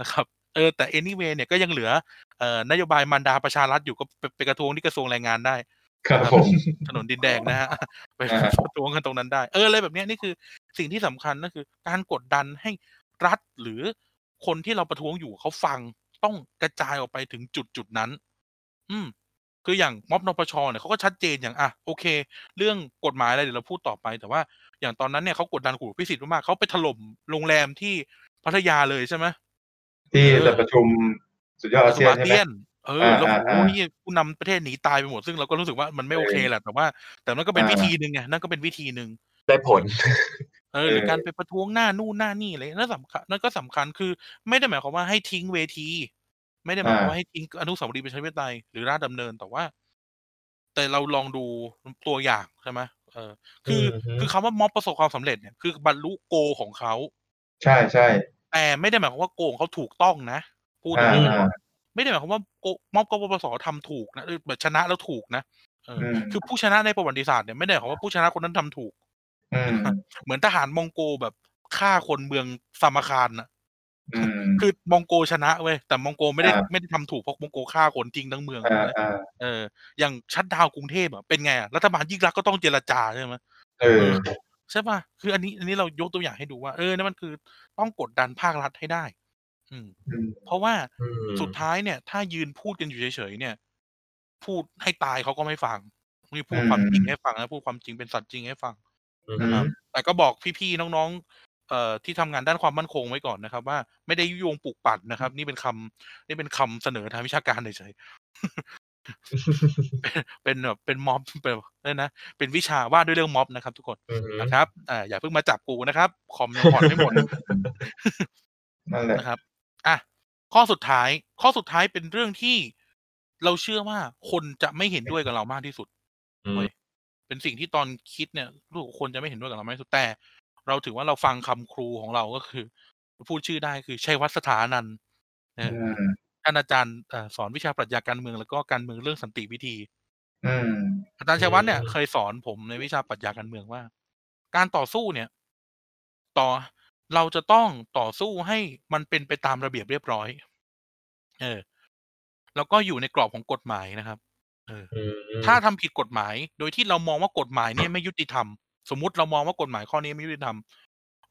นะครับ เออ แต่ anyway เนี่ยก็ยังเหลือเอ่อนโยบายมันดาประชารัฐอยู่ก็ไปไปกระทรวงที่กระทรวงแรงงานได้ ครับผมถนนดินแดงนะฮะไปอ่าประท้วงกันตรงนั้นได้ เอออะไรแบบเนี้ยนี่คือสิ่งที่สำคัญก็คือ การกดดันให้รัฐหรือคนที่เราประท้วงอยู่เขาฟังต้องกระจายออกไปถึงจุดจุดนั้น อืม คืออย่างม็อบนปชเนี่ยเขาก็ชัดเจนอย่างอะโอเค เรื่องกฎหมายอะไรเดี๋ยวเราพูดต่อไป แต่ว่าอย่างตอนนั้นเนี่ยเขากดดันคุณพิสิทธิ์มากๆเขาไปถล่มโรงแรมที่พัทยาเลยใช่ไหมที่เออจะประชุมสุดยอดอาเซียนใช่ไหมนเออแล้วอ่าโอ้อ่าโหนี่ผู้นำประเทศหนีตายไปหมดซึ่งเราก็รู้สึกว่ามันไม่โอเคแหละแต่ว่า แต่นั่นก็เป็นอ่าวิธีหนึ่งไงนั่นก็เป็นวิธีหนึ่งได้ผล เออหรือเออการไปประท้วงหน้านู่นหน้านี่อะไรนั่นสำคัญนั่นก็สำคัญคือ ไม่ได้หมายความว่าให้ทิ้งเวที ไม่ได้หมายความว่าให้ทิ้งอนุสาวรีย์ประชาธิปไตยหรือราชดำเนินแต่ว่า แต่เราลองดูตัวอย่างใช่ไหมเออ คือออฮึคือคำว่าม็อบประสบความสำเร็จเนี่ยคือบรรลุโกของเขาใช่ใช่แต่ไม่ได้หมายความว่าโกของเขาถูกต้องนะพูดออ่าย่างนี้เลยอ่าไม่ได้หมายความว่าโกม็อบกปปสทำถูกนะเออแบบชนะแล้วถูกนะเอออมคือผู้ชนะในประวัติศาสตร์เนี่ยไม่ได้หมายความว่าผู้ชนะคนนั้นทำถูกอืมเหมือนทหารมองโกแบบฆ่าคนเมืองซามาคารน่ะอืม คือมองโกชนะเว้ยแต่มองโกไม่ได้อ่าไม่ได้ทำถูกเพราะมองโกฆ่าคนจริงทั้งเมืองอ่านะอ่าเออ อย่างชัดดาวน์กรุงเทพอะเป็นไงอะรัฐบาลยิ่งรักษณ์ก็ต้องเจรจาใช่ไหมเออใช่ป่ะคืออันนี้อันนี้เรายกตัวอย่างให้ดูว่าเออนี่นมันคือต้องกดดันภาครัฐให้ได้ อืมอืมเพราะว่าอืมสุดท้ายเนี่ย ถ้ายืนพูดกันอยู่เฉยๆเนี่ย พูดให้ตายเขาก็ไม่ฟังนี่พูดอืมความจริงให้ฟังนะพูดความจริงเป็นสัตว์จริงให้ฟังอืมนะครับแต่ก็บอกพี่ๆน้องๆ เอ่อที่ทำงานด้านความมั่นคงไว้ก่อนนะครับ ว่าไม่ได้ยุยงปลุกปั่นนะครับ นี่เป็นคำนี่เป็นคำเสนอทางวิชาการเฉยๆเป็นแบบเป็นม็อบเป็นอะไรนะ เป็นวิชาว่าด้วยเรื่องม็อบนะครับ ทุกคนอืมนะครับอ่าอย่าเพิ่งมาจับกูนะครับ คอมยังผ่อนไม่หมดนั่นแหละนะครับอะข้อสุดท้าย ข้อสุดท้ายเป็นเรื่องที่เราเชื่อว่าคนจะไม่เห็นด้วยกับเรามากที่สุดอืมเว้ยเป็นสิ่งที่ตอนคิดเนี่ยรู้สึกว่าคนจะไม่เห็นด้วยกับเรามากที่สุดแต่ เราถือว่าเราฟังคำครูของเราก็คือ พูดชื่อได้คือชัยวัฒน์สถานันท์เอออืมท่านอาจารย์เอ่อสอนวิชาปรัชญาการเมืองแล้วก็การเมืองเรื่องสันติวิธีอืมอาจารย์ชัยวัฒน์เนี่ยอืมเคยสอนผมในวิชาปรัชญาการเมืองว่า การต่อสู้เนี่ย ต่อเราจะต้องต่อสู้ให้มันเป็นไปตามระเบียบเรียบร้อย เออ แล้วก็อยู่ในกรอบของกฎหมายนะครับ เอออืมถ้าทำผิดกฎหมาย โดยที่เรามองว่ากฎหมายเนี่ยไม่ยุติธรรม สมมุติเรามองว่ากฎหมายข้อนี้ไม่ยุติธรรม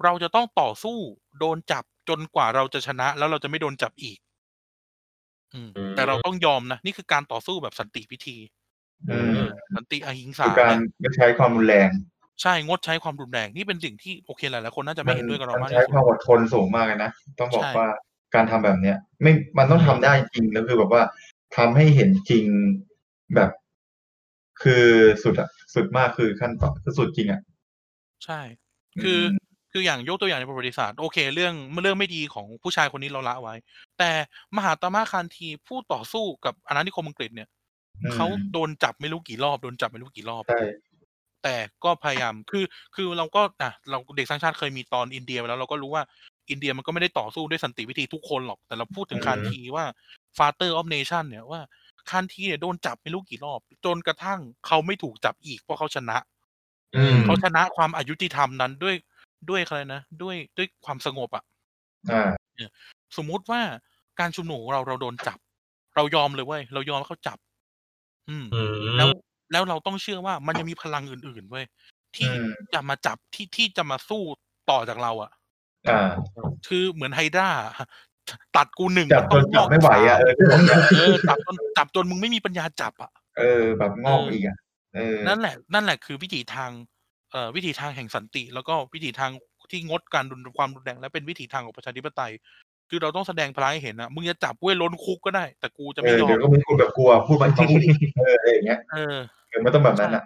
เราจะต้องต่อสู้โดนจับจนกว่าเราจะชนะ แล้วเราจะไม่โดนจับอีก อืม แต่เราต้องยอมนะ นี่คือการต่อสู้แบบสันติวิธีอืเอมอสันติอหิงคืสาอการนะไม่ใช้ความรุนแรงใช่งดใช้ความรุนแรงนี่เป็นสิ่งที่โอเคหลายๆคนน่าจะไม่เห็นด้วยกับเรามัมากใช้ที่สุความดอดทนสูงมากเลยนะต้องบอกใช่ว่าการทำแบบเนี้ย ไม่มันต้องทำได้จริงแล้วคือแบบว่าทำให้เห็นจริงแบบ คือสุดอะสุดมากคือขั้นตอนคือสุดจริงอะใช่ คือคืออย่างยกตัวอย่างในประวัติศาสตร์โอเค เรื่องเรื่องไม่ดีของผู้ชายคนนี้เราละไว้ แต่มหาตมะคานทีผู้ต่อสู้กับอาณานิคมอังกฤษเนี่ยอืมเขาโดนจับไม่รู้กี่รอบโดนจับไม่รู้กี่รอบใช่แต่ก็พยายามคือคือเราก็อะเราเด็กสร้างชาติเคยมีตอนอินเดียไปแล้วเราก็รู้ว่าอินเดียมันก็ไม่ได้ต่อสู้ด้วยสันติวิธีทุกคนหรอก แต่เราพูดถึงอืมคานทีว่า father of nation เนี่ยว่า คานทีเนี่ยโดนจับไม่รู้กี่รอบ จนกระทั่งเขาไม่ถูกจับอีกเพราะเขาชนะอืมเขาชนะความอายุติธรรมนั้นด้วยด้วยอะไรนะด้วยด้วยความสงบอะอ่าสมมุติว่าการชุมนุมของเราเราโดนจับ เรายอมเลยเว้ยเรายอมให้เขาจับอืมอืมแล้วแล้วเราต้องเชื่อว่ามันยังมีพลังอื่นๆเว้ยที่อืมจะมาจับที่ที่จะมาสู้ต่อจากเรา อะอ่าคือเหมือนไฮด้า ตัดกูหนึ่งจับจนจับไม่ไหวอะเออเออจับจนจับจนมึงไม่มีปัญญาจับอะเออ แบบงอกอีกอะเออนั่นแหละ นั่นแหละคือวิถีทางเอ่อวิถีทางแห่งสันติ แล้วก็วิถีทางที่งดการรุนความรุนแรงและเป็นวิถีทางของประชาธิปไตย คือเราต้องแสดงพลังให้เห็นนะมึงจะจับเว้ยล้นคุกก็ได้ แต่กูจะเอไม่อยอมเดี๋ยวก็มีคนแบบกลัวพูดมันต้องพูดอีกเอออะไรอย่างเงี้ยเออเออมันต้องแบบนั้นอะ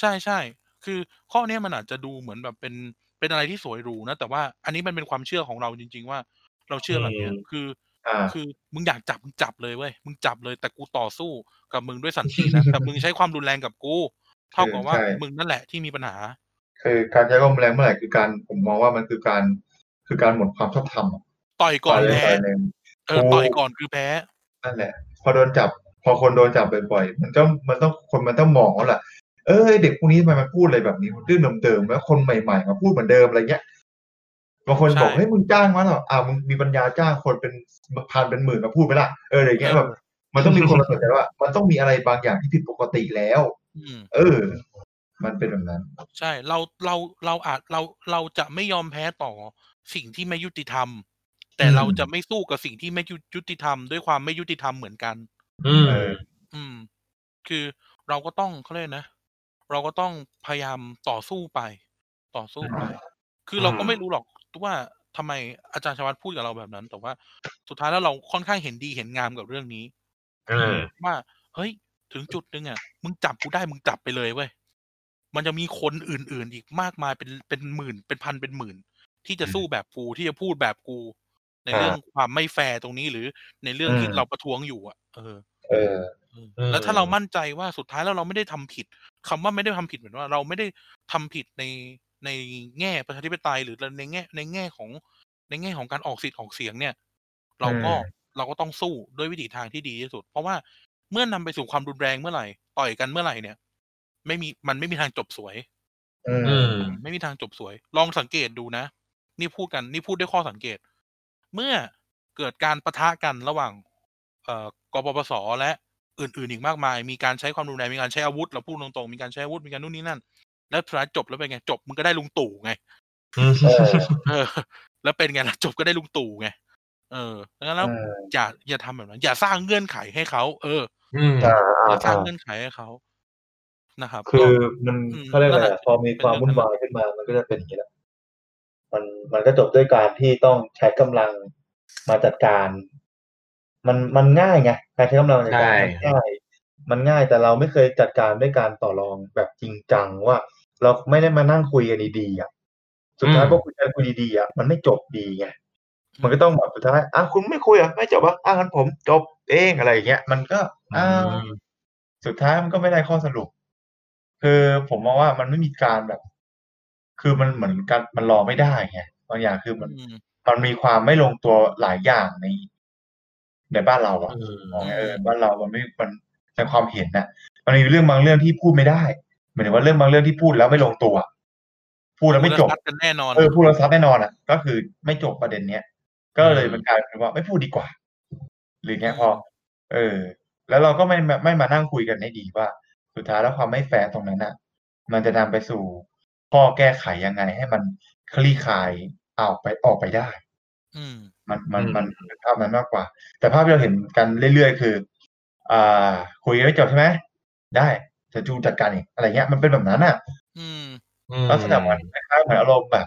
ใช่ใช่คือข้อเนี้ยมันอาจจะดูเหมือนแบบเป็นเป็นอะไรที่สวยหรูนะแต่ว่าอันนี้มันเป็นความเชื่อของเราจริง ๆ ว่า เราเชื่อแบบเนี้ยอืมคืออ่าคือมึงอยากจับมึงจับเลยเว้ยมึงจับเลยแต่กูต่อสู้กับมึงด้วยสันตินะแต่มึงใช้ความรุนแรงกับกูเท่ากับว่าใช่มึงนั่นแหละที่มีปัญหา คือการใช้ความรุนแรงเมื่อไหร่คือการผมมองว่ามันคือการคือการหมดความชอบธรรมอะต่อยก่อนฝ่ายใดแพ้ฝ่ายหนึ่งเออถูกต่อยก่อนคือแพ้นั่นแหละ พอโดนจับ พอคนโดนจับบ่อยๆมันต้องมันต้องคนมันต้องมองว่าแหละเออเด็กพวกนี้ทำไมมันพูดอะไรแบบนี้เรื่องเดิมๆแล้วคนใหม่ๆมาพูดเหมือนเดิมอะไรเงี้ย บางคนใช่บอกเฮ้ยมึงจ้างมาเหรออ่ามึงมีปัญญาจ้างคนเป็นพันเป็นหมื่นมาพูดไปละเอออะไรเงี้ยแบบมันต้องมีคนมาสนใจว่า มันต้องมีอะไรบางอย่างที่ผิดปกติแล้วอืมเออ มันเป็นแบบนั้น ใช่เราเราเราอาจเราเราจะไม่ยอมแพ้ต่อสิ่งที่ไม่ยุติธรรม แต่อืมเราจะไม่สู้กับสิ่งที่ไม่ยุยุติธรรม ด้วยความไม่ยุติธรรมเหมือนกัน อืมเอออืม คือเราก็ต้องเขาเรียกนะเราก็ต้องพยายามต่อสู้ไป ต่อสู้ไป คือเราก็ไม่รู้หรอก ว่าทำไมอาจารย์ชวัตพูดกับเราแบบนั้น แต่ว่าสุดท้ายแล้วเราค่อนข้างเห็นดีเห็นงามกับเรื่องนี้เออว่าเฮ้ย ถึงจุดหนึ่งอะมึงจับกูได้มึงจับไปเลยเว้ยมันจะมีคนอื่น ๆ อีกมากมายเป็นเป็นหมื่น เป็นพันเป็นหมื่น ที่จะสู้แบบกูที่จะพูดแบบกู ในเรื่องความไม่แฟร์ตรงนี้หรือในเรื่องที่อืมเราประท้วงอยู่อะ เออ เอออืมแล้วถ้าเรามั่นใจว่าสุดท้ายแล้วเราไม่ได้ทำผิดคำว่าไม่ได้ทำผิดเหมือนว่า เราไม่ได้ทำผิดใน ในแง่ประชาธิปไตยหรือในแง่ในแง่ของในแง่ของการออกสิทธิ์ออกเสียงเนี่ย เราก็อืมเราก็ต้องสู้ด้วยวิถีทางที่ดีที่สุด เพราะว่าเมื่อนำไปสู่ความรุนแรงเมื่อไหร่ ต่อยกันเมื่อไหร่เนี่ย ไม่มีมันไม่มีทางจบสวยอืมอืมไม่มีทางจบสวย ลองสังเกตดูนะ นี่พูดกันนี่พูดด้วยข้อสังเกต เมื่อเกิดการประทะกันระหว่าง เอ่อกปปสและอื่นๆอีกมากมาย มีการใช้ความรุนแรงมีการใช้อาวุธเราพูดตรงๆมีการใช้อาวุธมีการนู่นนี่นั่น แล้วสุดท้ายจบแล้วเป็นไงจบมึงก็ได้ลุงตู่ไงอืมเออเออ แล้วเป็นไงล่ะจบก็ได้ลุงตู่ไงเออดังนั้นแล้วเอออย่าอย่าทำแบบนั้น อย่าสร้างเงื่อนไขให้เขาเอออืมอ่าออ่าย่าสร้างอ่าเงื่อนไขให้เขานะครับ คือก็มันอืมเขาเรียกอะไรนั่นแหอะละพอมีเป็นความเรื่องวุ่นวายขึ้นมา มันก็จะเป็นอย่างนี้แหละมันมันก็จบด้วยการที่ต้องใช้กำลังมาจัดการ มันมันง่ายไงการใช้กำลังในการใช่มันง่ายมันง่ายแต่เราไม่เคยจัดการด้วยการต่อรองแบบจริงจังว่า เราไม่ได้มานั่งคุยกันดีๆอะสุดท้ายพอคุยกันคุยดีๆอะมันไม่จบดีไงมันก็ต้องแบบสุดท้ายอะคุณไม่คุยอะไม่จบอะอะงั้นผมจบเองอะไรอย่างเงี้ยมันก็อ้าวสุดท้ายมันก็ไม่ได้ข้อสรุป คือผมมองว่ามันไม่มีการแบบ คือมันเหมือนกันมันรอไม่ได้ไงบางอย่างคือมันอืมมันมีความไม่ลงตัวหลายอย่างในในบ้านเราอะอืมมองไงเอออืมบ้านเรามันไม่มันในความเห็นน่ะมันมีเรื่องบางเรื่องที่พูดไม่ได้ หมายถึงว่าเรื่องบางเรื่องที่พูดแล้วไม่ลงตัว พูดแล้วไม่จบพูดซัดกันแน่นอนเออพูดแล้วซัดแน่นอนอะ ก็คือไม่จบประเด็นเนี้ยก็เลยมันกลายเป็นว่าไม่พูดดีกว่า หรือเงี้ยพอ เออ แล้วเราก็ไม่ไม่ไม่มานั่งคุยกันให้ดีว่า สุดท้ายแล้วความไม่แฟร์ตรงนั้นอะ มันจะนำไปสู่ข้อแก้ไขยังไงให้มันคลี่คลายเอาไปออกไปได้ อืมมันมันอืมมันเป็นภาพนั้นมากกว่า แต่ภาพที่เราเห็นกันเรื่อยๆคือ อ่า คุยกันไม่จบใช่ไหมได้ จะจูจัดการเองอะไรเงี้ยมันเป็นแบบนั้นอะอืมอืมลักษณะเหมือนคล้ายๆเหมือนอารมณ์แบบ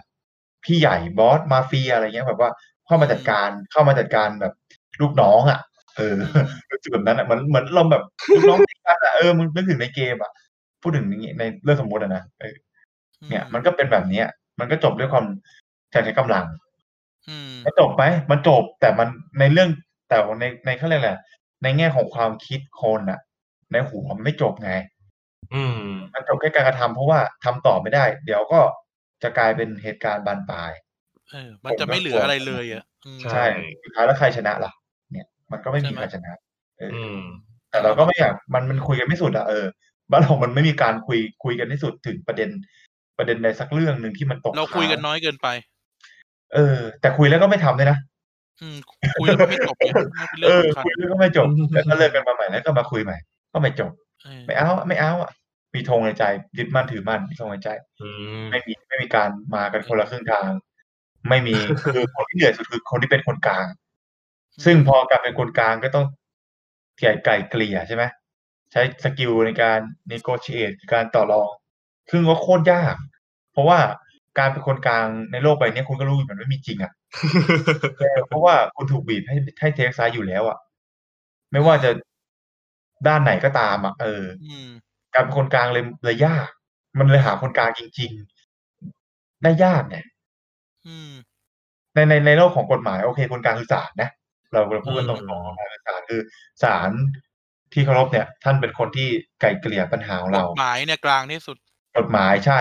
พี่ใหญ่บอสมาเฟียอะไรเงี้ย แบบว่าเข้ามาจัดการเข้ามาจัดการแบบลูกน้องอะ เอออืมรู้สึกแบบนั้นอะเหมือนเหมือนเราแบบลูกน้องตีกันอะเออมึงนึกถึงในเกมอะพูดถึงอย่างงี้ในเรื่องสมมติอะนะเออเนี่ย มันก็เป็นแบบเนี้ย มันก็จบด้วยความใช้กำลังอืมมันจบไหมมันจบแต่มันในเรื่องแต่ว่าในในเขาเรียกอะไรในแง่ของความคิดคนอะในหัวมันไม่จบไง อืมมันจบแค่การกระทำเพราะว่าทำต่อไม่ได้ เดี๋ยวก็จะกลายเป็นเหตุการณ์บานปลายเออมันจะไม่เหลืออะไรเลยอะอืมใช่สุดท้ายแล้วใครชนะล่ะ เนี่ย มันก็ไม่มีใช่ไหมใครชนะเอออืมแต่เราก็ไม่อยากมันมันคุยกันไม่สุดอะเออบ้านเรามันไม่มีการคุยคุยกันที่สุดถึงประเด็นประเด็นใดสักเรื่องหนึ่งที่มันตกเราคุยกันค้างน้อยเกินไป เออ แต่คุยแล้วก็ไม่ทำด้วยนะอืมคุยแล้วก็ไม่จบเนี่ยไม่เป็นเอเรื่องอสำคัญคุยแล้วก็ไม่จบแล้วก็เลิกกันมาใหม่แล้วก็มาคุยใหม่ ก็ไม่จบเออไม่เอาไม่เอาอะ มีธงในใจยึดมั่นถือมั่นมีธงในใจอืมไม่มีไม่มีการมากันคนละครึ่งทาง ไม่มีคือคนที่เหนื่อยสุดคือคนที่เป็นคนกลาง ซึ่งพอการเป็นคนกลางก็ต้องไก่ไก่เกลี่ยใช่ไหมใช้สกิลในการ negotiate การต่อรองซึ่งว่าโคตรยาก เพราะว่าการเป็นคนกลางในโลกใบนี้คุณก็รู้อยู่มันไม่มีจริงอะเออเพราะว่าคุณถูกบีบให้ให้เทคซ้ายอยู่แล้วอะ ไม่ว่าจะด้านไหนก็ตามอะเอออืม การเป็นคนกลางเลยเลยยาก มันเลยหาคนกลางจริง ๆ ได้ยากเนี่ยอืมในในในโลกของกฎหมายโอเคคนกลางคือศาลนะเราเราพูดกันตอืรงมๆว่าศาลคือศาลที่เคารพเนี่ย ท่านเป็นคนที่ไกล่เกลี่ยปัญหาของกเราฎหมายเนี่ยกลางที่สุด กฎหมายใช่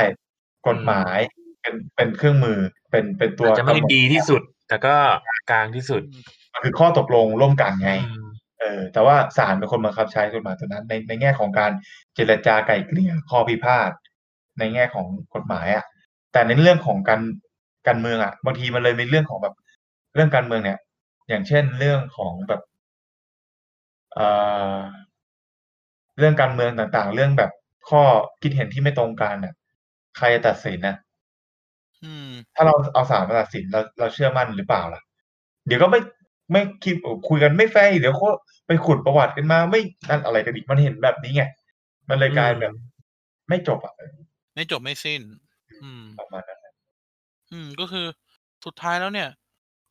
กฎหมายเป็นเป็นเครื่องมือเป็นเป็นตัวอาจจะไม่ได้กำหนดีที่สุด แต่ก็กลางที่สุดมันคือข้อตกลงร่วมกันไงอืม เออแต่ว่าศาลเป็นคนบังคับใช้กฎหมายตัวนั้นในในแง่ของการเจรจาไกล่เกลี่ยข้อพิพาทในแง่ของกฎหมายอะ แต่ในเรื่องของการการเมืองอะบางทีมันเลยมีเรื่องของแบบเรื่องการเมืองเนี่ย อย่างเช่นเรื่องของแบบเอ่อเรื่องการเมืองต่างๆ เรื่องแบบข้อคิดเห็นที่ไม่ตรงกันอะ ใครจะตัดสินนะอืมถ้าเราเอาศาลมาตัดสินเราเราเชื่อมั่นหรือเปล่าล่ะ เดี๋ยวก็ไม่ ไม่คิดคุยกันไม่แฟร์อีกเดี๋ยวเขาไปขุดประวัติกันมาไม่นั่นอะไรกันอีกมันเห็นแบบนี้ไงมันเลยกลายแบบ ไม่จบอะไม่จบไม่สิ้น อืมประมาณนั้นอืม ก็คือสุดท้ายแล้วเนี่ย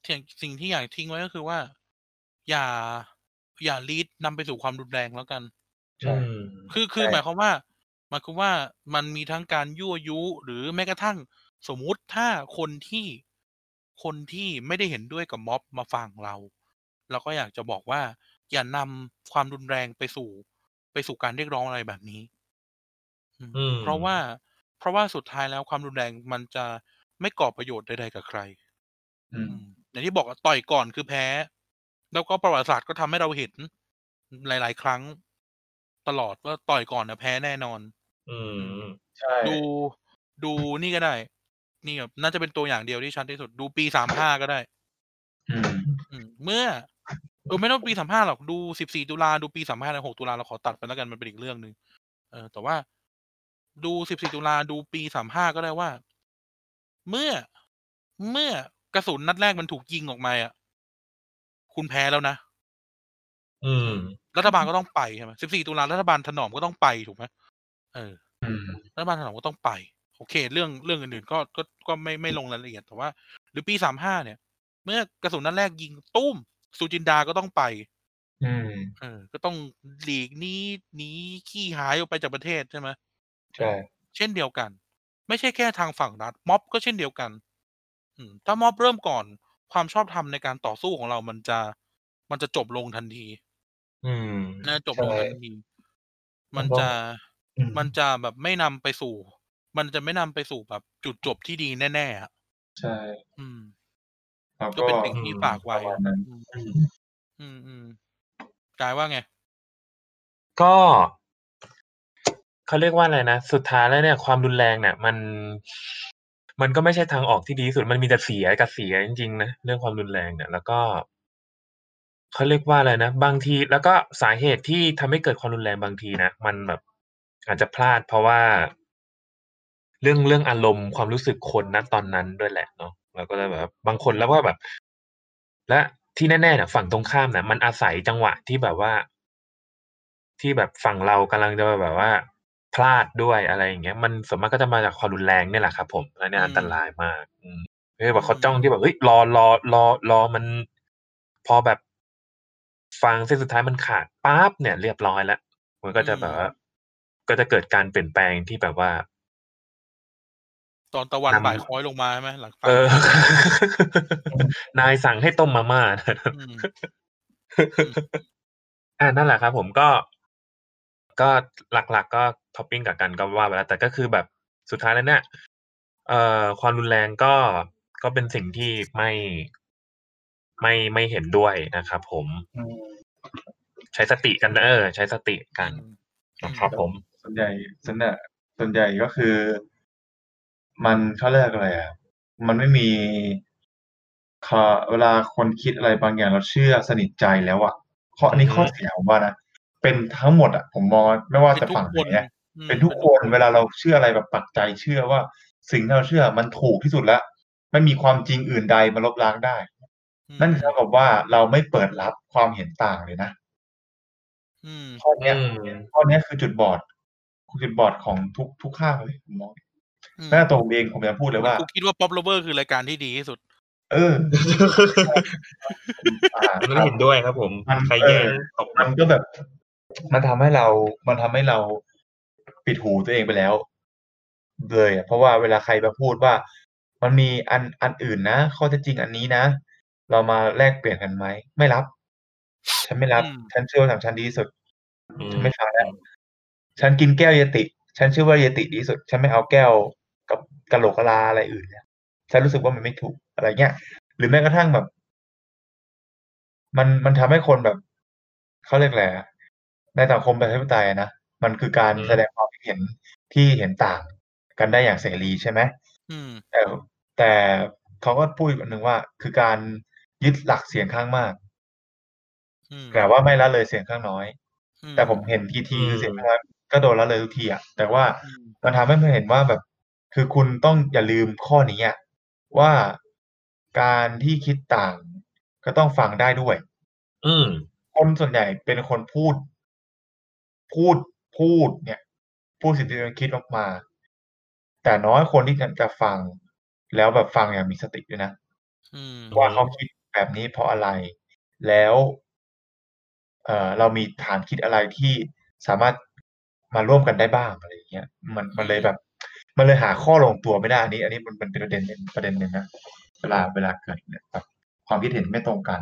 สิ่งสิ่งที่อยากทิ้งไว้ก็คือว่า อย่า อย่าลีดนำไปสู่ความรุนแรงแล้วกันใช่อืมคือคือใช่หมายความว่าหมายความว่ามันมีทั้งการยั่วยุ หรือแม้กระทั่งสมมุติถ้าคนที่ คนที่ไม่ได้เห็นด้วยกับม็อบมาฟังเรา เราก็อยากจะบอกว่า อย่านำความรุนแรงไปสู่ ไปสู่การเรียกร้องอะไรแบบนี้อืมอืมเพราะว่า เพราะว่าสุดท้ายแล้วความรุนแรงมันจะไม่ก่อประโยชน์ใดๆกับใครอืมอืมอย่างที่บอกอะต่อยก่อนคือแพ้ แล้วก็ประวัติศาสตร์ก็ทำให้เราเห็นหลาย ๆ ครั้ง ตลอดว่าต่อยก่อนนะแพ้แน่นอน อืมใช่ดูดูนี่ก็ได้ นี่แบบน่าจะเป็นตัวอย่างเดียวที่ชัดที่สุด ดูปีสามห้าก็ได้อืมอืมเมื่อเออไม่ต้องปีสามห้าหรอกดูสิบสี่ตุลาดูปีสามห้าและหกตุลาเราขอตัดไปแล้วกันมันเป็นอีกเรื่องหนึ่งเออ แต่ว่าดูสิบสี่ตุลาดูปีสามห้าก็ได้ว่า เมื่อเมื่อกระสุนนัดแรกมันถูกยิงออกมาอะ คุณแพ้แล้วนะอืม รัฐบาลก็ต้องไปใช่ไหมสิบสี่ตุลารัฐบาลถนอมก็ต้องไปถูกไหมเอออืมรัฐบาลถนอมก็ต้องไป โอเค เรื่องเรื่องอื่นๆก็ก็ก็ไม่ไม่ลงรายละเอียดแต่ว่า หรือปีสามห้าเนี่ย เมื่อกระสุนนัดแรกยิงตุ้มสุจินดาก็ต้องไป อืมเออ ก็ต้องหลีกหนี้หนีขี้หายออกไปจากประเทศใช่ไหมใช่เช่นเดียวกัน ไม่ใช่แค่ทางฝั่งรัฐม็อบก็เช่นเดียวกัน อืม ถ้าม็อบเริ่มก่อนความชอบธรรมในการต่อสู้ของเรามันจะ มันจะจบลงทันที อืมน่าจบลงทันที มันจะอืมมันจะแบบไม่นำไปสู่ มันจะไม่นำไปสู่แบบจุดจบที่ดีแน่ๆอะใช่อืมแล้วก็ก็เป็นสิ่งที่ฝากปไว้ระมาณนั้นอืมอืม อืมอืมกายว่าไง ก็เขาเรียกว่าอะไรนะ สุดท้ายแล้วเนี่ยความรุนแรงเนี่ย มัน มันก็ไม่ใช่ทางออกที่ดีที่สุดมันมีแต่เสียกับเสียจริงๆนะเรื่องความรุนแรงเนี่ย แล้วก็เขาเรียกว่าอะไรนะบางทีแล้วก็สาเหตุที่ทำให้เกิดความรุนแรงบางทีนะมันแบบอาจจะพลาดเพราะว่า เรื่องเรื่องอารมณ์ความรู้สึกคนณตอนนั้นด้วยแหละเนาะแล้วก็เลยแบบบางคนแล้วก็แบบ และที่แน่ๆเนี่ยฝั่งตรงข้ามเนี่ยมันอาศัยจังหวะที่แบบว่า ที่แบบฝั่งเรากำลังจะแบบว่า พลาดด้วยอะไรอย่างเงี้ย มันส่วนมากก็จะมาจากความรุนแรงเนี่ยแหละครับผมและเนี่ยอืมอันตรายมากอืมคือแบบเขาอืมจ้องที่แบบเฮ้ยรอรอรอรอมัน พอแบบฟังเส้นสุดท้ายมันขาดปั๊บเนี่ย เรียบร้อยแล้วมันก็จะแบบว่าก็จะเกิดการเปลี่ยนแปลงที่แบบว่า ตอนตะวันนำบ่ายคล้อยลงมาใช่ไหมหลังฟังเออนายสั่งให้ต้มมาม่าอืมอ่านั่นแหละครับ ผมก็ ก็หลักๆ ก็ท็อปปิ้งกับกันก็ว่าไปแล้วแต่ก็คือแบบสุดท้ายแล้วเนี่ยเอ่อความรุนแรงก็ก็เป็นสิ่งที่ไม่ไม่ไม่เห็นด้วยนะครับผมอืมใช้สติกันนะเออ ใช้สติกันอืมนะครับผมสส่วนใหญ่ส่วนใหญ่ส่วนใหญ่ก็คือ มันเขาเรียกอะไรอะ มันไม่มี คา เวลาคนคิดอะไรบางอย่างเราเชื่อสนิทใจแล้วอะ ข้อ อันนี้อือฮึข้อเสียผมว่านะ เป็นทั้งหมดอะ ผมมองไม่ว่าเป็นจะทุกฝั่งคไหนน อะ อืมเป็นทุกคน เวลาเราเชื่ออะไรแบบปักใจเชื่อว่า สิ่งที่เราเชื่อมันถูกที่สุดแล้ว ไม่มีความจริงอื่นใดมาลบล้างได้ อืมนั่นเท่ากับว่า เราไม่เปิดรับความเห็นต่างเลยนะ อืม ข้อเนี้ยอืมข้อเนี้ยคือจุดบอดจุดบอดของทุก ทุกข้างเลย ผมมอง อืมแม้แต่ตัวผมเองผมยังพูดเลยว่ากูคิดว่า Pop Lover คือรายการที่ดีที่สุด เอออ่าอันนั้นเห็นด้วยครับ ผมมันใครแย่งเออตกมันก็แบบ มันทำให้เรา มันทำให้เราปิดหูตัวเองไปแล้ว เลยอะเพราะว่าเวลาใครมาพูดว่า มันมีอันอันอื่นนะข้อเท็จจริงอันนี้นะเรามาแลกเปลี่ยนกันไหมไม่รับ ฉันไม่รับอืมฉันเชื่อว่าของฉันดีที่สุดอืมฉันไม่ฟังแล้วฉันกินแก้วเยติ ฉันเชื่อว่าเยติดีที่สุด ฉันไม่เอาแก้ว กับกะโหลกกะลาอะไรอื่นเนี่ยฉันรู้สึกว่ามันไม่ถูกอะไรเงี้ย หรือแม้กระทั่งแบบ มันมันทำให้คนแบบเขาเรียกอะไรอะในสังคมประชาธิปไตยอะนะมันคือการอืมแสดงความคิดเห็นที่เห็นต่างกันได้อย่างเสรีใช่ไหมอืมแต่แต่เขาก็พูดอีกอันหนึ่งว่า คือการยึดหลักเสียงข้างมากอืมแต่ว่าไม่ละเลยเสียงข้างน้อยอืแต่ผมเห็นทีทีอืมคือเสียงข้างน้อยก็โดนละเลยทุกทีอะแต่ว่าอืมมันทำให้ผมเห็นว่าแบบ คือคุณต้องอย่าลืมข้อนี้อะว่าการที่คิดต่างก็ต้องฟังได้ด้วย อืมคนส่วนใหญ่เป็นคนพูด พูดพูดเนี่ยพูดสิ่งที่ตัวเองคิดออกมา แต่น้อยคนที่จะฟัง แล้วแบบฟังอย่างมีสติด้วยนะอืมว่าเขาคิดแบบนี้เพราะอะไร แล้ว เอ่อเรามีฐานคิดอะไรที่สามารถมาร่วมกันได้บ้างอะไรอย่างเงี้ยมันมันเลยแบบ มันเลยหาข้อลงตัวไม่ได้อันนี้ อันนี้มันเป็นประเด็นหนึ่งประเด็นหนึ่งนะเวลาเวลาเกิดเนี่ยแบบความคิดเห็นไม่ตรงกัน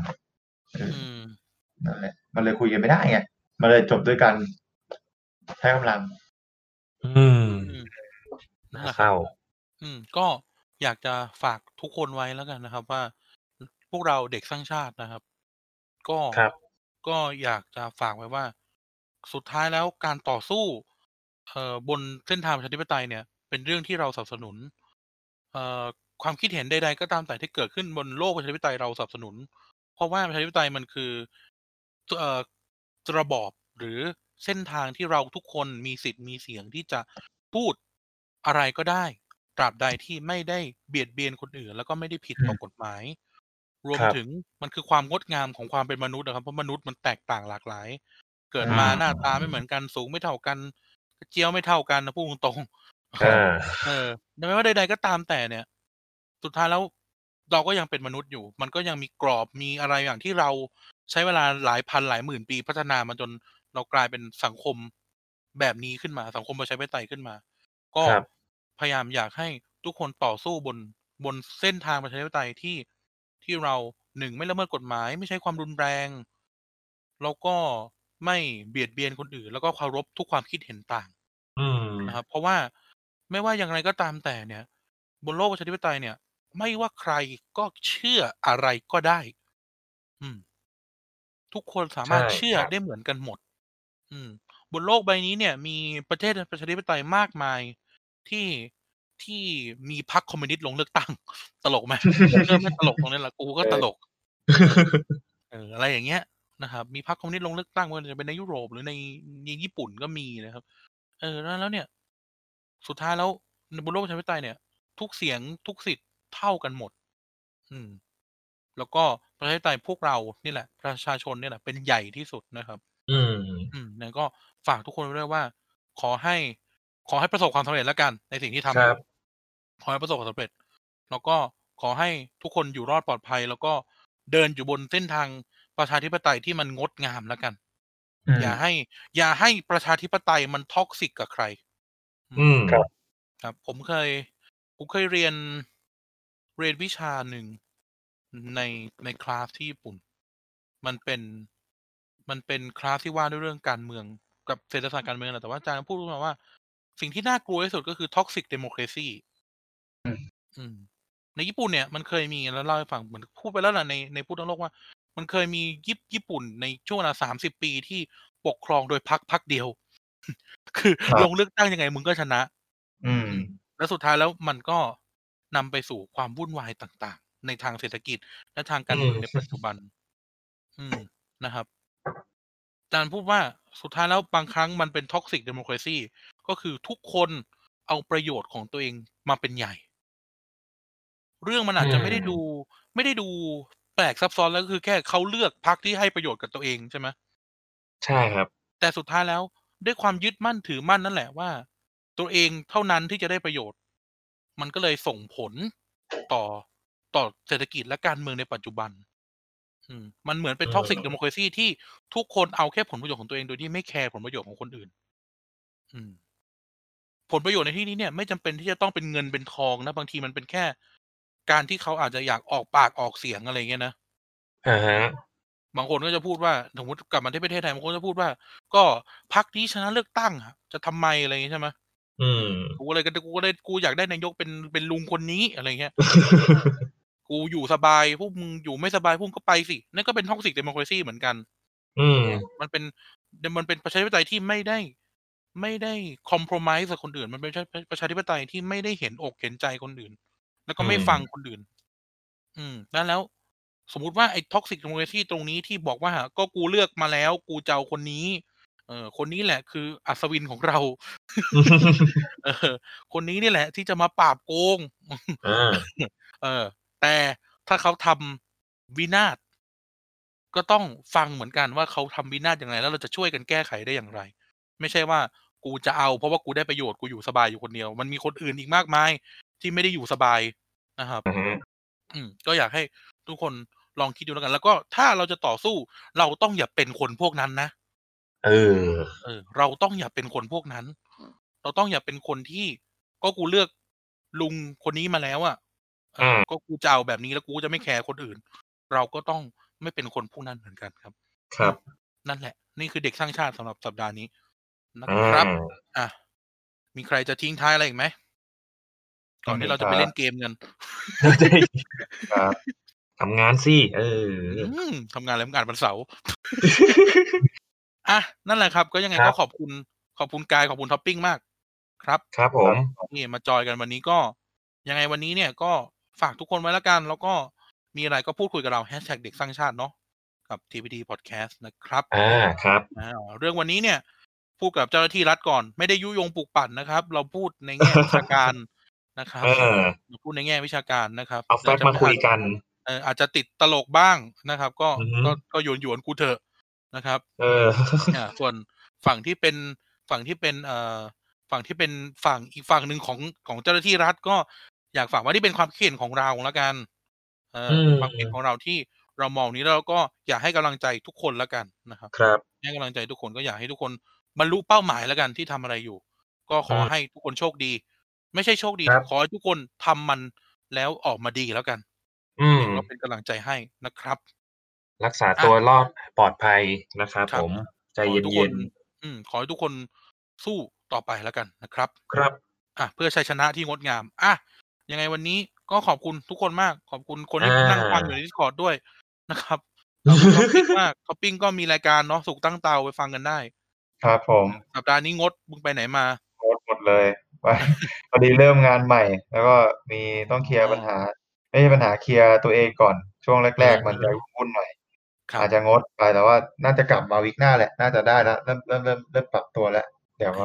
เอออืมนั่นแหละมันเลยคุยกันไม่ได้ไงมันเลยจบด้วยการใช้กำลัง อืมอืมนั่น่านแหละเศร้าอืม ก็อยากจะฝากทุกคนไว้แล้วกันนะครับ ว่าพวกเราเด็กสร้างชาตินะครับ ก็ครับ ก็อยากจะฝากไว้ว่า สุดท้ายแล้วการต่อสู้ เอ่อบนเส้นทางประชาธิปไตยเนี่ย เป็นเรื่องที่เราสนับสนุนเอ่อความคิดเห็นใดๆก็ตามแต่ที่เกิดขึ้นบนโลกประชาธิปไตยเราสนับสนุน เพราะว่าประชาธิปไตยมันคือเอ่อระบอบหรือเส้นทางที่เราทุกคนมีสิทธิ์มีเสียงที่จะพูดอะไรก็ได้ ตราบใดที่ไม่ได้เบียดเบียนคนอื่น แล้วก็ไม่ได้ผิดต่อกฎหมาย รวมครับถึงมันคือความงดงามของความเป็นมนุษย์นะครับเพราะมนุษย์มันแตกต่างหลากหลาย เกิดมาอืมหน้าตาไม่เหมือนกันสูงไม่เท่ากันเจียวไม่เท่ากันนะพูดตรงๆอ่า เออไม่ว่าใด ๆ ก็ตามแต่เนี่ย สุดท้ายแล้วเราก็ยังเป็นมนุษย์อยู่ มันก็ยังมีกรอบมีอะไรอย่างที่เราใช้เวลาหลายพันหลายหมื่นปีพัฒนามาจนเรากลายเป็นสังคมแบบนี้ขึ้นมา สังคมประชาธิปไตยขึ้นมา ก็ครับพยายามอยากให้ทุกคนต่อสู้บนบนเส้นทางประชาธิปไตยที่ที่เราหนึ่งไม่ละเมิดกฎหมาย ไม่ใช้ความรุนแรง แล้วก็ไม่เบียดเบียนคนอื่น แล้วก็เคารพทุกความคิดเห็นต่างอืมนะครับ เพราะว่า ไม่ว่าอย่างไรก็ตามแต่เนี่ย บนโลกประชาธิปไตยเนี่ย ไม่ว่าใครก็เชื่ออะไรก็ได้ อืม ทุกคนสามารถใช่เชื่อครับได้เหมือนกันหมด อืม บนโลกใบนี้เนี่ย มีประเทศประชาธิปไตยมากมายที่ที่มีพรรคคอมมิวนิสต์ลงเลือกตั้ง ตลกไหมเริ่มไม่ตลกตรงนี้แหละกูก็ตลกเอออะไรอย่างเงี้ยนะครับ มีพรรคคอมมิวนิสต์ลงเลือกตั้งไม่ว่าจะเป็นในยุโรปหรือในในญี่ปุ่นก็มีนะครับ เออแล้วแล้วเนี่ย สุดท้ายแล้วบนโลกประชาธิปไตยเนี่ย ทุกเสียงทุกสิทธิ์เท่ากันหมด อืม แล้วก็ประชาธิปไตยพวกเรานี่แหละ ประชาชนเนี่ยแหละเป็นใหญ่ที่สุดนะครับ อืม อืมแล้วก็ฝากทุกคนไว้ด้วยว่า ขอให้ ขอให้ประสบความสำเร็จแล้วกัน ในสิ่งที่ทำอครัยู่บขอให้ประสบความสำเร็จ แล้วก็ขอให้ทุกคนอยู่รอดปลอดภัย แล้วก็เดินอยู่บนเส้นทางประชาธิปไตยที่มันงดงามแล้วกันอืมอย่าให้ อย่าให้ประชาธิปไตยมัน toxic กับใคร อืมครับ ครับ ผมเคย ผมเคยเรียนเรียนวิชาหนึ่งในในคลาสที่ญี่ปุ่น มันเป็นมันเป็นคลาสที่ว่าด้วยเรื่องการเมืองกับเศรษฐศาสตร์การเมืองแหละแต่ว่าอาจารย์พูดมาว่า สิ่งที่น่ากลัวที่สุดก็คือท็อกซิกเดโม c r a ซีอืมอืมในญี่ปุ่นเนี่ยมันเคยมีแล้วเล่าให้ฟังเหมือนพูดไปแล้วแหละในในพูดทั้งโลกว่า มันเคยมีญี่ญี่ปุ่นในช่วงเวลาสามสิบปีที่ปกครองโดยพรรคพรรคเดียว คือครับลงเลือกตั้งยังไงมึงก็ชนะ อืม แล้วสุดท้ายแล้วมันก็นำไปสู่ความวุ่นวายต่างๆ ในทางเศรษฐกิจและทางการเมืองอืมในปัจจุบัน อืมนะครับอาจารย์พูดว่าสุดท้ายแล้วบางครั้งมันเป็นท็อกซิกเดโม c r a ซีก็คือทุกคนเอาประโยชน์ของตัวเองมาเป็นใหญ่ เรื่องมันอาจจะไม่ได้ดู ไม่ได้ดูแปลกซับซ้อนแล้วก็คือแค่เขาเลือกพรรคที่ให้ประโยชน์กับตัวเองใช่ไหมใช่ครับ แต่สุดท้ายแล้ว ด้วยความยึดมั่นถือมั่นนั่นแหละว่า ตัวเองเท่านั้นที่จะได้ประโยชน์ มันก็เลยส่งผลต่อต่อเศรษฐกิจและการเมืองในปัจจุบัน อืม มันเหมือนเป็นอืมท็อกซิกเดโม c r a ซีที่ทุกคนเอาแค่ผลประโยชน์ของตัวเองโดยที่ไม่แคร์ผลประโยชน์ของคนอื่น อืม ผลประโยชน์ในที่นี้เนี่ย ไม่จำเป็นที่จะต้องเป็นเงินเป็นทองนะบางทีมันเป็นแค่ การที่เขาอาจจะอยากออกปากออกเสียงอะไรเงี้ยนะอ่าฮะ บางคนก็จะพูดว่าสมมติกลับมาที่ประเทศไทยบางคนจะพูดว่า ก็พรรคนี้ชนะเลือกตั้งอะจะทำไมอะไรอย่างงี้ใช่ไหมอืมกูก็เลยก็กูก็เลยกูอยากได้นายกเป็นเป็นลุงคนนี้อะไรเงี้ยกูอยู่สบายพวกมึงอยู่ไม่สบายพวกมึงก็ไปสินั่นก็เป็นท็อกซิกเดโม c r a ซีเหมือนกัน อืมมันเป็นมันเป็นประชาธิปไตยที่ไม่ได้ ไม่ได้ compromise กับคนอื่น มันเป็นประชาประชาธิปไตยที่ไม่ได้เห็นอกเห็นใจคนอื่น แล้วก็ไม่อืมฟังคนอื่น อืมแล้วแล้ว สมมุติว่าไอ้ท็อกซิก d e โม c r a ซีตรงนี้ที่บอกว่าก็กูเลือกมาแล้วกูจะเอาคนนี้ เออคนนี้แหละคืออัศวินของเราเออคนนี้นี่แหละ ที่จะมาปราบโกงอ่าเออ แต่ถ้าเขาทำวินาศก็ต้องฟังเหมือนกันว่าเขาทำวินาศอย่างไร แล้วเราจะช่วยกันแก้ไขได้อย่างไร ไม่ใช่ว่ากูจะเอา เพราะว่ากูได้ประโยชน์กูอยู่สบายอยู่คนเดียว มันมีคนอื่นอีกมากมาย ที่ไม่ได้อยู่สบายนะครับอ่าฮะอืมก็อยากให้ทุกคน ลองคิดดูแล้วกัน แล้วก็ถ้าเราจะต่อสู้ เราต้องอย่าเป็นคนพวกนั้นนะเออ เออ เราต้องอย่าเป็นคนพวกนั้น เราต้องอย่าเป็นคนที่ ก็กูเลือกลุงคนนี้มาแล้วอะ่ะเอออืมก็กูจะเอาแบบนี้แล้วกูจะไม่แคร์คนอื่น เราก็ต้องไม่เป็นคนพวกนั้นเหมือนกันครับ ครับ นั่นแหละ นี่คือเด็กสร้างชาติสำหรับสัปดาห์นี้นะอ่ครับาอะมีใครจะทิ้งท้ายอะไรอีกไหมก่อนที่เราจะไปเล่นเกมกันครับ ทำงานสิเอออืมทำงานแล้วงานวันเสาร์อะนั่นแหละครับ ก็ยังไงก็ครับขอบคุณขอบคุณกายขอบคุณท็อปปิ้งมาก ครับ ครับผมนี่มาจอยกันวันนี้ก็ ยังไงวันนี้เนี่ยก็ฝากทุกคนไว้แล้วกัน แล้วก็มีอะไรก็พูดคุยกับเราแฮชแท็กเด็กสร้างชาติเนาะกับ TPD Podcast นะครับอ่าครับอ่าเรื่องวันนี้เนี่ย พูดกับเจ้าหน้าที่รัฐก่อน ไม่ได้ยุยงปลุกปั่นนะครับ เราพูดในแง่วิชาการนะครับเออเราพูดในแง่วิชาการนะครับเอาแฟกต์มาคุยกัน เอออาจจะติดตลกบ้างนะครับ ก็อือฮึก็ก็โยนหยวนๆกูเถอะนะครับ เอออ่าส่วนฝั่งที่เป็นฝั่งที่เป็นเอ่อฝั่งที่เป็นฝั่งอีกฝั่งหนึ่งของของเจ้าหน้าที่รัฐก็อยากฝากว่าที่เป็นความคิดเห็นของเราแล้วกัน เอออืมความคิดเห็นของเราที่เรามองนี้แล้วเราก็อยากให้กำลังใจทุกคนแล้วกันนะครับ ครับให้กำลังใจทุกคนก็อยากให้ทุกคนบรรลุเป้าหมายแล้วกันที่ทำอะไรอยู่ ก็ขออืมให้ทุกคนโชคดี ไม่ใช่โชคดีครับขอให้ทุกคนทำมันแล้วออกมาดีแล้วกัน อืมก็เป็นกำลังใจให้นะครับ รักษาตัวรอดปลอดภัยนะครับครับผมขอให้ทุกคนใจเย็นอืมขอให้ทุกคนสู้ต่อไปแล้วกันนะครับๆครับ อะเพื่อชัยชนะที่งดงาม อะยังไงวันนี้ก็ขอบคุณทุกคนมาก ขอบคุณคนที่อ่านั่นั่งฟังอยู่ใน Discord ด้วยนะครับขอบคุณท็อปปิ้งมากท็อปปิ้งก็มีรายการเนาะสุกตั้งเตาไปฟังกันได้ ครับผม สัปดาห์นี้งดมึงไปไหนมาโคตรหมดเลยว่าพอดีเริ่มงานใหม่ แล้วก็มีต้องเคลียร์อ๋อปัญหา ไม่ใช่ปัญหาเคลียร์ตัวเองก่อนช่วงแรกอืมๆมันจะวุ่นหน่อยครับอาจจะงดไปแต่ว่าน่าจะกลับมา week หน้าแหละ น่าจะได้แล้วเริ่มเริ่มเริ่มเริ่มปรับตัวแล้ว เดี๋ยวก็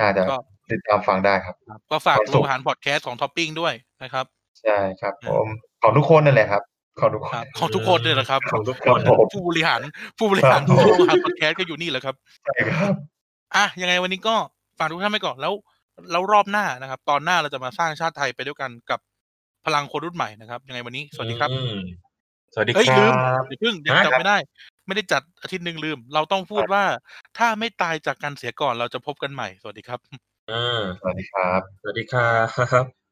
น่าจะก็ติดตามฟังได้ครับครับก็ฝากวันศุโรกงอาหารพอดแคสต์ของท็อปปิ้งด้วยนะครับ ใช่ครับผมของทุกคนนั่นแหละครับของทุกคนครับของทุกคนเลยนะครับของทุกคครับผมผู้บริหารผู้บริหารครับโรงอาหารพอดแคสต์ก็อยู่นี่แหละครับใช่ครับอะยังไงวันนี้ก็ฝากทุกท่านไปก่อนแล้วแล้วรอบหน้านะครับ ตอนหน้าเราจะมาสร้างชาติไทยไปด้วยกันกับ พลังคนรุ่นใหม่นะครับ ยังไงวันนี้สวัสดีครับอืมสวัสดีเอ้ยคลืรัมบเดี๋ยวพึ่งยังฮะจำไม่ได้ ไม่ได้จัดอาทิตย์หนึ่งลืม เราต้องพูดว่า ถ้าไม่ตายจากกันเสียก่อนเราจะพบกันใหม่ สวัสดีครับอ่าสวัสดีครับ สวัสดีครับ